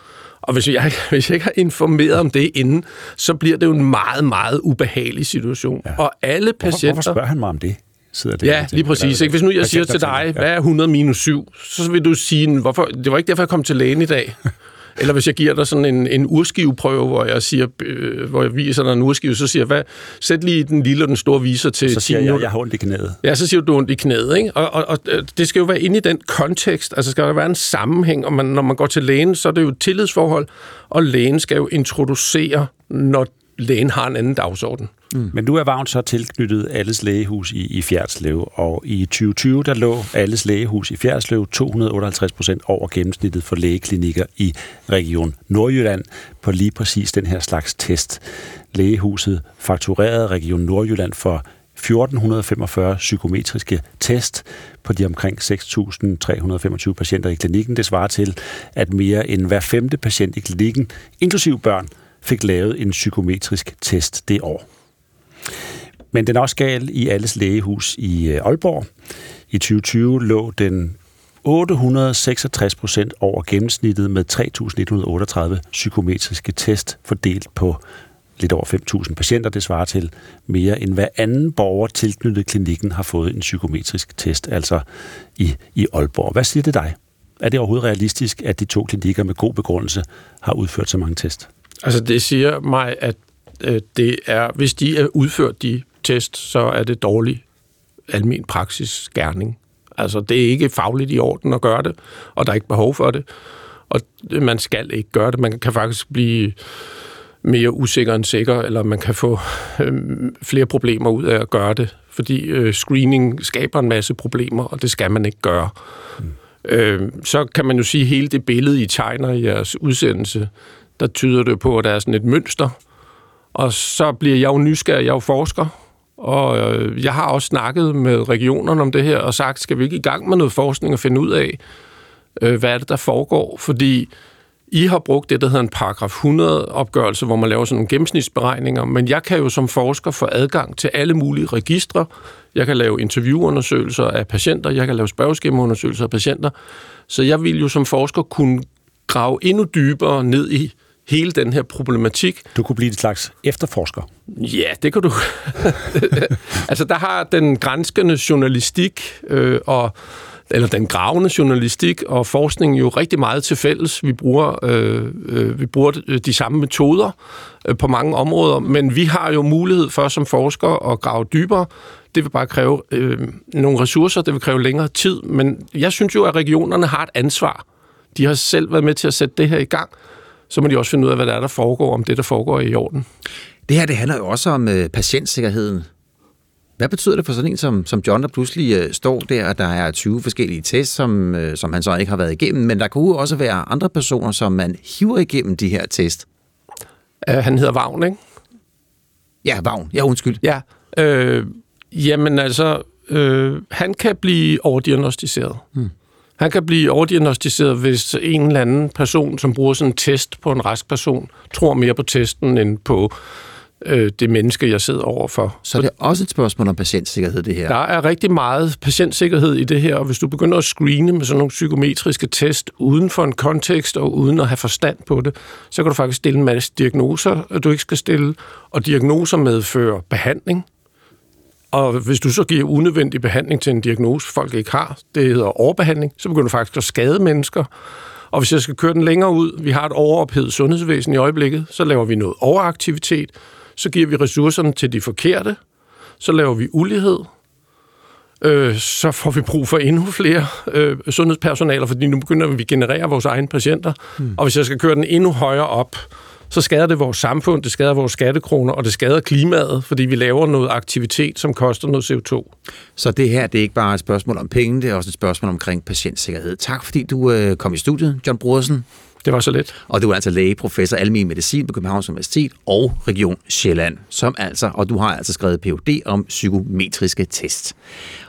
Og hvis jeg, hvis jeg ikke har informeret om det inden, så bliver det jo en meget, meget ubehagelig situation. Ja. Og alle patienter... Hvorfor, hvorfor spørger han mig om det? Sidder det ja, lige præcis. Ikke? Hvis nu jeg siger til dig, hvad er 100 minus 7, så vil du sige, hvorfor, det var ikke derfor, jeg kom til lægen i dag. Eller hvis jeg giver dig sådan en, en urskiveprøve, hvor jeg siger, øh, hvor jeg viser dig en urskive, så siger jeg, hvad, sæt lige den lille og den store viser til Så siger 10 jeg, jeg har ondt i knæet. Ja, så siger du, du har ondt i knæet, ikke? Og, og, og øh, det skal jo være inde i den kontekst, altså skal der være en sammenhæng, og man, når man går til lægen, så er det jo et tillidsforhold, og lægen skal jo introducere, når lægen har en anden dagsorden. Mm. Men nu er Vagn så tilknyttet Alles Lægehus i, i Fjerdslev, og i 2020 der lå Alles Lægehus i Fjerdslev 258 procent over gennemsnittet for lægeklinikker i Region Nordjylland på lige præcis den her slags test. Lægehuset fakturerede Region Nordjylland for 1445 psykometriske test på de omkring 6.325 patienter i klinikken. Det svarer til, at mere end hver femte patient i klinikken, inklusiv børn, fik lavet en psykometrisk test det år. Men den er også gal i alles lægehus i øh, Aalborg. I 2020 lå den 866 procent over gennemsnittet med 3.138 psykometriske test fordelt på lidt over 5.000 patienter. Det svarer til mere end hver anden borger tilknyttet klinikken har fået en psykometrisk test, altså i, i Aalborg. Hvad siger det dig? Er det overhovedet realistisk, at de to klinikker med god begrundelse har udført så mange test? Altså det siger mig, at øh, det er, hvis de er udført de test, så er det dårlig almen praksis gerning. Altså det er ikke fagligt i orden at gøre det, og der er ikke behov for det. Og man skal ikke gøre det. Man kan faktisk blive mere usikker end sikker, eller man kan få øh, flere problemer ud af at gøre det, fordi øh, screening skaber en masse problemer, og det skal man ikke gøre. Mm. Øh, så kan man jo sige, at hele det billede, I tegner i jeres udsendelse, der tyder det på, at der er sådan et mønster, og så bliver jeg jo nysgerrig, jeg er jo forsker, og øh, jeg har også snakket med regionerne om det her, og sagt, skal vi ikke i gang med noget forskning og finde ud af, øh, hvad er det, der foregår? Fordi I har brugt det, der hedder en paragraf 100-opgørelse, hvor man laver sådan nogle gennemsnitsberegninger, men jeg kan jo som forsker få adgang til alle mulige registre. Jeg kan lave interviewundersøgelser af patienter, jeg kan lave spørgeskemaundersøgelser af patienter, så jeg vil jo som forsker kunne grave endnu dybere ned i hele den her problematik. Du kunne blive et slags efterforsker. Ja, det kan du. altså, der har den grænskende journalistik øh, og eller den gravende journalistik og forskning jo rigtig meget til fælles. Vi bruger, øh, øh, vi bruger de samme metoder øh, på mange områder, men vi har jo mulighed for som forskere at grave dybere. Det vil bare kræve øh, nogle ressourcer, det vil kræve længere tid, men jeg synes jo, at regionerne har et ansvar. De har selv været med til at sætte det her i gang. Så må de også finde ud af, hvad der er, der foregår, om det, der foregår i orden. Det her, det handler jo også om øh, patientsikkerheden. Hvad betyder det for sådan en som, som John, der pludselig øh, står der, og der er 20 forskellige tests, som, øh, som han så ikke har været igennem, men der kunne også være andre personer, som man hiver igennem de her test. Uh, han hedder Vagn, ikke? Ja, Vagn. Ja, undskyld. Ja, øh, jamen altså, øh, han kan blive overdiagnostiseret. Hmm. Han kan blive overdiagnostiseret, hvis en eller anden person, som bruger sådan en test på en rask person, tror mere på testen end på øh, det menneske, jeg sidder overfor. Så det er også et spørgsmål om patientsikkerhed, det her? Der er rigtig meget patientsikkerhed i det her, og hvis du begynder at screene med sådan nogle psykometriske test uden for en kontekst og uden at have forstand på det, så kan du faktisk stille en masse diagnoser, du ikke skal stille, og diagnoser medfører behandling. Og hvis du så giver unødvendig behandling til en diagnose, folk ikke har, det hedder overbehandling, så begynder du faktisk at skade mennesker. Og hvis jeg skal køre den længere ud, vi har et overophedet sundhedsvæsen i øjeblikket, så laver vi noget overaktivitet, så giver vi ressourcerne til de forkerte, så laver vi ulighed, øh, så får vi brug for endnu flere øh, sundhedspersonaler, fordi nu begynder vi at generere vores egne patienter. Hmm. Og hvis jeg skal køre den endnu højere op, så skader det vores samfund, det skader vores skattekroner, og det skader klimaet, fordi vi laver noget aktivitet, som koster noget CO2. Så det her, det er ikke bare et spørgsmål om penge, det er også et spørgsmål omkring patientsikkerhed. Tak fordi du øh, kom i studiet, John Brodersen. Det var så let. Og du er altså læge, professor almen medicin på Københavns Universitet og Region Sjælland, som altså, og du har altså skrevet Ph.D. om psykometriske test.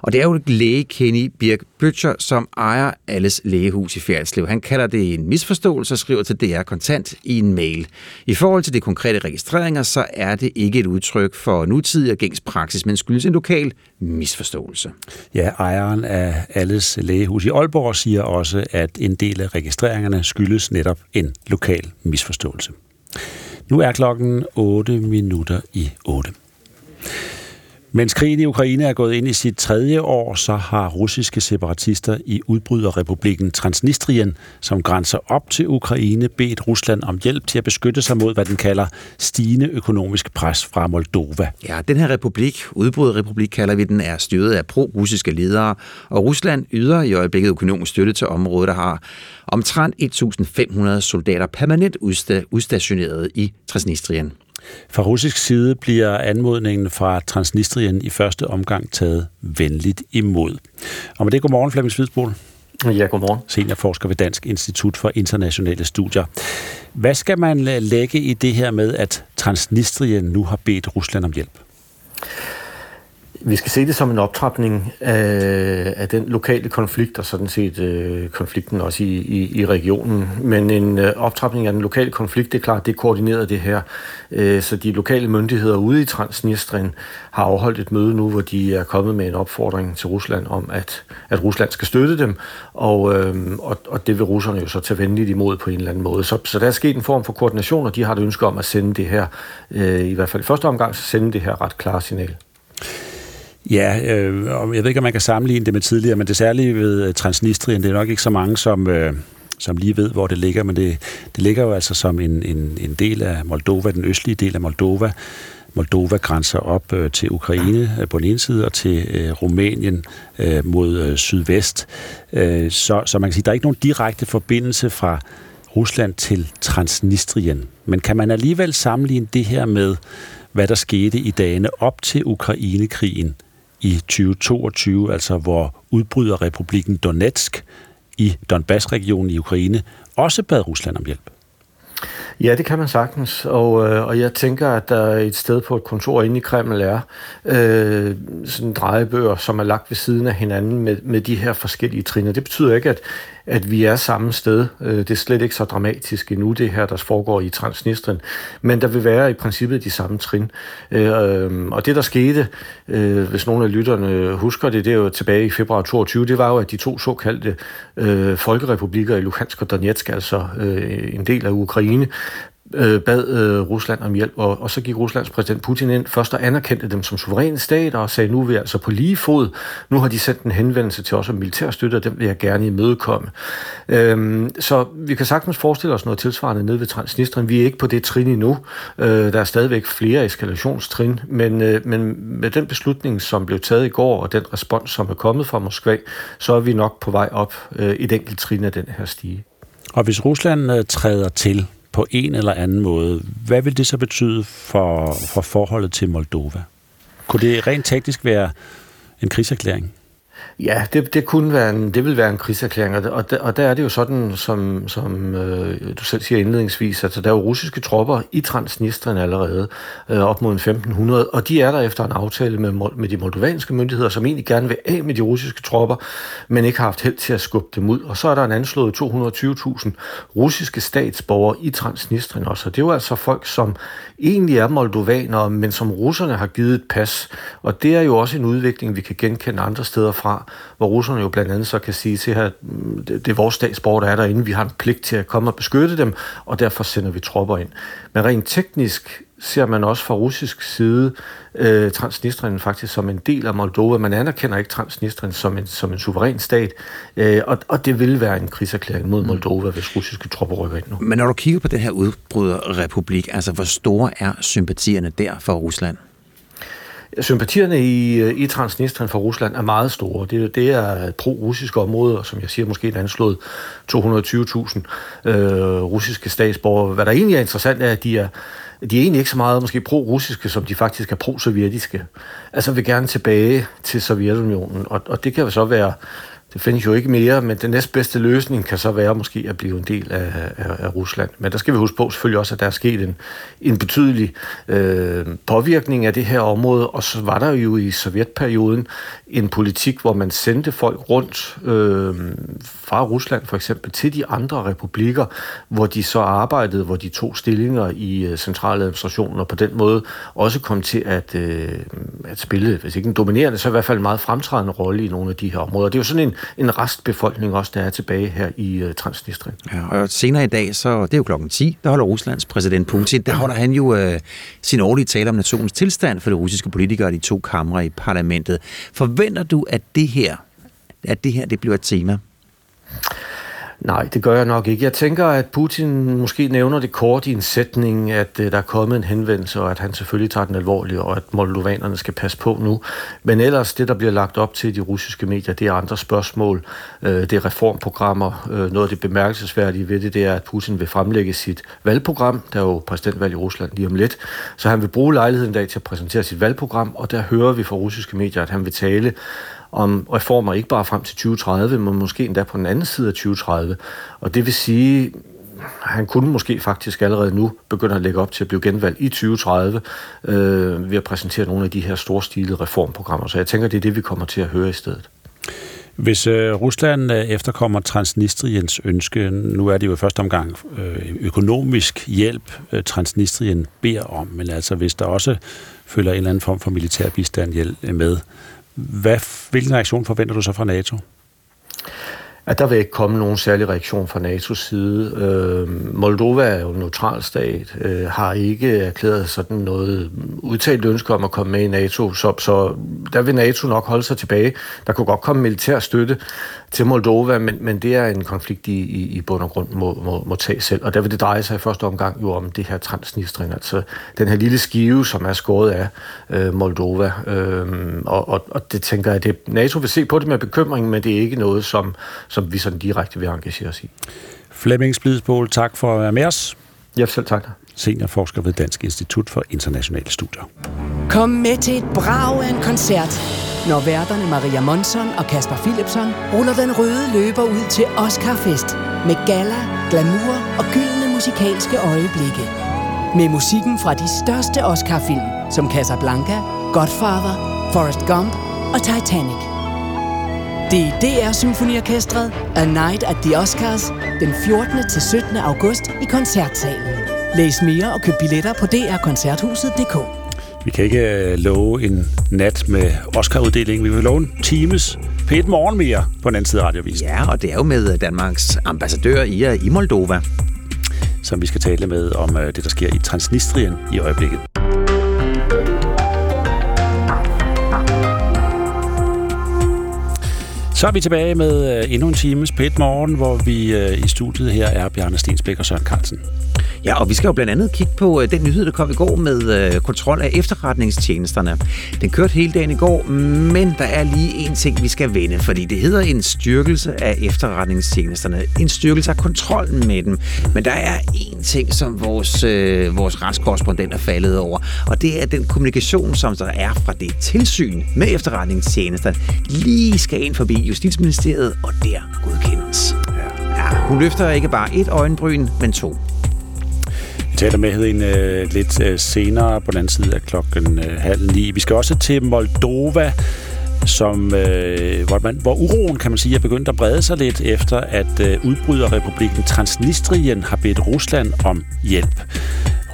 Og det er jo læge Kenny Birk Bøtcher, som ejer alles lægehus i Fjerdslev. Han kalder det en misforståelse og skriver til DR Kontant i en mail. I forhold til de konkrete registreringer, så er det ikke et udtryk for nutidig og gængs praksis, men skyldes en lokal misforståelse. Ja, ejeren af alles lægehus i Aalborg siger også, at en del af registreringerne skyldes netop en lokal misforståelse. Nu er klokken 8 minutter i 8. Mens krigen i Ukraine er gået ind i sit tredje år, så har russiske separatister i udbryderrepublikken Transnistrien, som grænser op til Ukraine, bedt Rusland om hjælp til at beskytte sig mod, hvad den kalder stigende økonomisk pres fra Moldova. Ja, den her republik, udbryderrepublik kalder vi den, er styret af pro-russiske ledere, og Rusland yder i øjeblikket økonomisk støtte til området, der har omtrent 1.500 soldater permanent udstationeret i Transnistrien. Fra russisk side bliver anmodningen fra Transnistrien i første omgang taget venligt imod. Og med det, godmorgen Flemming Svidsbol. Ja, godmorgen. Seniorforsker ved Dansk Institut for Internationale Studier. Hvad skal man lægge i det her med, at Transnistrien nu har bedt Rusland om hjælp? Vi skal se det som en optrapning af, af den lokale konflikt, og sådan set øh, konflikten også i, i, i regionen. Men en øh, optrapning af den lokale konflikt, det er klart, det er koordineret det her. Øh, så de lokale myndigheder ude i Transnistrien har afholdt et møde nu, hvor de er kommet med en opfordring til Rusland om, at, at Rusland skal støtte dem, og, øh, og, og det vil russerne jo så tage venligt imod på en eller anden måde. Så, så der er sket en form for koordination, og de har et ønske om at sende det her, øh, i hvert fald i første omgang, så sende det her ret klare signal. Ja, øh, jeg ved ikke, om man kan sammenligne det med tidligere, men det særlige ved øh, Transnistrien, det er nok ikke så mange, som, øh, som lige ved, hvor det ligger, men det, det ligger jo altså som en, en, en del af Moldova, den østlige del af Moldova. Moldova grænser op øh, til Ukraine øh, på den ene side, og til øh, Rumænien øh, mod øh, sydvest. Øh, så, så man kan sige, der er ikke nogen direkte forbindelse fra Rusland til Transnistrien. Men kan man alligevel sammenligne det her med, hvad der skete i dagene op til Ukrainekrigen i 2022, altså hvor udbryder republikken Donetsk i Donbass-regionen i Ukraine også bad Rusland om hjælp. Ja, det kan man sagtens, og, øh, og jeg tænker, at der et sted på et kontor inde i Kreml er øh, sådan drejebøger, som er lagt ved siden af hinanden med, med de her forskellige trin. Det betyder ikke, at, at vi er samme sted. Øh, det er slet ikke så dramatisk endnu, det her, der foregår i Transnistrien. Men der vil være i princippet de samme trin. Øh, øhm, og det, der skete, øh, hvis nogle af lytterne husker det, det er jo tilbage i februar 22, det var jo, at de to såkaldte folkerepublikker i Luhansk og Donetsk, altså en del af Ukraine, øh, bad øh, Rusland om hjælp, og, og så gik Ruslands præsident Putin ind først og anerkendte dem som suveræne stater og sagde, nu er vi altså på lige fod. Nu har de sendt en henvendelse til os om militærstøtte, og dem vil jeg gerne imødekomme. Øhm, så vi kan sagtens forestille os noget tilsvarende nede ved Transnistrien. Vi er ikke på det trin endnu. Øh, der er stadigvæk flere eskalationstrin, men, øh, men med den beslutning, som blev taget i går, og den respons, som er kommet fra Moskva, så er vi nok på vej op øh, et enkelt trin af den her stige. Og hvis Rusland øh, træder til, på en eller anden måde. Hvad vil det så betyde for, for forholdet til Moldova? Kunne det rent teknisk være en krigserklæring? Ja, det, det, kunne være en, det vil være en krigserklæring, og der, og der er det jo sådan, som, som øh, du selv siger indledningsvis, altså der er jo russiske tropper i Transnistrien allerede, øh, op mod 1500, og de er der efter en aftale med, med de moldovanske myndigheder, som egentlig gerne vil af med de russiske tropper, men ikke har haft held til at skubbe dem ud. Og så er der en anslået 220.000 russiske statsborgere i Transnistrien også, og det er jo altså folk, som egentlig er moldovanere, men som russerne har givet et pas, og det er jo også en udvikling, vi kan genkende andre steder fra, fra, hvor russerne jo blandt andet så kan sige til her, mm, det er vores statsborger, der er derinde, vi har en pligt til at komme og beskytte dem, og derfor sender vi tropper ind. Men rent teknisk ser man også fra russisk side øh, Transnistrien faktisk som en del af Moldova. Man anerkender ikke Transnistrien som en, som en suveræn stat, øh, og, og det vil være en krigserklæring mod mm. Moldova, hvis russiske tropper rykker ind nu. Men når du kigger på den her udbryderrepublik, altså hvor store er sympatierne der for Rusland? Sympatierne i, øh, i Transnistrien for Rusland er meget store. Det, det er pro-russisk område, som jeg siger, måske et anslået 220.000 øh, russiske statsborgere. Hvad der egentlig er interessant er, at de er, de er egentlig ikke så meget måske pro-russiske, som de faktisk er pro-sovjetiske. Altså vil gerne tilbage til Sovjetunionen, og, og det kan jo så være det findes jo ikke mere, men den næstbedste løsning kan så være måske at blive en del af, af, af Rusland. Men der skal vi huske på selvfølgelig også, at der er sket en, en betydelig øh, påvirkning af det her område, og så var der jo i sovjetperioden en politik, hvor man sendte folk rundt øh, fra Rusland for eksempel til de andre republikker, hvor de så arbejdede, hvor de tog stillinger i øh, centraladministrationen, og på den måde også kom til at, øh, at spille, hvis ikke en dominerende, så i hvert fald en meget fremtrædende rolle i nogle af de her områder. Det er jo sådan en, en restbefolkning også, der er tilbage her i øh, Transnistrien. Ja, og senere i dag, så det er jo klokken 10, der holder Ruslands præsident Putin, der holder han jo øh, sin årlige tale om nationens tilstand for de russiske politikere i de to kamre i parlamentet. Forventer du, at det her, at det her det bliver et tema? Nej, det gør jeg nok ikke. Jeg tænker, at Putin måske nævner det kort i en sætning, at øh, der er kommet en henvendelse, og at han selvfølgelig tager den alvorligt, og at moldovanerne skal passe på nu. Men ellers, det der bliver lagt op til de russiske medier, det er andre spørgsmål. Øh, det er reformprogrammer. Øh, noget af det bemærkelsesværdige ved det, det er, at Putin vil fremlægge sit valgprogram. Der er jo præsidentvalg i Rusland lige om lidt. Så han vil bruge lejligheden i dag til at præsentere sit valgprogram, og der hører vi fra russiske medier, at han vil tale om reformer ikke bare frem til 2030, men måske endda på den anden side af 2030. Og det vil sige, han kunne måske faktisk allerede nu begynde at lægge op til at blive genvalgt i 2030 øh, ved at præsentere nogle af de her storstilede reformprogrammer. Så jeg tænker, det er det, vi kommer til at høre i stedet. Hvis øh, Rusland øh, efterkommer Transnistriens ønske, nu er det jo i første omgang øh, økonomisk hjælp, øh, Transnistrien beder om, men altså hvis der også følger en eller anden form for militær bistand hjælp med, hvad, hvilken reaktion forventer du så fra NATO? at der vil ikke komme nogen særlig reaktion fra NATO's side. Øh, Moldova er jo en neutral stat, øh, har ikke erklæret sådan noget udtalt ønske om at komme med i NATO, så, så der vil NATO nok holde sig tilbage. Der kunne godt komme militær støtte til Moldova, men, men det er en konflikt, i, i, i bund og grund må, må, må tage selv. Og der vil det dreje sig i første omgang jo om det her transnistring, altså den her lille skive, som er skåret af øh, Moldova. Øh, og, og, og det tænker jeg, at NATO vil se på det med bekymring, men det er ikke noget, som, som vi sådan direkte vil engagere os i. Flemming Splidsbål, tak for at være med os. Ja, selv tak. Seniorforsker ved Dansk Institut for Internationale Studier. Kom med til et brag af en koncert, når værterne Maria Monson og Kasper Philipson ruller den røde løber ud til Oscarfest med gala, glamour og gyldne musikalske øjeblikke. Med musikken fra de største Oscar-film, som Casablanca, Godfather, Forrest Gump og Titanic. Det er DR Symfoniorkestret A Night at the Oscars den 14. til 17. august i Koncertsalen. Læs mere og køb billetter på drkoncerthuset.dk. Vi kan ikke øh, love en nat med Oscar-uddeling. Vi vil love en times p morgen mere på den anden side af radiovis. Ja, og det er jo med øh, Danmarks ambassadør i, øh, i Moldova. Som vi skal tale med om det, der sker i Transnistrien i øjeblikket. Så er vi tilbage med øh, endnu en times pæt morgen, hvor vi øh, i studiet her er Bjarne Stensbæk og Søren Carlsen. Ja, og vi skal jo blandt andet kigge på øh, den nyhed, der kom i går med øh, kontrol af efterretningstjenesterne. Den kørte hele dagen i går, men der er lige en ting, vi skal vende, fordi det hedder en styrkelse af efterretningstjenesterne. En styrkelse af kontrollen med dem. Men der er en ting, som vores, øh, vores retskorrespondent er faldet over, og det er den kommunikation, som der er fra det tilsyn med efterretningstjenesterne, lige skal ind forbi Justitsministeriet, og der godkendes. Ja, hun løfter ikke bare et øjenbryn, men to taler med hende øh, lidt øh, senere på den anden side af klokken øh, halv ni. Vi skal også til Moldova, som, øh, hvor, man, hvor uroen, kan man sige, er begyndt at brede sig lidt efter, at øh, udbryderrepublikken Transnistrien har bedt Rusland om hjælp.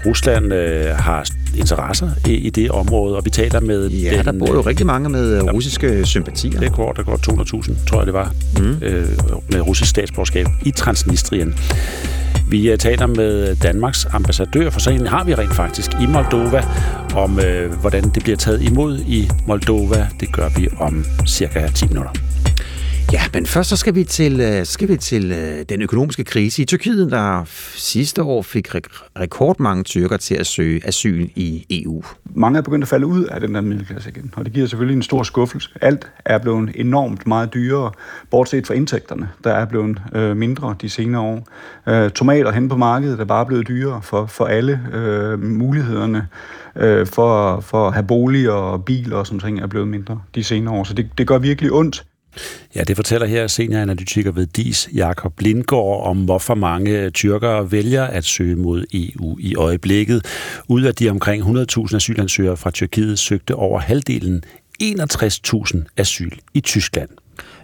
Rusland øh, har interesser i, i det område, og vi taler med... Ja, den, der bor jo rigtig mange med øh, russiske sympatier. Det går, der går 200.000, tror jeg det var, mm. øh, med russisk statsborgerskab i Transnistrien. Vi øh, taler med Danmarks ambassadør, for sagen har vi rent faktisk i Moldova, om øh, hvordan det bliver taget imod i Moldova. Det gør vi om cirka 10 minutter. Ja, men først så skal vi til, øh, skal vi til øh, den økonomiske krise i Tyrkiet, der sidste år fik rekordmange tyrker til at søge asyl i EU. Mange er begyndt at falde ud af den der middelklasse igen, og det giver selvfølgelig en stor skuffelse. Alt er blevet enormt meget dyrere, bortset fra indtægterne, der er blevet øh, mindre de senere år. Øh, tomater hen på markedet er bare blevet dyrere for, for alle øh, mulighederne øh, for, for at have boliger og biler og sådan ting er blevet mindre de senere år. Så det, det gør virkelig ondt. Ja, det fortæller her senioranalytiker ved DIS, Jakob Lindgaard, om hvorfor mange tyrkere vælger at søge mod EU i øjeblikket. Ud af de omkring 100.000 asylansøgere fra Tyrkiet søgte over halvdelen 61.000 asyl i Tyskland.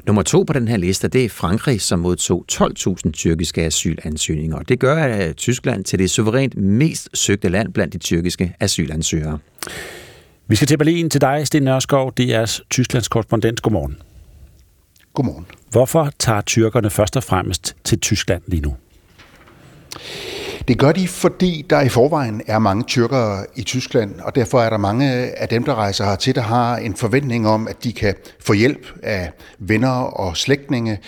Nummer to på den her liste, det er Frankrig, som modtog 12.000 tyrkiske asylansøgninger. Det gør at Tyskland til det suverænt mest søgte land blandt de tyrkiske asylansøgere. Vi skal til Berlin til dig, Sten Nørskov, DR's Tysklands korrespondent. Godmorgen. Godmorgen. Hvorfor tager tyrkerne først og fremmest til Tyskland lige nu? Det gør de, fordi der i forvejen er mange tyrkere i Tyskland, og derfor er der mange af dem, der rejser hertil, der har en forventning om, at de kan få hjælp af venner og slægtninge.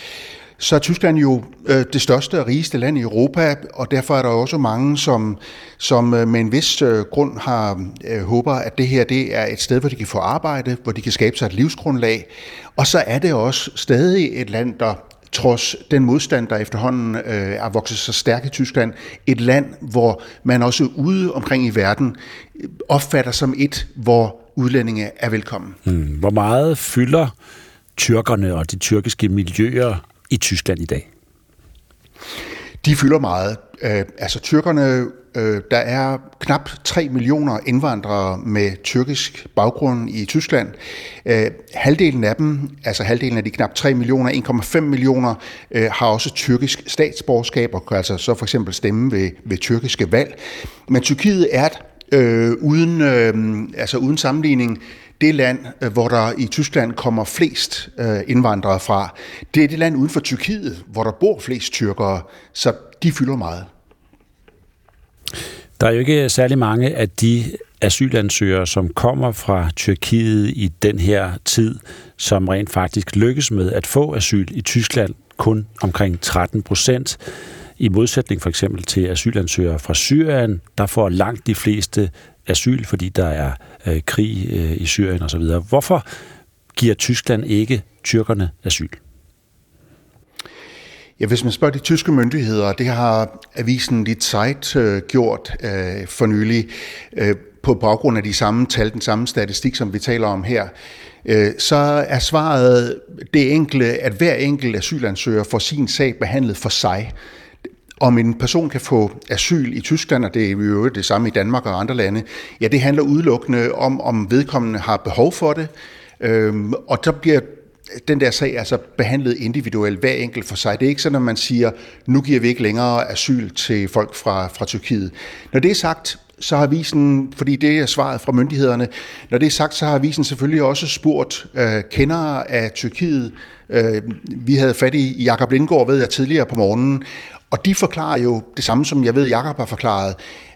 Så er Tyskland jo øh, det største og rigeste land i Europa, og derfor er der også mange, som, som øh, med en vis øh, grund har øh, håber, at det her det er et sted, hvor de kan få arbejde, hvor de kan skabe sig et livsgrundlag. Og så er det også stadig et land, der trods den modstand, der efterhånden øh, er vokset så stærk i Tyskland, et land, hvor man også ude omkring i verden øh, opfatter som et, hvor udlændinge er velkommen. Hmm. Hvor meget fylder tyrkerne og de tyrkiske miljøer i Tyskland i dag? De fylder meget. Øh, altså tyrkerne, øh, der er knap 3 millioner indvandrere med tyrkisk baggrund i Tyskland. Øh, halvdelen af dem, altså halvdelen af de knap 3 millioner, 1,5 millioner, øh, har også tyrkisk statsborgerskab og kan altså så for eksempel stemme ved, ved tyrkiske valg. Men Tyrkiet er et øh, uden, øh, altså uden sammenligning det land, øh, hvor der i Tyskland kommer flest øh, indvandrere fra. Det er det land uden for Tyrkiet, hvor der bor flest tyrkere, så de fylder meget. Der er jo ikke særlig mange af de asylansøgere, som kommer fra Tyrkiet i den her tid, som rent faktisk lykkes med at få asyl i Tyskland, kun omkring 13 procent. I modsætning for eksempel til asylansøgere fra Syrien, der får langt de fleste asyl, fordi der er øh, krig øh, i Syrien osv. Hvorfor giver Tyskland ikke tyrkerne asyl? Ja, hvis man spørger de tyske myndigheder, det har avisen Die Zeit øh, gjort øh, for nylig, øh, på baggrund af de samme tal, den samme statistik, som vi taler om her, øh, så er svaret det enkle, at hver enkelt asylansøger får sin sag behandlet for sig. Om en person kan få asyl i Tyskland, og det er jo det samme i Danmark og andre lande, ja, det handler udelukkende om, om vedkommende har behov for det, øhm, og så bliver den der sag altså behandlet individuelt, hver enkelt for sig. Det er ikke sådan, at man siger, nu giver vi ikke længere asyl til folk fra, fra Tyrkiet. Når det er sagt, så har avisen, fordi det er svaret fra myndighederne, når det er sagt, så har avisen selvfølgelig også spurgt øh, kendere af Tyrkiet. Øh, vi havde fat i Jakob Lindgaard, ved jeg, tidligere på morgenen, og de forklarer jo det samme, som jeg ved, Jakob har forklaret,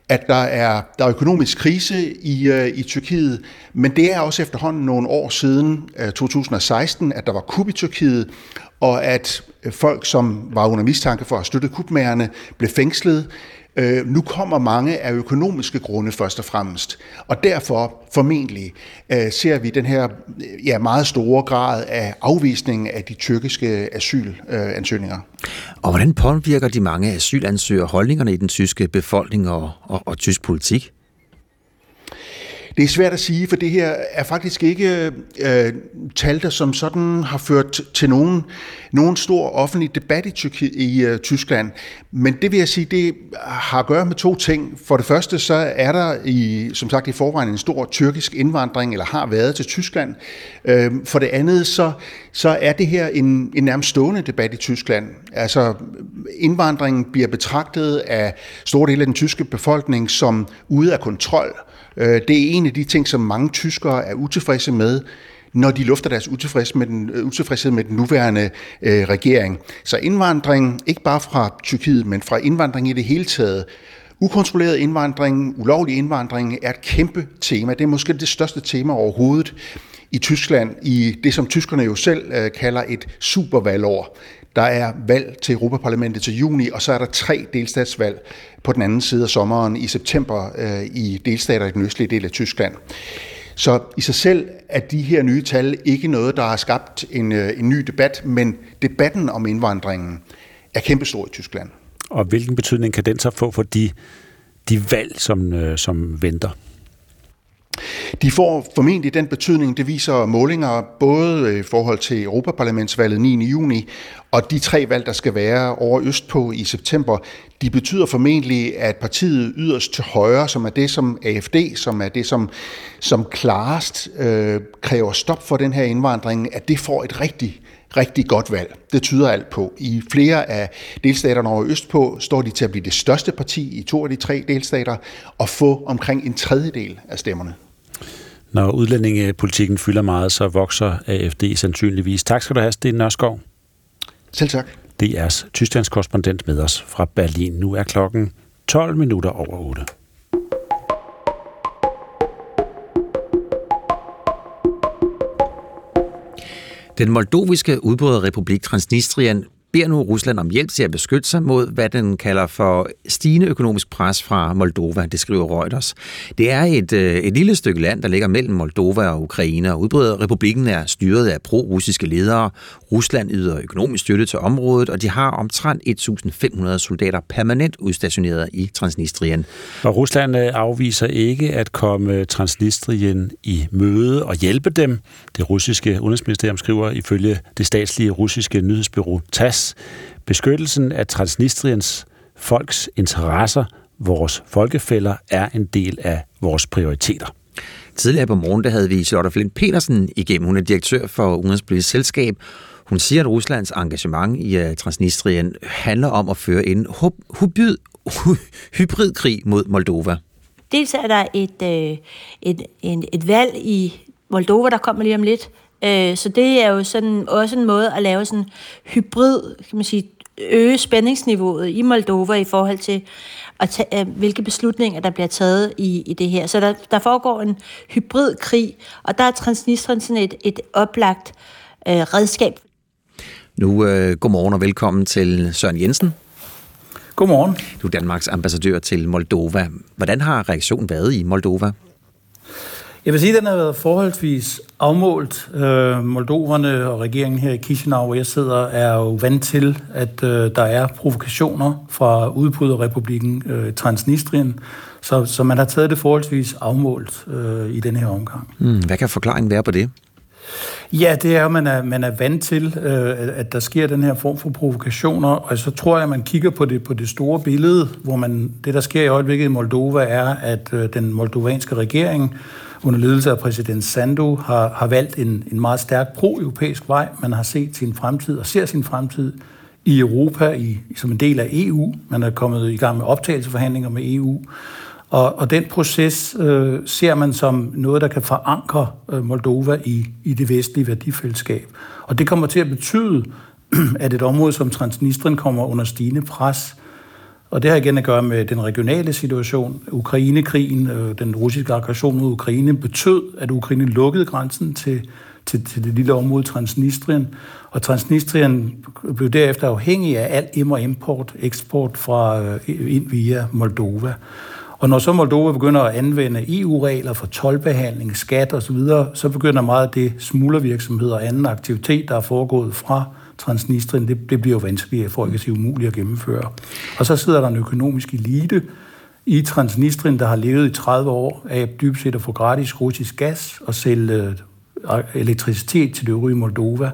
at der er, der er økonomisk krise i, øh, i Tyrkiet, men det er også efterhånden nogle år siden, øh, 2016, at der var kup i Tyrkiet, og at øh, folk, som var under mistanke for at støtte kupmagerne, blev fængslet. Øh, nu kommer mange af økonomiske grunde først og fremmest, og derfor formentlig øh, ser vi den her ja, meget store grad af afvisning af de tyrkiske asylansøgninger. Og hvordan påvirker de mange asylansøgere holdningerne i den tyske befolkning og, og, og tysk politik? Det er svært at sige, for det her er faktisk ikke øh, tal, der som sådan har ført til nogen, nogen stor offentlig debat i, Tyrki, i øh, Tyskland. Men det vil jeg sige, det har at gøre med to ting. For det første så er der i, som sagt i forvejen en stor tyrkisk indvandring, eller har været til Tyskland. Øh, for det andet så, så er det her en, en nærmest stående debat i Tyskland. Altså indvandringen bliver betragtet af store dele af den tyske befolkning som ude af kontrol. Øh, det er en af de ting, som mange tyskere er utilfredse med, når de lufter deres utilfredshed med den, øh, utilfredshed med den nuværende øh, regering. Så indvandring, ikke bare fra Tyrkiet, men fra indvandring i det hele taget, Ukontrolleret indvandring, ulovlig indvandring er et kæmpe tema. Det er måske det største tema overhovedet i Tyskland, i det som tyskerne jo selv øh, kalder et supervalgår. Der er valg til Europaparlamentet til juni, og så er der tre delstatsvalg på den anden side af sommeren i september øh, i delstater i den østlige del af Tyskland. Så i sig selv er de her nye tal ikke noget, der har skabt en, øh, en ny debat, men debatten om indvandringen er kæmpestor i Tyskland. Og hvilken betydning kan den så få for de, de valg, som, øh, som venter? De får formentlig den betydning, det viser målinger både øh, i forhold til Europaparlamentsvalget 9. juni og de tre valg, der skal være over østpå i september, de betyder formentlig, at partiet yderst til højre, som er det som AFD, som er det som, som klarest øh, kræver stop for den her indvandring, at det får et rigtig rigtig godt valg. Det tyder alt på. I flere af delstaterne over østpå står de til at blive det største parti i to af de tre delstater og få omkring en tredjedel af stemmerne. Når udlændingepolitikken fylder meget, så vokser AFD sandsynligvis. Tak skal du have, Sten Nørskov. Selv tak. DR's Tysklands korrespondent med os fra Berlin. Nu er klokken 12 minutter over 8. Den moldoviske udbryderrepublik Transnistrien beder nu Rusland om hjælp til at beskytte sig mod, hvad den kalder for stigende økonomisk pres fra Moldova, det skriver Reuters. Det er et, øh, et lille stykke land, der ligger mellem Moldova og Ukraine, og udbryderrepublikken er styret af pro-russiske ledere. Rusland yder økonomisk støtte til området, og de har omtrent 1.500 soldater permanent udstationeret i Transnistrien. Og Rusland øh, afviser ikke at komme øh, Transnistrien i møde og hjælpe dem. Det russiske udenrigsministerium skriver ifølge det statslige russiske nyhedsbyrå TASS, beskyttelsen af Transnistriens folks interesser, vores folkefælder, er en del af vores prioriteter. Tidligere på morgen der havde vi Charlotte Flint Petersen igennem. Hun er direktør for Udenrigspolitisk Selskab. Hun siger, at Ruslands engagement i uh, Transnistrien handler om at føre en hybrid, hybridkrig mod Moldova. Dels er der et, øh, et, et, et valg i Moldova, der kommer lige om lidt, Øh, så det er jo sådan også en måde at lave sådan hybrid, kan man sige, øge spændingsniveauet i Moldova i forhold til, at tage, øh, hvilke beslutninger, der bliver taget i, i det her. Så der, der foregår en hybridkrig, og der er Transnistrien sådan et, et oplagt øh, redskab. Nu, øh, godmorgen og velkommen til Søren Jensen. Godmorgen. Du er Danmarks ambassadør til Moldova. Hvordan har reaktionen været i Moldova? Jeg vil sige, at den har været forholdsvis afmålt. Øh, Moldoverne og regeringen her i Chisinau, hvor jeg sidder, er jo vant til, at øh, der er provokationer fra udbryderrepublikken øh, Transnistrien. Så, så man har taget det forholdsvis afmålt øh, i den her omgang. Mm, hvad kan forklaringen være på det? Ja, det er, at man er, man er vant til, øh, at der sker den her form for provokationer, og så tror jeg, at man kigger på det, på det store billede, hvor man, det, der sker i øjeblikket i Moldova, er, at øh, den moldovanske regering under ledelse af præsident Sandu har, har valgt en, en meget stærk pro-europæisk vej. Man har set sin fremtid og ser sin fremtid i Europa i, som en del af EU. Man er kommet i gang med optagelseforhandlinger med EU. Og, og den proces øh, ser man som noget, der kan forankre øh, Moldova i, i det vestlige værdifællesskab. Og det kommer til at betyde, at et område som Transnistrien kommer under stigende pres. Og det har igen at gøre med den regionale situation. Ukrainekrigen, øh, den russiske aggression mod Ukraine, betød, at Ukraine lukkede grænsen til, til, til det lille område Transnistrien. Og Transnistrien blev derefter afhængig af al im- og import, eksport fra øh, ind via Moldova. Og når så Moldova begynder at anvende EU-regler for tolvbehandling, skat osv., så, så begynder meget af det smuglervirksomhed og anden aktivitet, der er foregået fra Transnistrien, det, det bliver jo vanskeligt, for ikke at sige umuligt at gennemføre. Og så sidder der en økonomisk elite i Transnistrien, der har levet i 30 år af dybest set at få gratis russisk gas og sælge øh, elektricitet til det øvrige Moldova.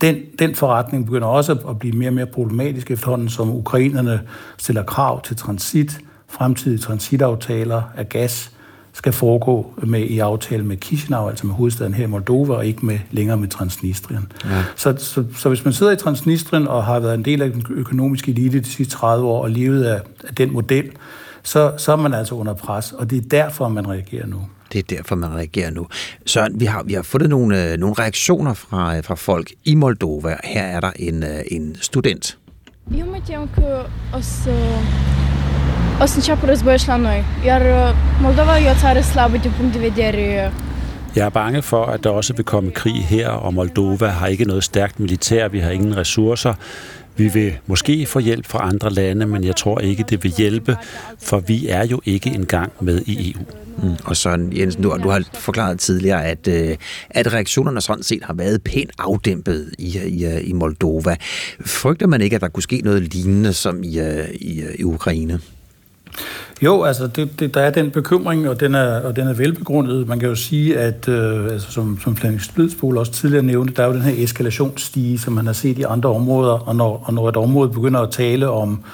Den, den forretning begynder også at blive mere og mere problematisk efterhånden, som ukrainerne stiller krav til transit, fremtidige transitaftaler af gas, skal foregå med i aftale med Chisinau, altså med hovedstaden her i Moldova, og ikke med længere med Transnistrien. Ja. Så, så, så hvis man sidder i Transnistrien og har været en del af den økonomiske elite de sidste 30 år og levet af, af den model, så, så er man altså under pres, og det er derfor, man reagerer nu. Det er derfor, man reagerer nu. Så vi har, vi har fået nogle, øh, nogle reaktioner fra, fra folk i Moldova. Her er der en, øh, en student. Eu mă tem că o să o să înceapă războiul la noi. Iar Moldova e o țară slabă din punct de vedere jeg er bange for, at der også vil komme krig her, og Moldova har ikke noget stærkt militær, vi har ingen ressourcer. Vi vil måske få hjælp fra andre lande, men jeg tror ikke, det vil hjælpe, for vi er jo ikke engang med i EU. Mm. Og så Jens, du, du har forklaret tidligere, at, øh, at reaktionerne sådan set har været pænt afdæmpet i, i, i Moldova. Frygter man ikke, at der kunne ske noget lignende som i, i, i Ukraine? Jo, altså det, det, der er den bekymring, og den er, og den er velbegrundet. Man kan jo sige, at øh, altså, som, som Flemming Splidsbol også tidligere nævnte, der er jo den her eskalationsstige, som man har set i andre områder, og når, og når et område begynder at tale om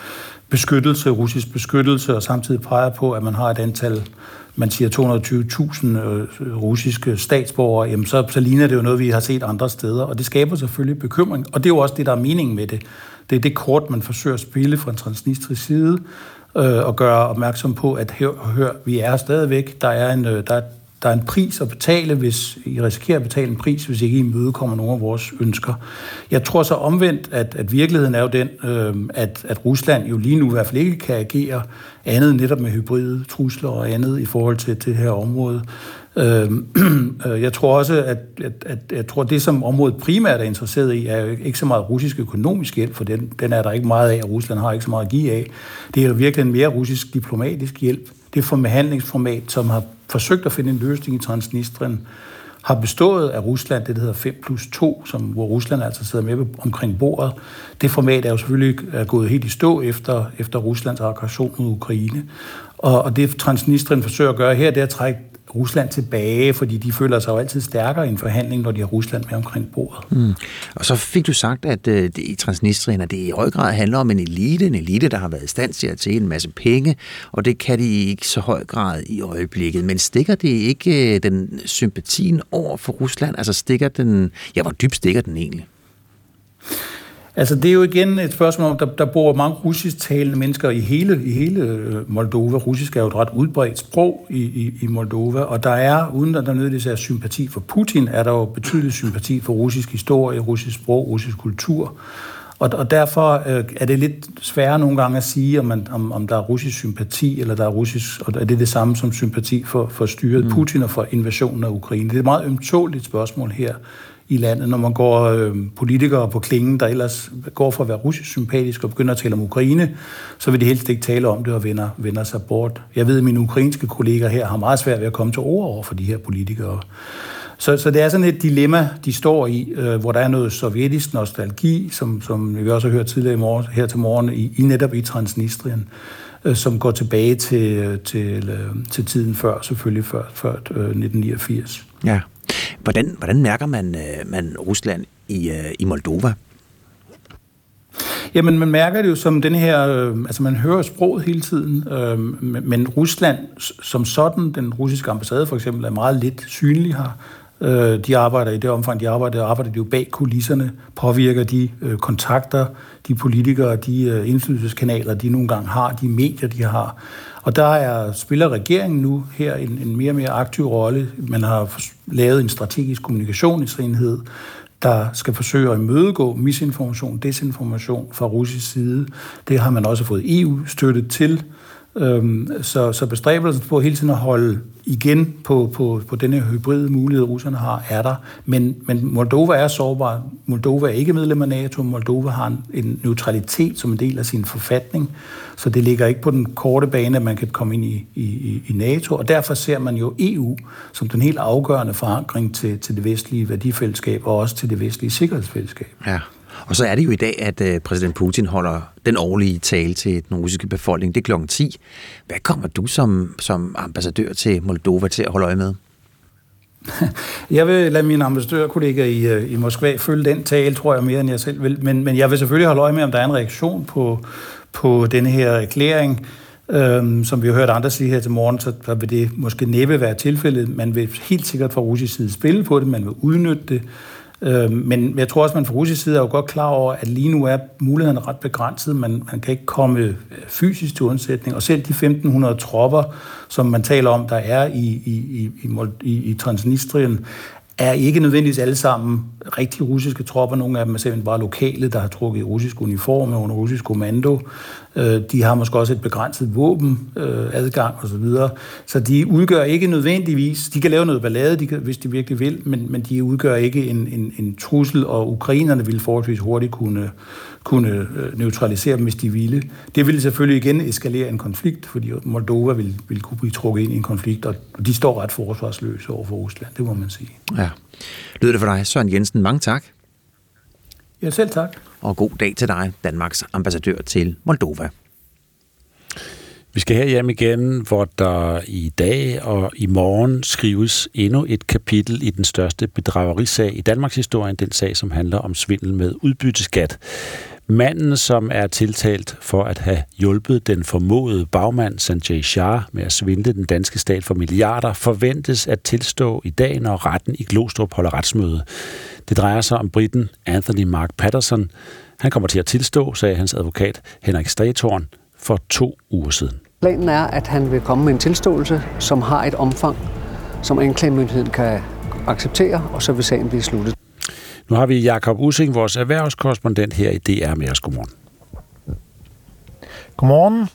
beskyttelse, russisk beskyttelse, og samtidig peger på, at man har et antal man siger 220.000 øh, russiske statsborgere, jamen så, så ligner det jo noget, vi har set andre steder, og det skaber selvfølgelig bekymring, og det er jo også det, der er meningen med det. Det er det kort, man forsøger at spille fra en transnistrisk side, øh, og gøre opmærksom på, at hør, hør, vi er stadigvæk. Der er, en, øh, der der er en pris at betale, hvis I risikerer at betale en pris, hvis ikke I imødekommer nogle af vores ønsker. Jeg tror så omvendt, at, at virkeligheden er jo den, øh, at, at Rusland jo lige nu i hvert fald ikke kan agere andet netop med hybride trusler og andet i forhold til, til det her område. Øhm, øh, jeg tror også, at, at, at jeg tror, det, som området primært er interesseret i, er jo ikke så meget russisk økonomisk hjælp, for den, den er der ikke meget af, og Rusland har ikke så meget at give af. Det er jo virkelig en mere russisk diplomatisk hjælp. Det forhandlingsformat, som har forsøgt at finde en løsning i Transnistrien, har bestået af Rusland, det der hedder 5 plus 2, som, hvor Rusland altså sidder med omkring bordet. Det format er jo selvfølgelig er gået helt i stå efter, efter Ruslands aggression mod Ukraine. Og, og det Transnistrien forsøger at gøre her, det er at trække Rusland tilbage, fordi de føler sig jo altid stærkere i en forhandling, når de har Rusland med omkring bordet. Mm. Og så fik du sagt, at øh, det i Transnistrien, at det i høj grad handler om en elite, en elite, der har været i stand til at tjene en masse penge, og det kan de ikke så høj grad i øjeblikket. Men stikker det ikke øh, den sympatien over for Rusland? Altså stikker den, ja, hvor dybt stikker den egentlig? Altså, det er jo igen et spørgsmål om, der, der bor mange russisk talende mennesker i hele, i hele øh, Moldova. Russisk er jo et ret udbredt sprog i, i, i Moldova, og der er, uden at der nødvendigvis er sympati for Putin, er der jo betydelig sympati for russisk historie, russisk sprog, russisk kultur. Og, og derfor øh, er det lidt sværere nogle gange at sige, om, man, om, om der er russisk sympati, eller der er russisk, og er det det samme som sympati for, for styret mm. Putin og for invasionen af Ukraine. Det er et meget ømtåligt spørgsmål her i landet, når man går øh, politikere på klingen, der ellers går for at være russisk sympatisk og begynder at tale om Ukraine, så vil de helst ikke tale om det og vender, vender sig bort. Jeg ved, at mine ukrainske kolleger her har meget svært ved at komme til ord over for de her politikere. Så, så det er sådan et dilemma, de står i, øh, hvor der er noget sovjetisk nostalgi, som, som vi også har hørt tidligere i morgen, her til morgen, i, i netop i Transnistrien, øh, som går tilbage til, øh, til, øh, til tiden før, selvfølgelig før, før øh, 1989. Ja. Hvordan, hvordan mærker man, øh, man Rusland i, øh, i Moldova? Jamen, man mærker det jo som den her, øh, altså man hører sproget hele tiden, øh, men Rusland som sådan, den russiske ambassade for eksempel, er meget lidt synlig her. Øh, de arbejder i det omfang, de arbejder, arbejder de jo bag kulisserne, påvirker de øh, kontakter, de politikere, de øh, indflydelseskanaler, de nogle gange har, de medier, de har. Og der er, spiller regeringen nu her en, en mere og mere aktiv rolle. Man har lavet en strategisk kommunikationsenhed, der skal forsøge at imødegå misinformation, desinformation fra russisk side. Det har man også fået EU-støtte til. Øhm, så, så bestræbelsen på hele tiden at holde igen på, på, på denne hybride mulighed, russerne har, er der. Men, men Moldova er sårbar. Moldova er ikke medlem af NATO. Moldova har en, en neutralitet som en del af sin forfatning. Så det ligger ikke på den korte bane, at man kan komme ind i, i, i NATO. Og derfor ser man jo EU som den helt afgørende forankring til, til det vestlige værdifællesskab og også til det vestlige sikkerhedsfællesskab. Ja. Og så er det jo i dag, at øh, præsident Putin holder den årlige tale til den russiske befolkning. Det er klokken 10. Hvad kommer du som, som ambassadør til Moldova til at holde øje med? Jeg vil lade mine ambassadørkollegaer i, øh, i Moskva følge den tale, tror jeg mere end jeg selv vil. Men, men jeg vil selvfølgelig holde øje med, om der er en reaktion på, på denne her erklæring. Øhm, som vi har hørt andre sige her til morgen, så vil det måske næppe være tilfældet. Man vil helt sikkert fra russisk side spille på det, man vil udnytte det. Øhm, men jeg tror også, man fra russisk side er jo godt klar over, at lige nu er mulighederne ret begrænset. Man, man kan ikke komme øh, fysisk til undsætning. Og selv de 1.500 tropper, som man taler om, der er i, i, i, i, i Transnistrien, er ikke nødvendigvis alle sammen rigtige russiske tropper. Nogle af dem er simpelthen bare lokale, der har trukket russisk uniform under russisk kommando. Øh, de har måske også et begrænset våben øh, adgang osv. Så, videre. så de udgør ikke nødvendigvis, de kan lave noget ballade, de kan, hvis de virkelig vil, men, men de udgør ikke en, en, en trussel, og ukrainerne ville forholdsvis hurtigt kunne, kunne øh, neutralisere dem, hvis de ville. Det ville selvfølgelig igen eskalere en konflikt, fordi Moldova vil, vil kunne blive trukket ind i en konflikt, og de står ret forsvarsløse over for Rusland, det må man sige. Ja. Lyder det for dig, Søren Jensen? Mange tak. Ja, selv tak. Og god dag til dig, Danmarks ambassadør til Moldova. Vi skal her hjem igen, hvor der i dag og i morgen skrives endnu et kapitel i den største bedragerisag i Danmarks historie, den sag, som handler om svindel med udbytteskat. Manden, som er tiltalt for at have hjulpet den formodede bagmand Sanjay Shah med at svindle den danske stat for milliarder, forventes at tilstå i dag, når retten i Glostrup holder retsmøde. Det drejer sig om britten Anthony Mark Patterson. Han kommer til at tilstå, sagde hans advokat Henrik Statorn for to uger siden. Planen er, at han vil komme med en tilståelse, som har et omfang, som anklagemyndigheden kan acceptere, og så vil sagen blive sluttet. Nu har vi Jakob Using, vores erhvervskorrespondent her i DR med os. Godmorgen. Godmorgen.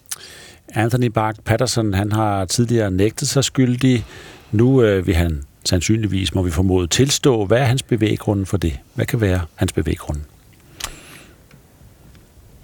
Anthony Bark Patterson, han har tidligere nægtet sig skyldig. Nu øh, vil han sandsynligvis, må vi formode, tilstå. Hvad er hans bevæggrunde for det? Hvad kan være hans bevæggrunde?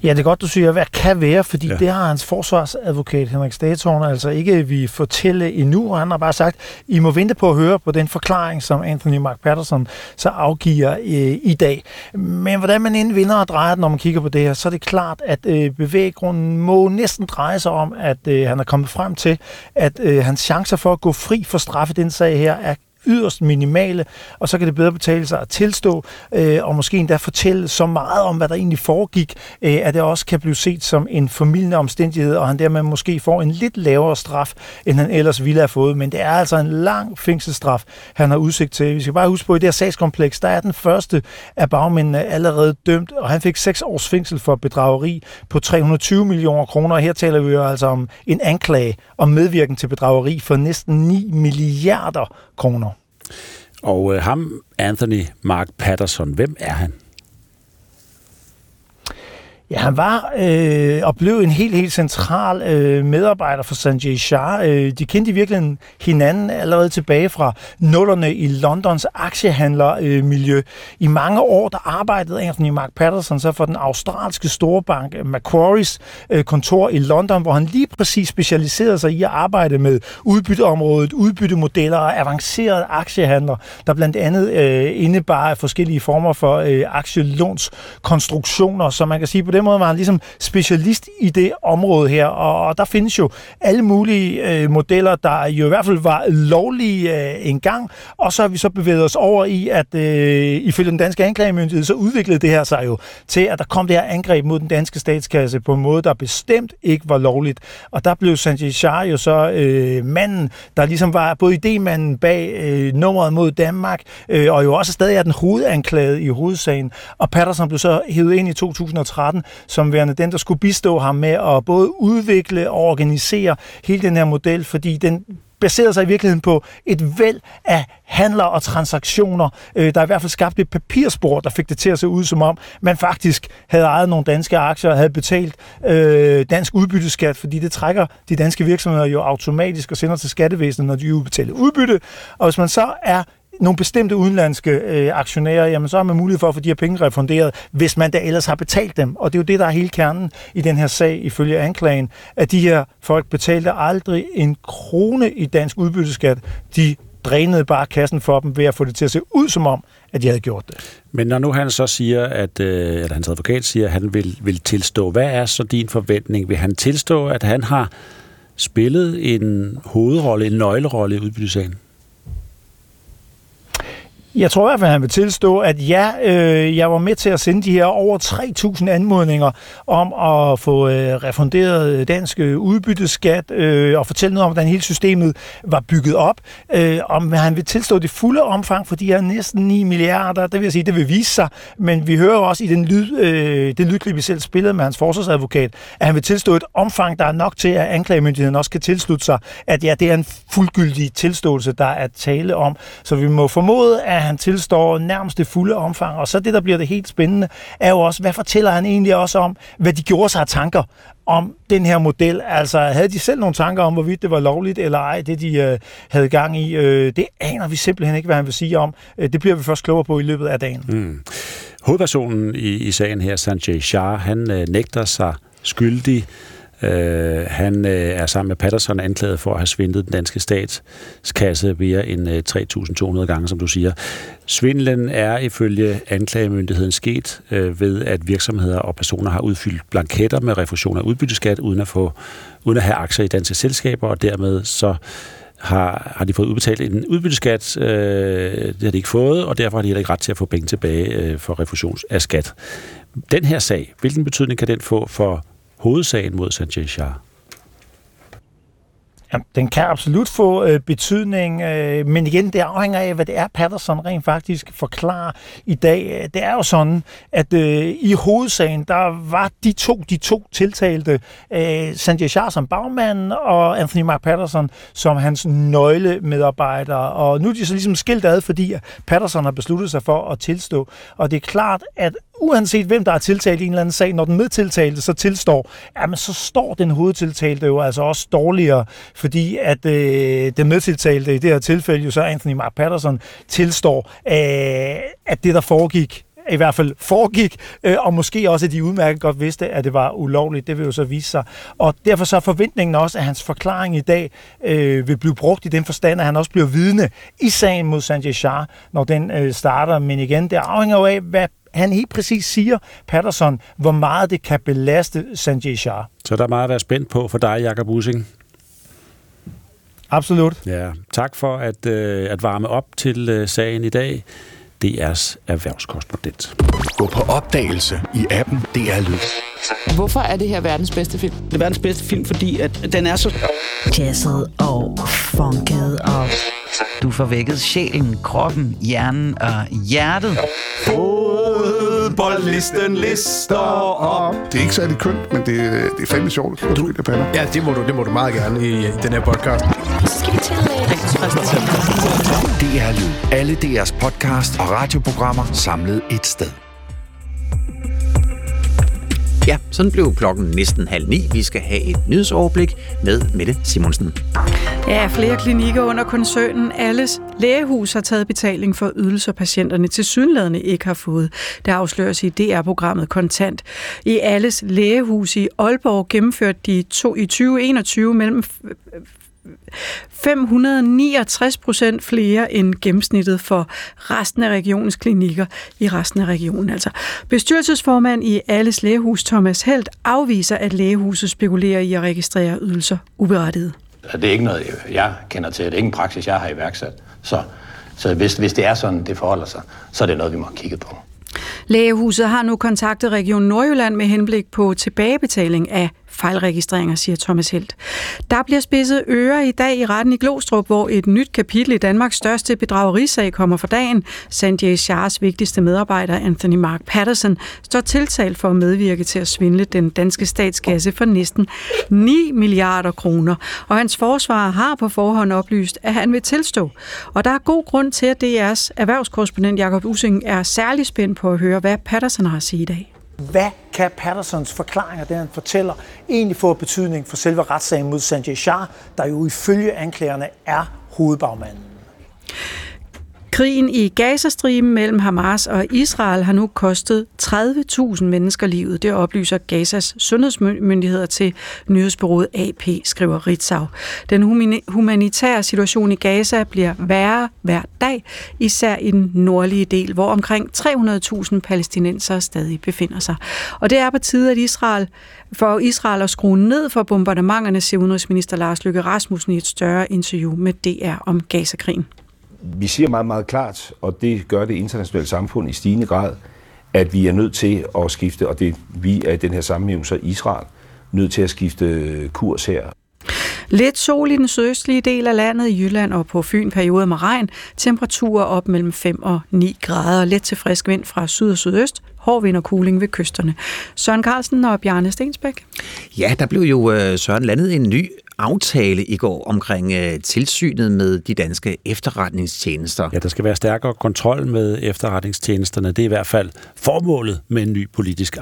Ja, det er godt, du siger, hvad kan være, fordi ja. det har hans forsvarsadvokat Henrik Statorn altså ikke vi fortælle endnu. Han har bare sagt, I må vente på at høre på den forklaring, som Anthony Mark Patterson så afgiver øh, i dag. Men hvordan man end vinder og drejer når man kigger på det her, så er det klart, at øh, bevæggrunden må næsten dreje sig om, at øh, han er kommet frem til, at øh, hans chancer for at gå fri for straffe den sag her er yderst minimale, og så kan det bedre betale sig at tilstå, øh, og måske endda fortælle så meget om, hvad der egentlig foregik, øh, at det også kan blive set som en formidlende omstændighed, og han dermed måske får en lidt lavere straf, end han ellers ville have fået. Men det er altså en lang fængselsstraf, han har udsigt til. Vi skal bare huske på, at i det her sagskompleks, der er den første af bagmændene allerede dømt, og han fik seks års fængsel for bedrageri på 320 millioner kroner. Her taler vi jo altså om en anklage om medvirken til bedrageri for næsten 9 milliarder kroner. Og øh, ham, Anthony Mark Patterson, hvem er han? Ja, han var øh, og blev en helt, helt central øh, medarbejder for Sanjay Shah. Øh, de kendte i virkeligheden hinanden allerede tilbage fra nullerne i Londons aktiehandlermiljø. Øh, I mange år der arbejdede Anthony Mark Patterson så for den australske storbank Macquarie's øh, kontor i London, hvor han lige præcis specialiserede sig i at arbejde med udbytteområdet, udbyttemodeller og avancerede aktiehandler, der blandt andet øh, indebar forskellige former for øh, aktielånskonstruktioner, så man kan sige på den måde var han ligesom specialist i det område her, og, og der findes jo alle mulige øh, modeller, der jo i hvert fald var lovlige øh, engang, og så har vi så bevæget os over i, at øh, ifølge den danske anklagemyndighed, så udviklede det her sig jo til, at der kom det her angreb mod den danske statskasse på en måde, der bestemt ikke var lovligt. Og der blev Sanjay Shah jo så øh, manden, der ligesom var både idémanden bag øh, nummeret mod Danmark, øh, og jo også stadig er den hovedanklagede i hovedsagen. Og Patterson blev så hævet ind i 2013 som værende den, der skulle bistå ham med at både udvikle og organisere hele den her model, fordi den baserede sig i virkeligheden på et væld af handler og transaktioner, øh, der i hvert fald skabte et papirspor, der fik det til at se ud som om, man faktisk havde ejet nogle danske aktier og havde betalt øh, dansk udbytteskat, fordi det trækker de danske virksomheder jo automatisk og sender til skattevæsenet, når de udbetaler udbytte. Og hvis man så er nogle bestemte udenlandske øh, aktionærer, jamen så har man mulighed for at få de her penge refunderet, hvis man da ellers har betalt dem. Og det er jo det, der er hele kernen i den her sag, ifølge anklagen, at de her folk betalte aldrig en krone i dansk udbytteskat. De drænede bare kassen for dem ved at få det til at se ud som om, at de havde gjort det. Men når nu han så siger, at, øh, eller hans advokat siger, at han vil, vil tilstå, hvad er så din forventning? Vil han tilstå, at han har spillet en hovedrolle, en nøglerolle i udbyttesagen? Jeg tror i hvert fald, han vil tilstå, at ja, øh, jeg var med til at sende de her over 3.000 anmodninger om at få øh, refunderet dansk øh, udbytteskat øh, og fortælle noget om, hvordan hele systemet var bygget op. Øh, om han vil tilstå det fulde omfang for de her næsten 9 milliarder, det vil jeg sige, det vil vise sig. Men vi hører jo også i den, lyd, øh, den lydklip, vi selv spillede med hans forsvarsadvokat, at han vil tilstå et omfang, der er nok til, at anklagemyndigheden også kan tilslutte sig, at ja, det er en fuldgyldig tilståelse, der er tale om. Så vi må formode, at han tilstår nærmest det fulde omfang. Og så det, der bliver det helt spændende, er jo også, hvad fortæller han egentlig også om, hvad de gjorde sig af tanker om den her model. Altså, havde de selv nogle tanker om, hvorvidt det var lovligt eller ej, det de øh, havde gang i? Øh, det aner vi simpelthen ikke, hvad han vil sige om. Øh, det bliver vi først klogere på i løbet af dagen. Mm. Hovedpersonen i, i sagen her, Sanjay Shah, han øh, nægter sig skyldig Øh, han øh, er sammen med Patterson anklaget for at have svindlet den danske statskasse mere end øh, 3.200 gange, som du siger. Svindlen er ifølge anklagemyndigheden sket øh, ved, at virksomheder og personer har udfyldt blanketter med refusion af udbytteskat, uden at, få, uden at have aktier i danske selskaber, og dermed så har, har de fået udbetalt en udbytteskat. Øh, det har de ikke fået, og derfor har de heller ikke ret til at få penge tilbage øh, for refusion af skat. Den her sag, hvilken betydning kan den få for hovedsagen mod Sanjay Shah? Ja, den kan absolut få øh, betydning, øh, men igen, det afhænger af, hvad det er, Patterson rent faktisk forklarer i dag. Øh, det er jo sådan, at øh, i hovedsagen, der var de to, de to tiltalte, øh, Sanjay Shah som bagmand og Anthony Mark Patterson som hans nøglemedarbejdere. Og nu er de så ligesom skilt ad, fordi Patterson har besluttet sig for at tilstå. Og det er klart, at uanset hvem der er tiltalt i en eller anden sag, når den medtiltalte så tilstår, jamen så står den hovedtiltalte jo altså også dårligere, fordi at øh, den medtiltalte i det her tilfælde jo så Anthony Mark Patterson tilstår, øh, at det der foregik i hvert fald foregik, øh, og måske også, at de udmærket godt vidste, at det var ulovligt. Det vil jo så vise sig. Og derfor så er forventningen også, at hans forklaring i dag øh, vil blive brugt i den forstand, at han også bliver vidne i sagen mod Sanjay Shah, når den øh, starter. Men igen, det afhænger jo af, hvad han helt præcis siger, Patterson, hvor meget det kan belaste Sanjay Shah. Så der er meget at være spændt på for dig, Jakob Using. Absolut. Ja, tak for at, øh, at varme op til øh, sagen i dag. DR's erhvervskorrespondent. Gå på opdagelse i appen DR Lyd. Hvorfor er det her verdens bedste film? Det er verdens bedste film, fordi at den er så... Jazzet og funket og... Du får vækket sjælen, kroppen, hjernen og hjertet. Fodboldlisten lister op. Det er ikke særlig kønt, men det, det er fandme sjovt. Du, det pander. Ja, det må, du, det må du meget gerne i, i den her podcast. Så skal vi til DR Lyd. Alle DR's podcast og radioprogrammer samlet et sted. Ja, sådan blev klokken næsten halv ni. Vi skal have et nyhedsoverblik med Mette Simonsen. Ja, flere klinikker under koncernen Alles Lægehus har taget betaling for ydelser, patienterne til synlædende ikke har fået. Det afsløres i DR-programmet Kontant. I Alles Lægehus i Aalborg gennemførte de to, i 2021 mellem 569 procent flere end gennemsnittet for resten af regionens klinikker i resten af regionen. Altså, bestyrelsesformand i Alles Lægehus, Thomas Helt, afviser, at lægehuset spekulerer i at registrere ydelser uberettiget. Det er ikke noget, jeg kender til. Det er ikke en praksis, jeg har iværksat. Så, så hvis, hvis det er sådan, det forholder sig, så er det noget, vi må kigge på. Lægehuset har nu kontaktet Region Nordjylland med henblik på tilbagebetaling af fejlregistreringer, siger Thomas Helt. Der bliver spidset ører i dag i retten i Glostrup, hvor et nyt kapitel i Danmarks største bedragerisag kommer for dagen. Sanjay Shahs vigtigste medarbejder, Anthony Mark Patterson, står tiltalt for at medvirke til at svindle den danske statskasse for næsten 9 milliarder kroner. Og hans forsvarer har på forhånd oplyst, at han vil tilstå. Og der er god grund til, at DR's erhvervskorrespondent Jakob Using er særlig spændt på at høre, hvad Patterson har at sige i dag. Hvad kan Pattersons forklaringer, det han fortæller, egentlig få betydning for selve retssagen mod Sanjay Shah, der jo ifølge anklagerne er hovedbagmanden? Krigen i Gazastriben mellem Hamas og Israel har nu kostet 30.000 mennesker livet. Det oplyser Gazas sundhedsmyndigheder til nyhedsbyrået AP, skriver Ritzau. Den humanitære situation i Gaza bliver værre hver dag, især i den nordlige del, hvor omkring 300.000 palæstinenser stadig befinder sig. Og det er på tide, at Israel for Israel at skrue ned for bombardementerne, siger udenrigsminister Lars Løkke Rasmussen i et større interview med DR om Gazakrigen vi siger meget, meget klart, og det gør det internationale samfund i stigende grad, at vi er nødt til at skifte, og det vi er i den her sammenhæng så Israel, nødt til at skifte kurs her. Lidt sol i den sydøstlige del af landet i Jylland og på Fyn perioder med regn. Temperaturer op mellem 5 og 9 grader. Let til frisk vind fra syd og sydøst. Hård vind og kuling ved kysterne. Søren Carlsen og Bjarne Stensbæk. Ja, der blev jo øh, Søren landet en ny aftale i går omkring uh, tilsynet med de danske efterretningstjenester. Ja, der skal være stærkere kontrol med efterretningstjenesterne. Det er i hvert fald formålet med en ny politisk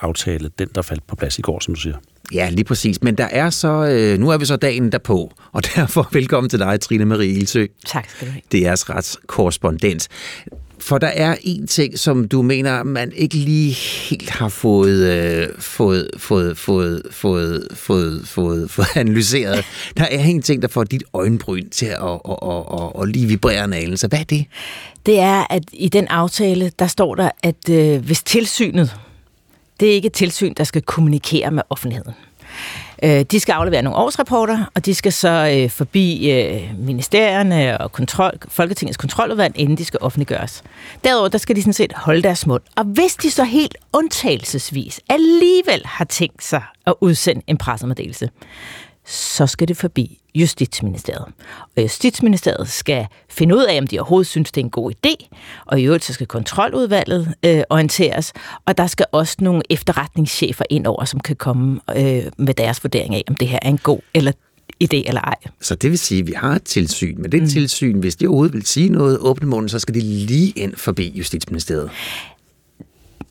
aftale, den der faldt på plads i går, som du siger. Ja, lige præcis. Men der er så, øh, nu er vi så dagen derpå, og derfor velkommen til dig, Trine Marie Ilsø. Tak skal du have. Det er jeres retskorrespondent. For der er en ting, som du mener, man ikke lige helt har fået, øh, fået, fået, fået, fået, fået, fået, fået analyseret. Der er en ting, der får dit øjenbryn til at, og, og, og, og lige vibrere en anelse. Hvad er det? Det er, at i den aftale, der står der, at øh, hvis tilsynet, det er ikke et tilsyn, der skal kommunikere med offentligheden. Øh, de skal aflevere nogle årsrapporter, og de skal så øh, forbi øh, ministerierne og kontrol, Folketingets kontroludvalg, inden de skal offentliggøres. Derudover der skal de sådan set holde deres mund. Og hvis de så helt undtagelsesvis alligevel har tænkt sig at udsende en pressemeddelelse, så skal det forbi Justitsministeriet. Og Justitsministeriet skal finde ud af, om de overhovedet synes, det er en god idé, og i øvrigt så skal kontroludvalget øh, orienteres, og der skal også nogle efterretningschefer ind over, som kan komme øh, med deres vurdering af, om det her er en god eller idé eller ej. Så det vil sige, at vi har et tilsyn, men det mm. tilsyn, hvis de overhovedet vil sige noget åbne munden, så skal de lige ind forbi Justitsministeriet.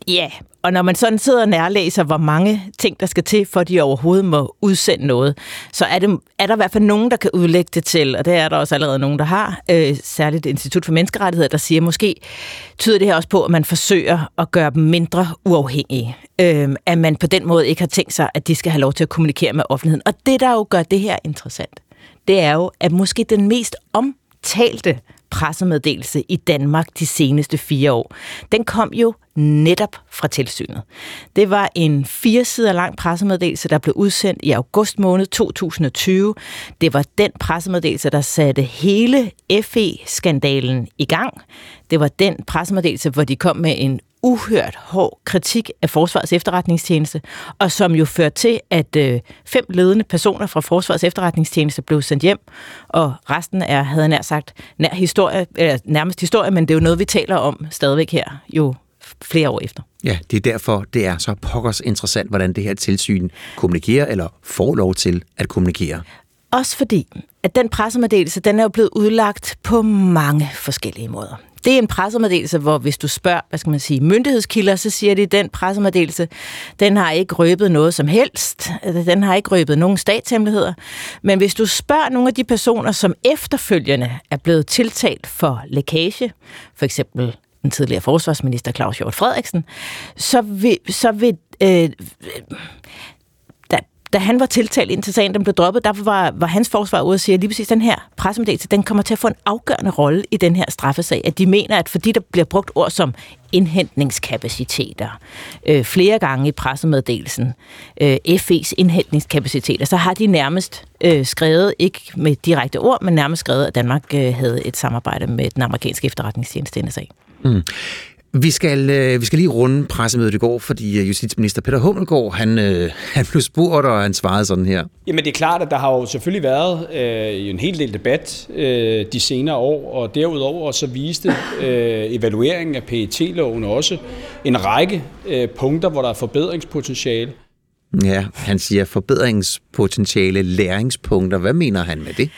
Ja, og når man sådan sidder og nærlæser, hvor mange ting, der skal til, for at de overhovedet må udsende noget, så er, det, er der i hvert fald nogen, der kan udlægge det til, og det er der også allerede nogen, der har, øh, særligt Institut for Menneskerettigheder, der siger, måske tyder det her også på, at man forsøger at gøre dem mindre uafhængige. Øh, at man på den måde ikke har tænkt sig, at de skal have lov til at kommunikere med offentligheden. Og det, der jo gør det her interessant, det er jo, at måske den mest omtalte pressemeddelelse i Danmark de seneste fire år. Den kom jo netop fra tilsynet. Det var en fire sider lang pressemeddelelse, der blev udsendt i august måned 2020. Det var den pressemeddelelse, der satte hele FE-skandalen i gang. Det var den pressemeddelelse, hvor de kom med en uhørt hård kritik af Forsvarets efterretningstjeneste, og som jo førte til, at øh, fem ledende personer fra Forsvarets efterretningstjeneste blev sendt hjem, og resten er, havde nær sagt, nær historie, eller nærmest historie, men det er jo noget, vi taler om stadigvæk her, jo flere år efter. Ja, det er derfor, det er så pokkers interessant, hvordan det her tilsyn kommunikerer, eller får lov til at kommunikere. Også fordi, at den pressemeddelelse, den er jo blevet udlagt på mange forskellige måder. Det er en pressemeddelelse, hvor hvis du spørger, hvad skal man sige, myndighedskilder, så siger de, at den pressemeddelelse, den har ikke røbet noget som helst. Den har ikke røbet nogen statshemmeligheder. Men hvis du spørger nogle af de personer, som efterfølgende er blevet tiltalt for lækage, for eksempel den tidligere forsvarsminister Claus Hjort Frederiksen, så vil, så vil øh, da han var tiltalt ind til sagen, den blev droppet, der var, var hans forsvar ude og sige, at lige præcis den her pressemeddelelse, den kommer til at få en afgørende rolle i den her straffesag. At de mener, at fordi der bliver brugt ord som indhentningskapaciteter øh, flere gange i pressemeddelelsen, øh, FE's indhentningskapaciteter, så har de nærmest øh, skrevet, ikke med direkte ord, men nærmest skrevet, at Danmark øh, havde et samarbejde med den amerikanske efterretningstjeneste NSA. Mm. Vi skal, øh, vi skal lige runde pressemødet i går, fordi øh, justitsminister Peter Hummelgaard, han, øh, han blev spurgt, og han svarede sådan her. Jamen det er klart, at der har jo selvfølgelig været øh, en hel del debat øh, de senere år, og derudover så viste øh, evalueringen af PET-loven også en række øh, punkter, hvor der er forbedringspotentiale. Ja, han siger forbedringspotentiale, læringspunkter. Hvad mener han med det?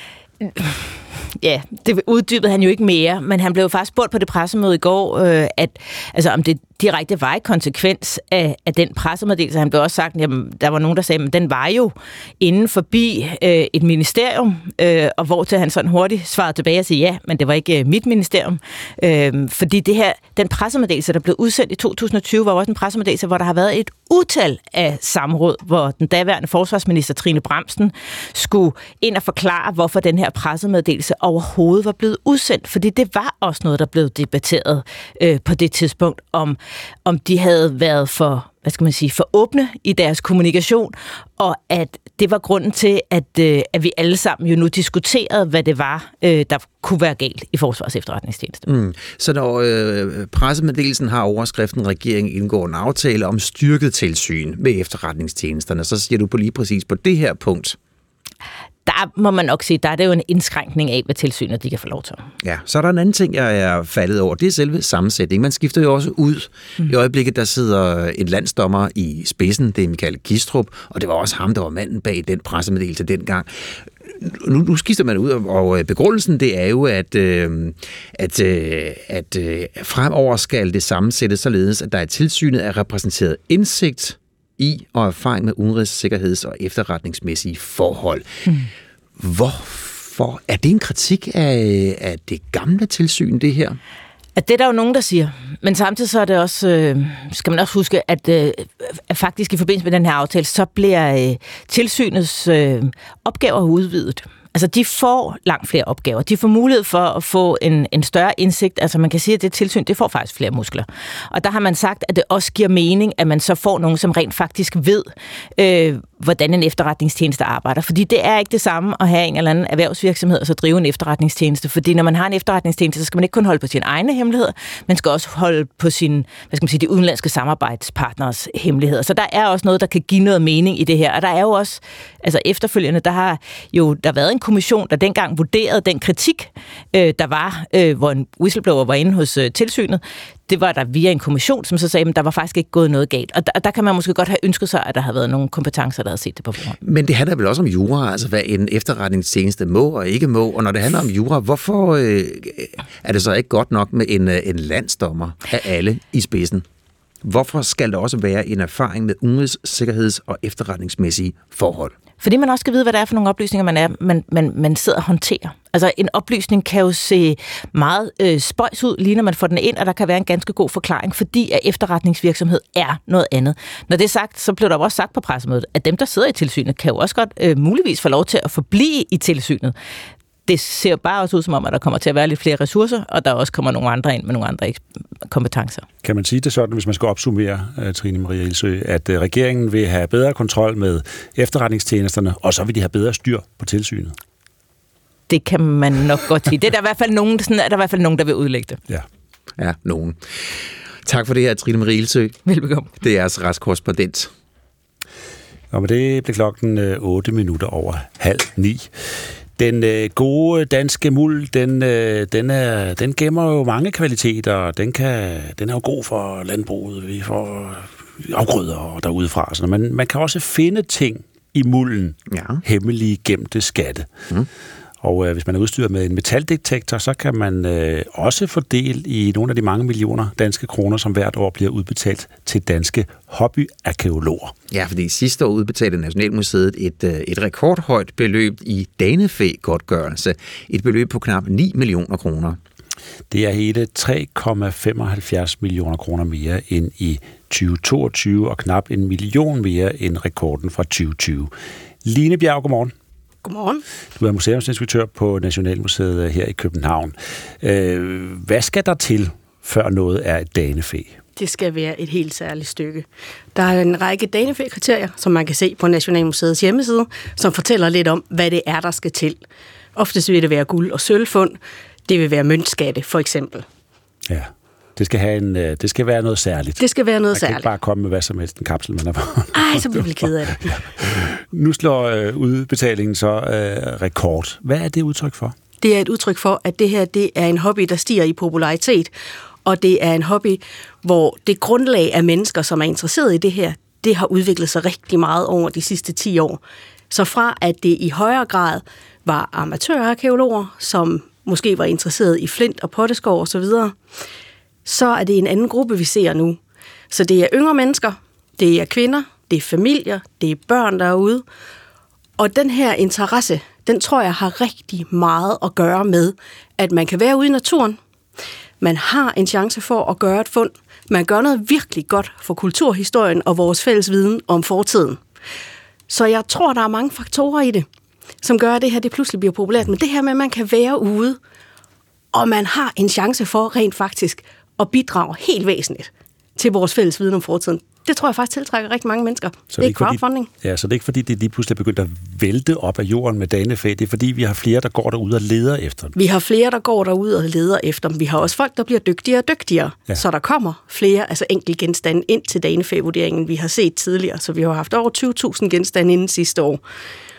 Ja, det uddybede han jo ikke mere, men han blev faktisk spurgt på det pressemøde i går, øh, at, altså, om det direkte var i konsekvens af, af den pressemeddelelse. Han blev også sagt, at der var nogen, der sagde, at den var jo inden forbi øh, et ministerium, øh, og hvor til han sådan hurtigt svarede tilbage og sagde, ja, men det var ikke øh, mit ministerium. Øh, fordi det her, den pressemeddelelse, der blev udsendt i 2020, var også en pressemeddelelse, hvor der har været et utal af samråd, hvor den daværende forsvarsminister Trine Bremsen skulle ind og forklare, hvorfor den her pressemeddelelse overhovedet var blevet udsendt. Fordi det var også noget, der blev debatteret øh, på det tidspunkt, om om de havde været for hvad skal man sige, for åbne i deres kommunikation, og at det var grunden til, at, øh, at vi alle sammen jo nu diskuterede, hvad det var, øh, der kunne være galt i Forsvars efterretningstjeneste. Mm. Så når øh, pressemeddelelsen har overskriften, regeringen indgår en aftale om styrket tilsyn med efterretningstjenesterne, så siger du på lige præcis på det her punkt, der må man nok sige, der er det jo en indskrænkning af, hvad tilsynet de kan få lov til. Ja, så er der en anden ting, jeg er faldet over. Det er selve sammensætningen. Man skifter jo også ud. Mm. I øjeblikket, der sidder en landsdommer i spidsen, det er Michael Kistrup, og det var også ham, der var manden bag den pressemeddelelse dengang nu, nu skifter man ud, og øh, begrundelsen det er jo, at, øh, at, øh, at øh, fremover skal det sammensættes således, at der er tilsynet er repræsenteret indsigt, i og erfaring med udenrigs-, sikkerheds- og efterretningsmæssige forhold. Mm. Hvorfor? Er det en kritik af, af det gamle tilsyn, det her? At det er der jo nogen, der siger. Men samtidig så er det også, øh, skal man også huske, at, øh, at faktisk i forbindelse med den her aftale, så bliver øh, tilsynets øh, opgaver udvidet. Altså, de får langt flere opgaver. De får mulighed for at få en, en større indsigt. Altså, man kan sige, at det tilsyn, det får faktisk flere muskler. Og der har man sagt, at det også giver mening, at man så får nogen, som rent faktisk ved, øh, hvordan en efterretningstjeneste arbejder. Fordi det er ikke det samme at have en eller anden erhvervsvirksomhed og så drive en efterretningstjeneste. Fordi når man har en efterretningstjeneste, så skal man ikke kun holde på sine egne hemmeligheder, man skal også holde på sin, hvad skal man sige, de udenlandske samarbejdspartners hemmeligheder. Så der er også noget, der kan give noget mening i det her. Og der er jo også, altså efterfølgende, der har jo der har været en kommission, der dengang vurderede den kritik, øh, der var, øh, hvor en whistleblower var inde hos øh, tilsynet, det var der via en kommission, som så sagde, at der var faktisk ikke gået noget galt. Og der, der kan man måske godt have ønsket sig, at der havde været nogle kompetencer, der havde set det på forhånd. Men det handler vel også om jura, altså hvad en efterretningstjeneste må og ikke må. Og når det handler om jura, hvorfor øh, er det så ikke godt nok med en, øh, en landsdommer af alle i spidsen? Hvorfor skal der også være en erfaring med udenrigs-, sikkerheds- og efterretningsmæssige forhold? Fordi man også skal vide, hvad det er for nogle oplysninger, man, er, man, man, man sidder og håndterer. Altså en oplysning kan jo se meget øh, spøjs ud, lige når man får den ind, og der kan være en ganske god forklaring, fordi at efterretningsvirksomhed er noget andet. Når det er sagt, så blev der også sagt på pressemødet, at dem, der sidder i tilsynet, kan jo også godt øh, muligvis få lov til at forblive i tilsynet det ser bare også ud som om, at der kommer til at være lidt flere ressourcer, og der også kommer nogle andre ind med nogle andre kompetencer. Kan man sige det sådan, hvis man skal opsummere, uh, Trine Maria Ilsø, at uh, regeringen vil have bedre kontrol med efterretningstjenesterne, og så vil de have bedre styr på tilsynet? Det kan man nok godt sige. Det er der i hvert fald nogen, sådan er der i hvert fald nogen, der vil udlægge det. Ja. Ja, nogen. Tak for det her, Trine Marie Ilsø. Velbekomme. Det er jeres retskorrespondent. Og med det blev klokken 8 minutter over halv ni. Den øh, gode danske muld, den, øh, den, er, den gemmer jo mange kvaliteter. Den, kan, den er jo god for landbruget. Vi får afgrøder derudefra. Så man, man kan også finde ting i mulden. Ja. Hemmelige gemte skatte. Mm. Og øh, hvis man er udstyret med en metaldetektor, så kan man øh, også få del i nogle af de mange millioner danske kroner, som hvert år bliver udbetalt til danske hobbyarkeologer. Ja, fordi sidste år udbetalte Nationalmuseet et, øh, et rekordhøjt beløb i danefæ-godtgørelse. Et beløb på knap 9 millioner kroner. Det er hele 3,75 millioner kroner mere end i 2022, og knap en million mere end rekorden fra 2020. Line Bjerg, godmorgen. Godmorgen. Du er museumsinspektør på Nationalmuseet her i København. Øh, hvad skal der til, før noget er et danefæ? Det skal være et helt særligt stykke. Der er en række danefæ-kriterier, som man kan se på Nationalmuseets hjemmeside, som fortæller lidt om, hvad det er, der skal til. Oftest vil det være guld- og sølvfund. Det vil være møntskatte, for eksempel. Ja. Det skal, have en, det skal være noget særligt. Det skal være noget man særligt. Man kan ikke bare komme med hvad som helst, en kapsel, man på. Ej, så bliver vi ked af det. Nu slår øh, udbetalingen så øh, rekord. Hvad er det udtryk for? Det er et udtryk for, at det her det er en hobby, der stiger i popularitet, og det er en hobby, hvor det grundlag af mennesker, som er interesseret i det her, det har udviklet sig rigtig meget over de sidste 10 år. Så fra at det i højere grad var amatørarkeologer, som måske var interesseret i flint og potteskår osv., så, er det en anden gruppe, vi ser nu. Så det er yngre mennesker, det er kvinder, det er familier, det er børn derude. Og den her interesse, den tror jeg har rigtig meget at gøre med, at man kan være ude i naturen. Man har en chance for at gøre et fund. Man gør noget virkelig godt for kulturhistorien og vores fælles viden om fortiden. Så jeg tror, der er mange faktorer i det, som gør, at det her det pludselig bliver populært. Men det her med, at man kan være ude, og man har en chance for rent faktisk at bidrage helt væsentligt til vores fælles viden om fortiden. Det tror jeg faktisk tiltrækker rigtig mange mennesker. Så det er crowdfunding. Fordi, ja, så det er ikke fordi, det lige pludselig er begyndt at vælte op af jorden med danefæ. Det er fordi, vi har flere, der går derud og leder efter dem. Vi har flere, der går derud og leder efter dem. Vi har også folk, der bliver dygtigere og dygtigere. Ja. Så der kommer flere altså enkelte genstande ind til danefæ-vurderingen, vi har set tidligere. Så vi har haft over 20.000 genstande inden sidste år.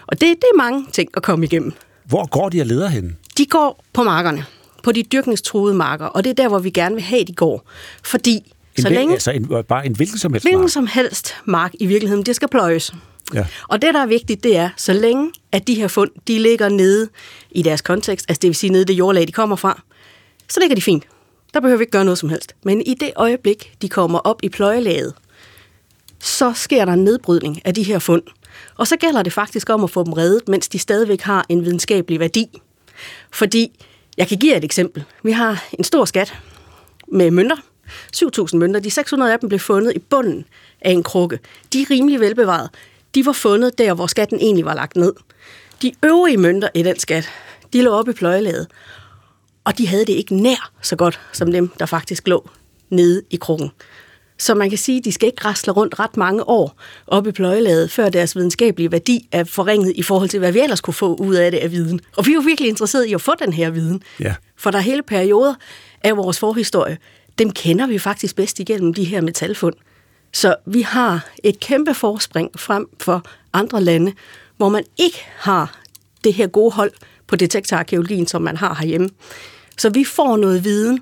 Og det, det er mange ting at komme igennem. Hvor går de og leder hen? De går på markerne. På de dyrkningstruede marker. Og det er der, hvor vi gerne vil have, de går. Fordi en så længe, altså en, bare en hvilken som helst hvilken mark. som helst mark i virkeligheden, det skal pløjes. Ja. Og det, der er vigtigt, det er, så længe at de her fund, de ligger nede i deres kontekst, altså det vil sige nede i det jordlag, de kommer fra, så ligger de fint. Der behøver vi ikke gøre noget som helst. Men i det øjeblik, de kommer op i pløjelaget, så sker der en nedbrydning af de her fund. Og så gælder det faktisk om at få dem reddet, mens de stadigvæk har en videnskabelig værdi. Fordi, jeg kan give jer et eksempel. Vi har en stor skat med mønter, 7.000 mønter. De 600 af dem blev fundet i bunden af en krukke. De er rimelig velbevaret. De var fundet der, hvor skatten egentlig var lagt ned. De øvrige mønter i den skat, de lå oppe i pløjelaget. Og de havde det ikke nær så godt, som dem, der faktisk lå nede i krukken. Så man kan sige, at de skal ikke rasle rundt ret mange år oppe i pløjelaget, før deres videnskabelige værdi er forringet i forhold til, hvad vi ellers kunne få ud af det af viden. Og vi er jo virkelig interesseret i at få den her viden. Ja. For der er hele perioder af vores forhistorie, dem kender vi faktisk bedst igennem de her metalfund. Så vi har et kæmpe forspring frem for andre lande, hvor man ikke har det her gode hold på detektorarkeologien, som man har herhjemme. Så vi får noget viden,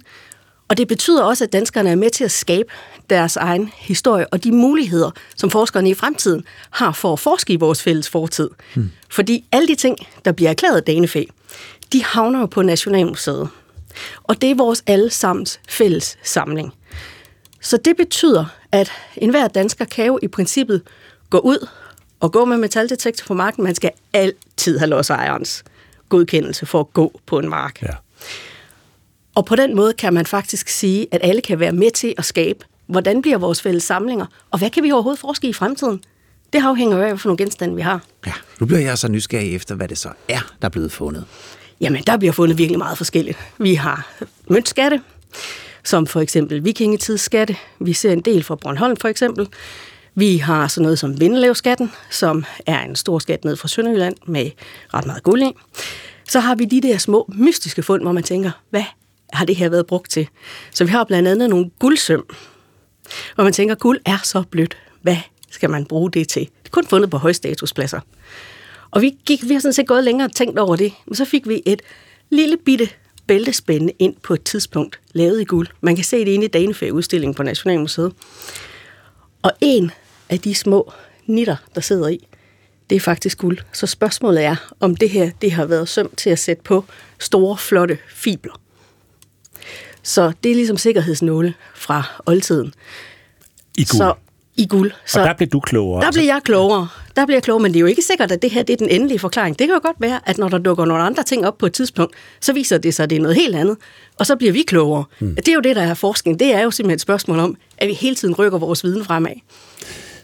og det betyder også, at danskerne er med til at skabe deres egen historie og de muligheder, som forskerne i fremtiden har for at forske i vores fælles fortid. Hmm. Fordi alle de ting, der bliver erklæret danefæ, de havner jo på Nationalmuseet. Og det er vores allesammens fælles samling. Så det betyder, at enhver dansker kan jo i princippet gå ud og gå med metaldetektor på marken. Man skal altid have lodsejerens godkendelse for at gå på en mark. Ja. Og på den måde kan man faktisk sige, at alle kan være med til at skabe, hvordan bliver vores fælles samlinger, og hvad kan vi overhovedet forske i fremtiden? Det afhænger af, hvilke genstande vi har. Ja, nu bliver jeg så nysgerrig efter, hvad det så er, der er blevet fundet. Jamen, der bliver fundet virkelig meget forskelligt. Vi har møntskatte, som for eksempel vikingetidsskatte. Vi ser en del fra Bornholm for eksempel. Vi har sådan noget som Vindeløvskatten, som er en stor skat ned fra Sønderjylland med ret meget guld i. Så har vi de der små mystiske fund, hvor man tænker, hvad har det her været brugt til? Så vi har blandt andet nogle guldsøm, hvor man tænker, guld er så blødt. Hvad skal man bruge det til? Det er kun fundet på højstatuspladser. Og vi, gik, vi har sådan set gået længere og tænkt over det, men så fik vi et lille bitte bæltespænde ind på et tidspunkt, lavet i guld. Man kan se det inde i Danefæ-udstillingen på Nationalmuseet. Og en af de små nitter, der sidder i, det er faktisk guld. Så spørgsmålet er, om det her det har været søm til at sætte på store, flotte fibler. Så det er ligesom sikkerhedsnåle fra oldtiden. I guld. Så i guld. Så og der blev du klogere. Der blev jeg klogere. Der bliver jeg klogere, men det er jo ikke sikkert, at det her det er den endelige forklaring. Det kan jo godt være, at når der dukker nogle andre ting op på et tidspunkt, så viser det sig, at det er noget helt andet. Og så bliver vi klogere. Hmm. Det er jo det, der er forskning. Det er jo simpelthen et spørgsmål om, at vi hele tiden rykker vores viden fremad.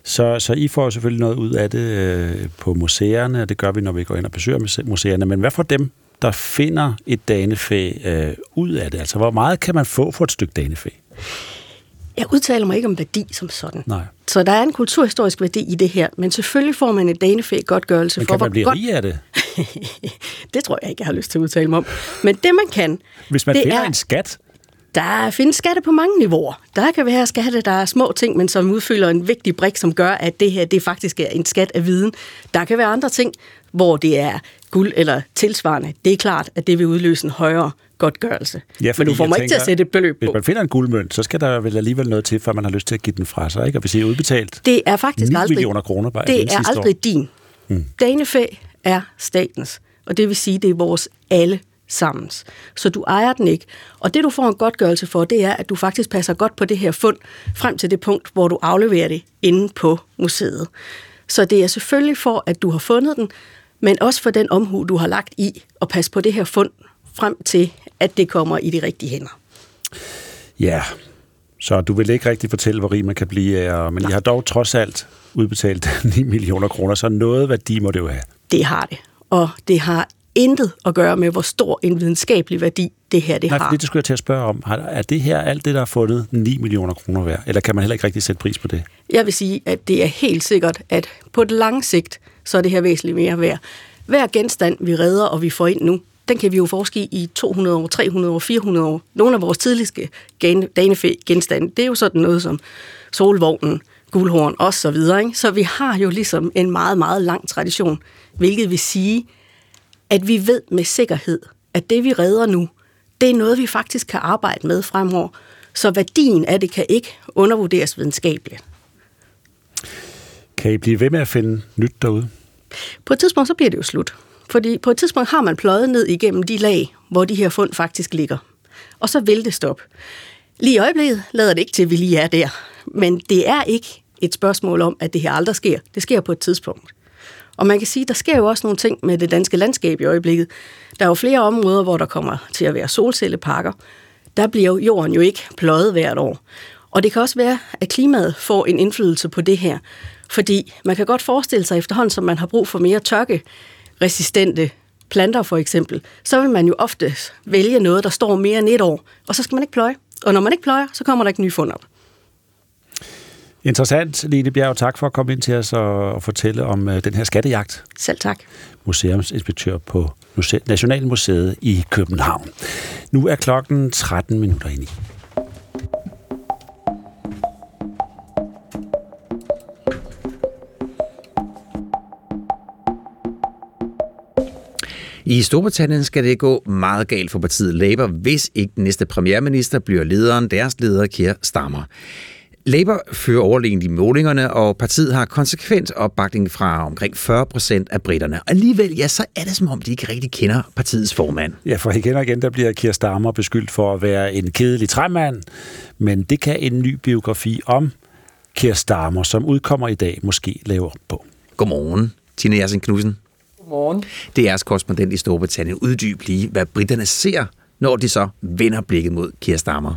Så, så I får selvfølgelig noget ud af det øh, på museerne, og det gør vi, når vi går ind og besøger museerne. Men hvad får dem, der finder et danefæ øh, ud af det? Altså, hvor meget kan man få for et stykke danefæ? Jeg udtaler mig ikke om værdi som sådan. Nej. Så der er en kulturhistorisk værdi i det her, men selvfølgelig får man et danefæ godtgørelse men for, kan man blive godt... rig af det? det tror jeg ikke, jeg har lyst til at udtale mig om. Men det man kan... Hvis man det finder er... en skat, der findes skatte på mange niveauer. Der kan være skatte, der er små ting, men som udfylder en vigtig brik, som gør, at det her det faktisk er en skat af viden. Der kan være andre ting, hvor det er guld eller tilsvarende. Det er klart, at det vil udløse en højere godtgørelse. Ja, men du får mig ikke til at sætte et beløb på. Hvis man finder en guldmønt, så skal der vel alligevel noget til, for man har lyst til at give den fra sig. Ikke? Og hvis I er udbetalt det er faktisk 9 aldrig, millioner kroner bare Det er aldrig år. din. Hmm. Danefæ er statens, og det vil sige, det er vores alle sammen. Så du ejer den ikke. Og det, du får en godtgørelse for, det er, at du faktisk passer godt på det her fund, frem til det punkt, hvor du afleverer det inde på museet. Så det er selvfølgelig for, at du har fundet den, men også for den omhu, du har lagt i at passe på det her fund, frem til, at det kommer i de rigtige hænder. Ja, så du vil ikke rigtig fortælle, hvor rig man kan blive men Nej. jeg har dog trods alt udbetalt 9 millioner kroner, så noget værdi må det jo have. Det har det, og det har intet at gøre med, hvor stor en videnskabelig værdi det her det Nej, har. Nej, det skulle jeg til at spørge om. Er det her alt det, der er fundet 9 millioner kroner værd? Eller kan man heller ikke rigtig sætte pris på det? Jeg vil sige, at det er helt sikkert, at på et langt sigt, så er det her væsentligt mere værd. Hver genstand, vi redder og vi får ind nu, den kan vi jo forske i 200 år, 300 år, 400 år. Nogle af vores tidligste danefæ-genstande, det er jo sådan noget som solvognen, guldhorn og så videre. Ikke? Så vi har jo ligesom en meget, meget lang tradition, hvilket vil sige, at vi ved med sikkerhed, at det vi redder nu, det er noget, vi faktisk kan arbejde med fremover. Så værdien af det kan ikke undervurderes videnskabeligt. Kan I blive ved med at finde nyt derude? På et tidspunkt, så bliver det jo slut. Fordi på et tidspunkt har man pløjet ned igennem de lag, hvor de her fund faktisk ligger. Og så vil det stoppe. Lige i øjeblikket lader det ikke til, at vi lige er der. Men det er ikke et spørgsmål om, at det her aldrig sker. Det sker på et tidspunkt. Og man kan sige, der sker jo også nogle ting med det danske landskab i øjeblikket. Der er jo flere områder, hvor der kommer til at være solcelleparker. Der bliver jorden jo ikke pløjet hvert år. Og det kan også være, at klimaet får en indflydelse på det her. Fordi man kan godt forestille sig efterhånden, som man har brug for mere tørkeresistente planter for eksempel, så vil man jo ofte vælge noget, der står mere end et år, og så skal man ikke pløje. Og når man ikke pløjer, så kommer der ikke nye fund op. Interessant, Line Bjerg. Tak for at komme ind til os og fortælle om øh, den her skattejagt. Selv tak. Museumsinspektør på Nationalmuseet i København. Nu er klokken 13 minutter ind i. I Storbritannien skal det gå meget galt for partiet Labour, hvis ikke den næste premierminister bliver lederen, deres leder Keir Starmer. Labour fører overlegen i målingerne, og partiet har konsekvent opbakning fra omkring 40 procent af britterne. Alligevel, ja, så er det som om, de ikke rigtig kender partiets formand. Ja, for igen og igen, der bliver Keir Starmer beskyldt for at være en kedelig træmand, men det kan en ny biografi om Keir Starmer, som udkommer i dag, måske lave op på. Godmorgen, Tina Jersen Knudsen. Godmorgen. Det er korrespondent i Storbritannien. Uddyb lige, hvad britterne ser, når de så vender blikket mod Keir Starmer.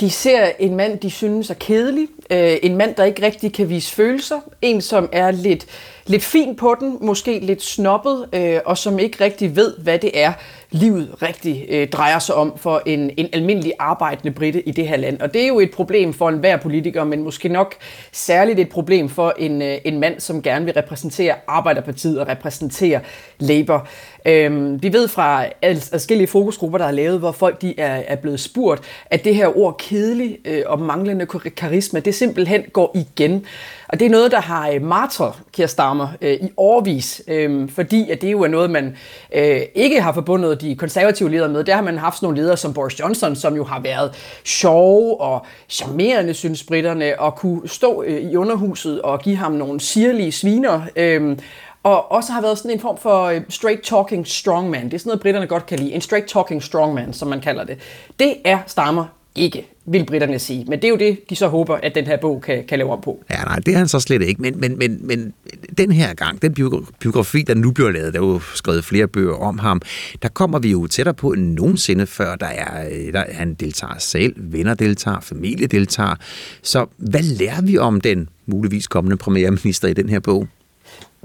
De ser en mand, de synes er kedelig. Øh, en mand, der ikke rigtig kan vise følelser. En, som er lidt, lidt fin på den, måske lidt snobbet, øh, og som ikke rigtig ved, hvad det er, livet rigtig øh, drejer sig om for en, en almindelig arbejdende britte i det her land. Og det er jo et problem for enhver politiker, men måske nok særligt et problem for en, øh, en mand, som gerne vil repræsentere Arbejderpartiet og repræsentere Labour. Øhm, vi ved fra forskellige fokusgrupper, der er lavet, hvor folk de er, er blevet spurgt, at det her ord kedelig øh, og manglende karisma, det simpelthen går igen. Og det er noget, der har øh, martret Starmer øh, i årvis, øh, fordi at det jo er noget, man øh, ikke har forbundet de konservative ledere med. Der har man haft sådan nogle ledere som Boris Johnson, som jo har været sjove og charmerende, synes britterne, og kunne stå i underhuset og give ham nogle sirlige sviner. Øhm, og også har været sådan en form for straight talking strongman. Det er sådan noget, britterne godt kan lide. En straight talking strongman, som man kalder det. Det er Starmer ikke, vil britterne sige. Men det er jo det, de så håber, at den her bog kan, kan lave om på. Ja, nej, det er han så slet ikke. Men, men, men, men den her gang, den biografi, der nu bliver lavet, der er jo skrevet flere bøger om ham, der kommer vi jo tættere på end nogensinde før. Der er, øh, der, han deltager selv, venner deltager, familie deltager. Så hvad lærer vi om den muligvis kommende premierminister i den her bog?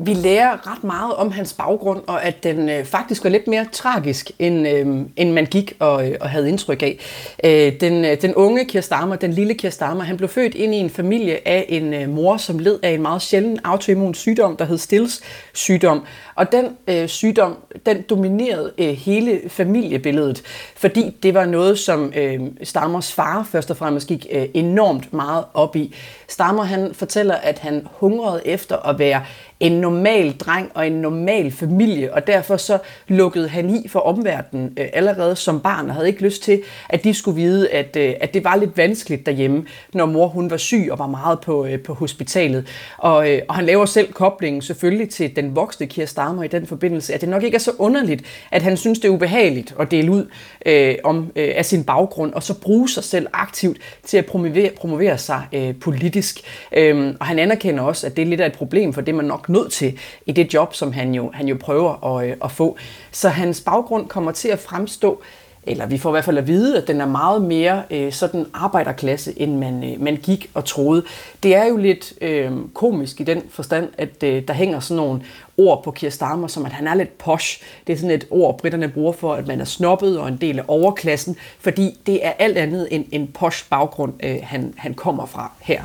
Vi lærer ret meget om hans baggrund, og at den øh, faktisk var lidt mere tragisk, end, øh, end man gik og, øh, og havde indtryk af. Øh, den, øh, den unge Kirstarmer, den lille Kirstarmer, han blev født ind i en familie af en øh, mor, som led af en meget sjælden autoimmun sygdom, der hed Stills sygdom. Og den øh, sygdom, den dominerede øh, hele familiebilledet, fordi det var noget, som øh, Stammers far først og fremmest gik øh, enormt meget op i. Stammer han fortæller, at han hungrede efter at være en normal dreng og en normal familie, og derfor så lukkede han i for omverdenen øh, allerede som barn, og havde ikke lyst til, at de skulle vide, at, øh, at det var lidt vanskeligt derhjemme, når mor hun var syg og var meget på, øh, på hospitalet. Og, øh, og han laver selv koblingen selvfølgelig til den voksne Kirsten Starmer i den forbindelse, at det nok ikke er så underligt, at han synes, det er ubehageligt at dele ud øh, om, øh, af sin baggrund, og så bruge sig selv aktivt til at promovere, promovere sig øh, politisk. Øhm, og han anerkender også, at det er lidt af et problem, for det man nok nødt til i det job, som han jo, han jo prøver at, øh, at få. Så hans baggrund kommer til at fremstå eller vi får i hvert fald at vide, at den er meget mere øh, sådan arbejderklasse, end man, øh, man gik og troede. Det er jo lidt øh, komisk i den forstand, at øh, der hænger sådan nogle ord på Kier Starmer, som at han er lidt posh. Det er sådan et ord, britterne bruger for, at man er snobbet og en del af overklassen, fordi det er alt andet end en posh baggrund, øh, han, han kommer fra her.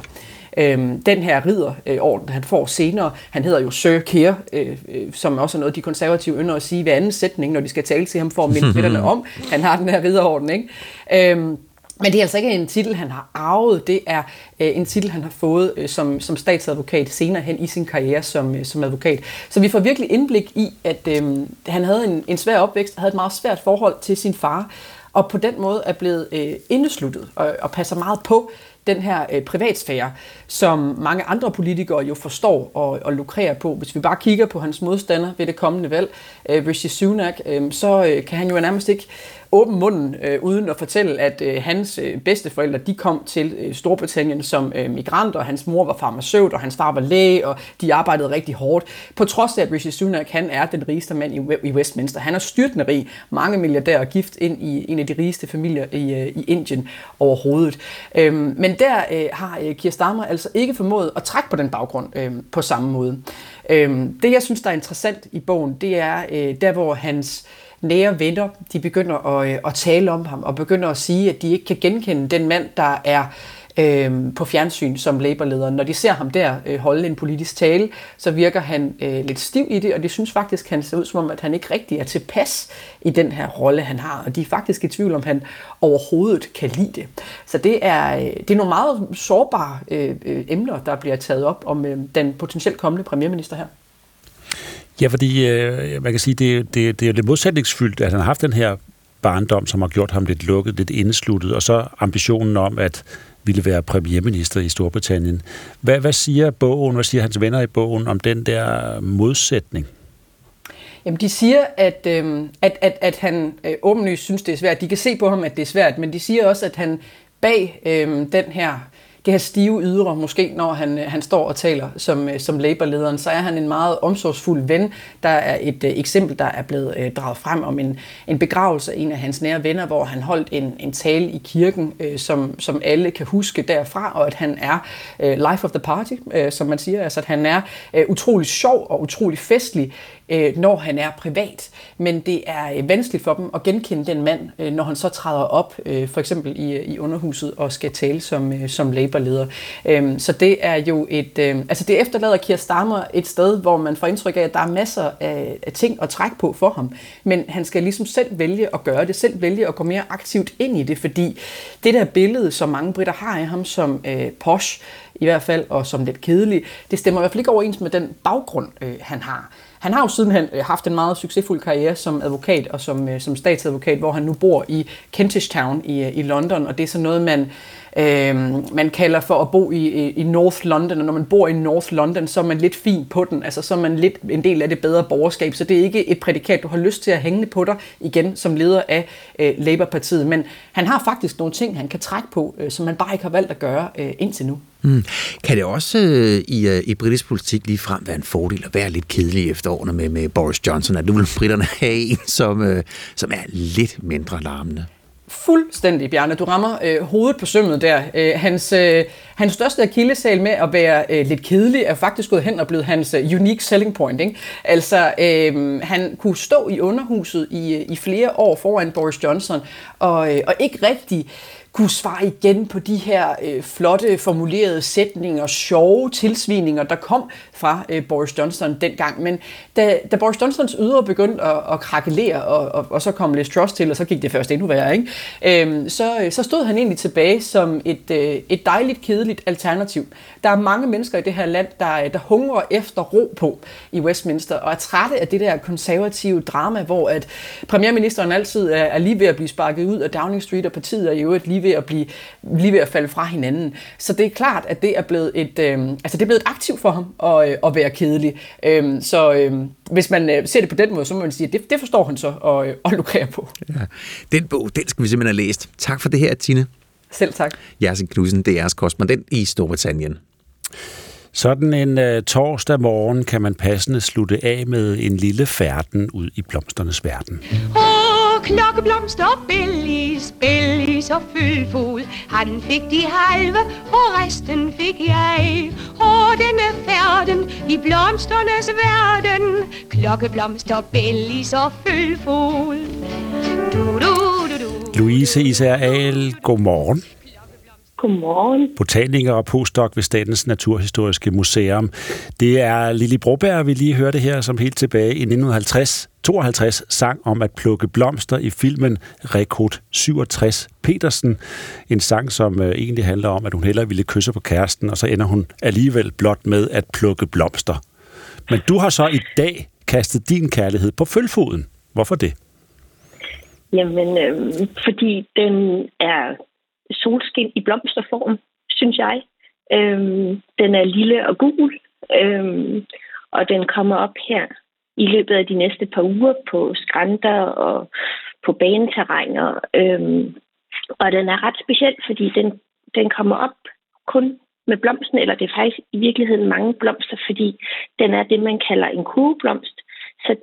Øhm, den her ridderorden, han får senere, han hedder jo Sir Keir, øh, øh, som også er noget, de konservative ynder at sige ved anden sætning, når de skal tale til ham for at minde om. Han har den her ridderorden, ikke? Øhm, men det er altså ikke en titel, han har arvet. Det er øh, en titel, han har fået øh, som, som statsadvokat senere hen i sin karriere som, øh, som advokat. Så vi får virkelig indblik i, at øh, han havde en, en svær opvækst, havde et meget svært forhold til sin far, og på den måde er blevet øh, indesluttet og, og passer meget på den her øh, privatsfære, som mange andre politikere jo forstår og, og lukrerer på. Hvis vi bare kigger på hans modstander ved det kommende valg, øh, Rishi Sunak, øh, så øh, kan han jo nærmest ikke åben munden, øh, uden at fortælle, at øh, hans øh, bedsteforældre, de kom til øh, Storbritannien som øh, migranter, og hans mor var farmaceut, og hans far var læge, og de arbejdede rigtig hårdt. På trods af, at Rishi Sunak, han er den rigeste mand i, i Westminster. Han er styrtende rig, mange milliardærer gift ind i en af de rigeste familier i, øh, i Indien overhovedet. Øhm, men der øh, har øh, Keir Starmer altså ikke formået at trække på den baggrund øh, på samme måde. Øhm, det, jeg synes, der er interessant i bogen, det er øh, der, hvor hans nære venner, de begynder at, øh, at tale om ham, og begynder at sige, at de ikke kan genkende den mand, der er øh, på fjernsyn som labour Når de ser ham der øh, holde en politisk tale, så virker han øh, lidt stiv i det, og det synes faktisk, han ser ud som om, at han ikke rigtig er tilpas i den her rolle, han har. Og de er faktisk i tvivl om, han overhovedet kan lide det. Så det er, øh, det er nogle meget sårbare øh, øh, emner, der bliver taget op om øh, den potentielt kommende premierminister her. Ja, fordi øh, man kan sige, det, det, det er jo lidt modsætningsfyldt, at han har haft den her barndom, som har gjort ham lidt lukket, lidt indesluttet, og så ambitionen om at ville være premierminister i Storbritannien. Hvad, hvad siger bogen, hvad siger hans venner i bogen om den der modsætning? Jamen, de siger, at, øh, at, at, at han øh, åbenlyst synes, det er svært. De kan se på ham, at det er svært, men de siger også, at han bag øh, den her det her stive ydre, måske når han, øh, han står og taler som, øh, som Labour-lederen, så er han en meget omsorgsfuld ven. Der er et øh, eksempel, der er blevet øh, draget frem om en, en begravelse af en af hans nære venner, hvor han holdt en, en tale i kirken, øh, som, som alle kan huske derfra, og at han er øh, life of the party, øh, som man siger. Altså at han er øh, utrolig sjov og utrolig festlig, øh, når han er privat. Men det er øh, vanskeligt for dem at genkende den mand, øh, når han så træder op, øh, for eksempel i, øh, i underhuset, og skal tale som, øh, som Labour-leder. Øh, så det er jo et... Øh, altså det efterlader Keir Starmer et sted, hvor man får indtryk af, at der er masser af, af ting at trække på for ham. Men han skal ligesom selv vælge at gøre det, selv vælge at gå mere aktivt ind i det, fordi det der billede, som mange britter har af ham som øh, posh, i hvert fald, og som lidt kedelig, det stemmer i hvert fald ikke overens med den baggrund, øh, han har. Han har jo sidenhen øh, haft en meget succesfuld karriere som advokat og som, øh, som statsadvokat, hvor han nu bor i Kentish Town i, øh, i London, og det er sådan noget, man, øh, man kalder for at bo i, i North London, og når man bor i North London, så er man lidt fin på den, altså så er man lidt en del af det bedre borgerskab, så det er ikke et prædikat, du har lyst til at hænge på dig igen som leder af øh, Labour-partiet, men han har faktisk nogle ting, han kan trække på, øh, som man bare ikke har valgt at gøre øh, indtil nu. Mm. Kan det også øh, i, øh, i britisk politik lige frem være en fordel at være lidt kedelig efter årene med, med Boris Johnson? At nu vil britterne have en, som, øh, som er lidt mindre larmende? Fuldstændig, Bjarne. Du rammer øh, hovedet på sømmet der. Øh, hans, øh, hans største akillesal med at være øh, lidt kedelig er faktisk gået hen og blevet hans øh, unique selling point. Ikke? Altså, øh, han kunne stå i underhuset i, øh, i flere år foran Boris Johnson og, øh, og ikke rigtig kunne svare igen på de her øh, flotte formulerede sætninger, sjove tilsvininger, der kom fra øh, Boris Johnson dengang. Men da, da Boris Johnsons ydre begyndte at, at krakelere, og, og, og så kom Liz Truss til, og så gik det først endnu værre, ikke? Øhm, så, øh, så stod han egentlig tilbage som et, øh, et dejligt, kedeligt alternativ. Der er mange mennesker i det her land, der, der hungrer efter ro på i Westminster, og er trætte af det der konservative drama, hvor at premierministeren altid er, er lige ved at blive sparket ud af Downing Street, og partiet er i øvrigt lige ved at blive lige ved at falde fra hinanden. Så det er klart, at det er blevet et, øh, altså det er blevet et aktiv for ham at, øh, at være kedelig. Øh, så øh, hvis man øh, ser det på den måde, så må man sige, at det, det forstår han så og, øh, og lukrere på. Ja. Den bog, den skal vi simpelthen have læst. Tak for det her, Tine. Selv tak. Jersen Knudsen, DR's korrespondent i Storbritannien. Sådan en uh, torsdag morgen kan man passende slutte af med en lille færden ud i blomsternes verden. Åh, klokkeblomster, bellis, bellis og fyldfod. Han fik de halve, og resten fik jeg. Og færden i blomsternes verden. Klokkeblomster, bellis og fyldfod. Du, du, du, du. Louise Især Aal, godmorgen. Godmorgen. Botaniker og postdoc ved Statens Naturhistoriske Museum. Det er Lili Broberg, vi lige hørte her, som helt tilbage i 1950 52 sang om at plukke blomster i filmen Rekrut 67 Petersen. En sang, som øh, egentlig handler om, at hun hellere ville kysse på kæresten, og så ender hun alligevel blot med at plukke blomster. Men du har så i dag kastet din kærlighed på følfoden. Hvorfor det? Jamen, øh, fordi den er solskin i blomsterform, synes jeg. Øhm, den er lille og gul, øhm, og den kommer op her i løbet af de næste par uger på skrænter og på baneterrænger. Øhm, og den er ret speciel, fordi den, den kommer op kun med blomsten, eller det er faktisk i virkeligheden mange blomster, fordi den er det, man kalder en kurveblomst. Så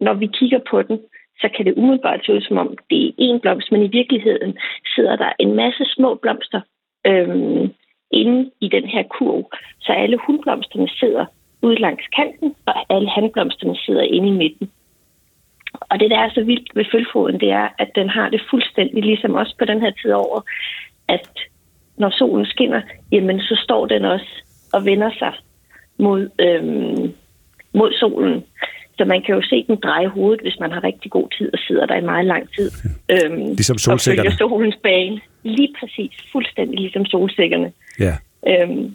når vi kigger på den, så kan det umiddelbart se ud, som om det er én blomst, men i virkeligheden sidder der en masse små blomster øhm, inde i den her kurv. Så alle hundblomsterne sidder ud langs kanten, og alle handblomsterne sidder inde i midten. Og det, der er så vildt ved følfoden, det er, at den har det fuldstændig ligesom også på den her tid over, at når solen skinner, jamen så står den også og vender sig mod, øhm, mod solen. Så man kan jo se den dreje hovedet, hvis man har rigtig god tid og sidder der i meget lang tid. Øhm, ligesom solsikkerne. Og følger solens bane. Lige præcis. Fuldstændig ligesom solsikkerne. Ja. Øhm,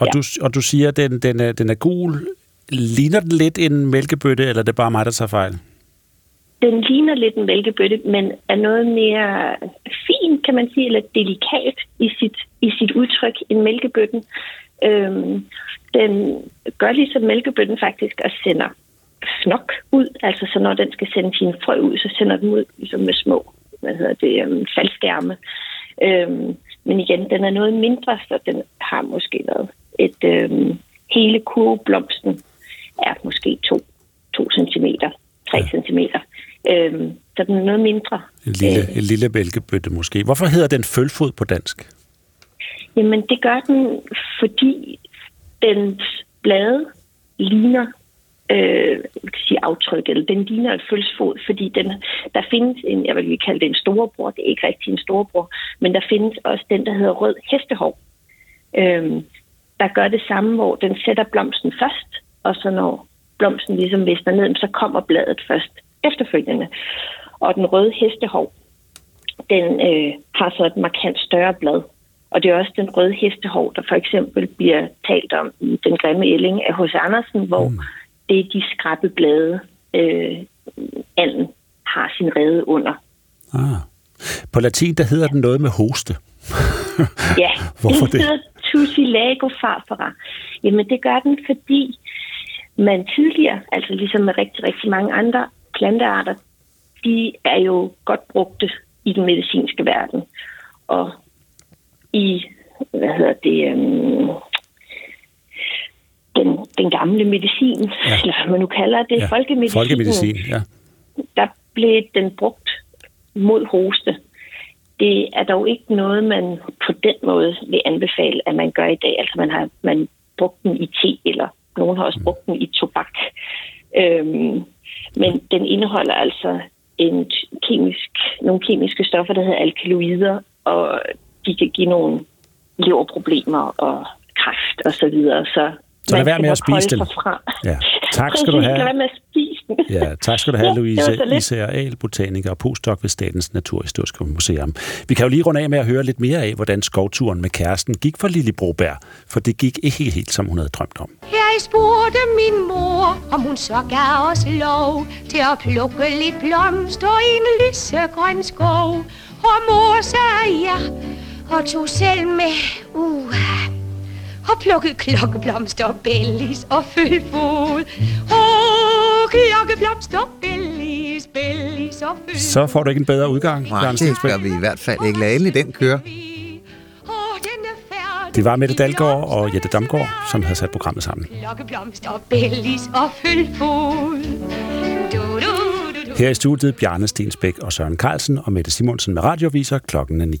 og, ja. du, og du siger, at den, den, er, den er gul Ligner den lidt en mælkebøtte, eller er det bare mig, der tager fejl? Den ligner lidt en mælkebøtte, men er noget mere fin, kan man sige, eller delikat i sit, i sit udtryk end mælkebøtten. Øhm, den gør ligesom mælkebøtten faktisk og sender fnok ud, altså så når den skal sende sin frø ud, så sender den ud ligesom med små hvad hedder det, øhm, faldskærme. Øhm, men igen, den er noget mindre, så den har måske været et øhm, hele kurveblomsten er måske 2 cm, 3 cm. Øhm, så den er noget mindre. En lille, en lille mælkebøtte måske. Hvorfor hedder den følfod på dansk? Jamen, det gør den, fordi dens blade ligner øh, sige aftryk, eller den ligner et følsfod, fordi den, der findes en, jeg vil kalde det en storebror, det er ikke rigtig en storebror, men der findes også den, der hedder rød hestehov, øh, der gør det samme, hvor den sætter blomsten først, og så når blomsten ligesom visner ned, så kommer bladet først efterfølgende. Og den røde hestehov, den øh, har så et markant større blad. Og det er også den røde hestehov, der for eksempel bliver talt om i Den grimme ælling af H.C. Andersen, hvor mm det er de skrappe blade, øh, anden har sin rede under. Ah. På latin, der hedder den noget med hoste. ja, Hvorfor den hedder tussilago farfara. Jamen det gør den, fordi man tidligere, altså ligesom med rigtig, rigtig mange andre plantearter, de er jo godt brugte i den medicinske verden. Og i, hvad hedder det, øhm, den, den gamle medicin, ja. eller hvad man nu kalder det, Ja, folkemedicin, Folkemedicin, ja. der blev den brugt mod hoste. Det er dog ikke noget, man på den måde vil anbefale, at man gør i dag. Altså man har man brugt den i te, eller nogen har også brugt den i tobak. Øhm, men den indeholder altså en kemisk, nogle kemiske stoffer, der hedder alkaloider, og de kan give nogle leverproblemer og kræft og så videre. Så, Så lad være med at spise. Fra. Ja. Tak skal du have. Lad være med at spise den. Ja, tak skal du have, Ja, Louise. Isager Ahl, botaniker og postdoc ved Statens Naturhistoriske Museum. Vi kan jo lige runde af med at høre lidt mere af, hvordan skovturen med kæresten gik for Lille Broberg, for det gik ikke helt, som hun havde drømt om. Jeg spurgte min mor, om hun så gav os lov til at plukke lidt blomster i en lysegrøn skov. Og mor sagde ja, og tog selv med, uh, og plukkede klokkeblomster, bellis og følfod. Åh, klokkeblomster, bellis, bellis og følfod. Så får du ikke en bedre udgang, Nej, Jørgen det gør vi i hvert fald ikke. Lad endelig den køre. Det var Mette Dalgaard og Jette Damgaard, som havde sat programmet sammen. Klokkeblomster, bellis og følfod. Du, du, du, du. Her i studiet Bjarne Stensbæk og Søren Carlsen og Mette Simonsen med radioviser klokken er 9.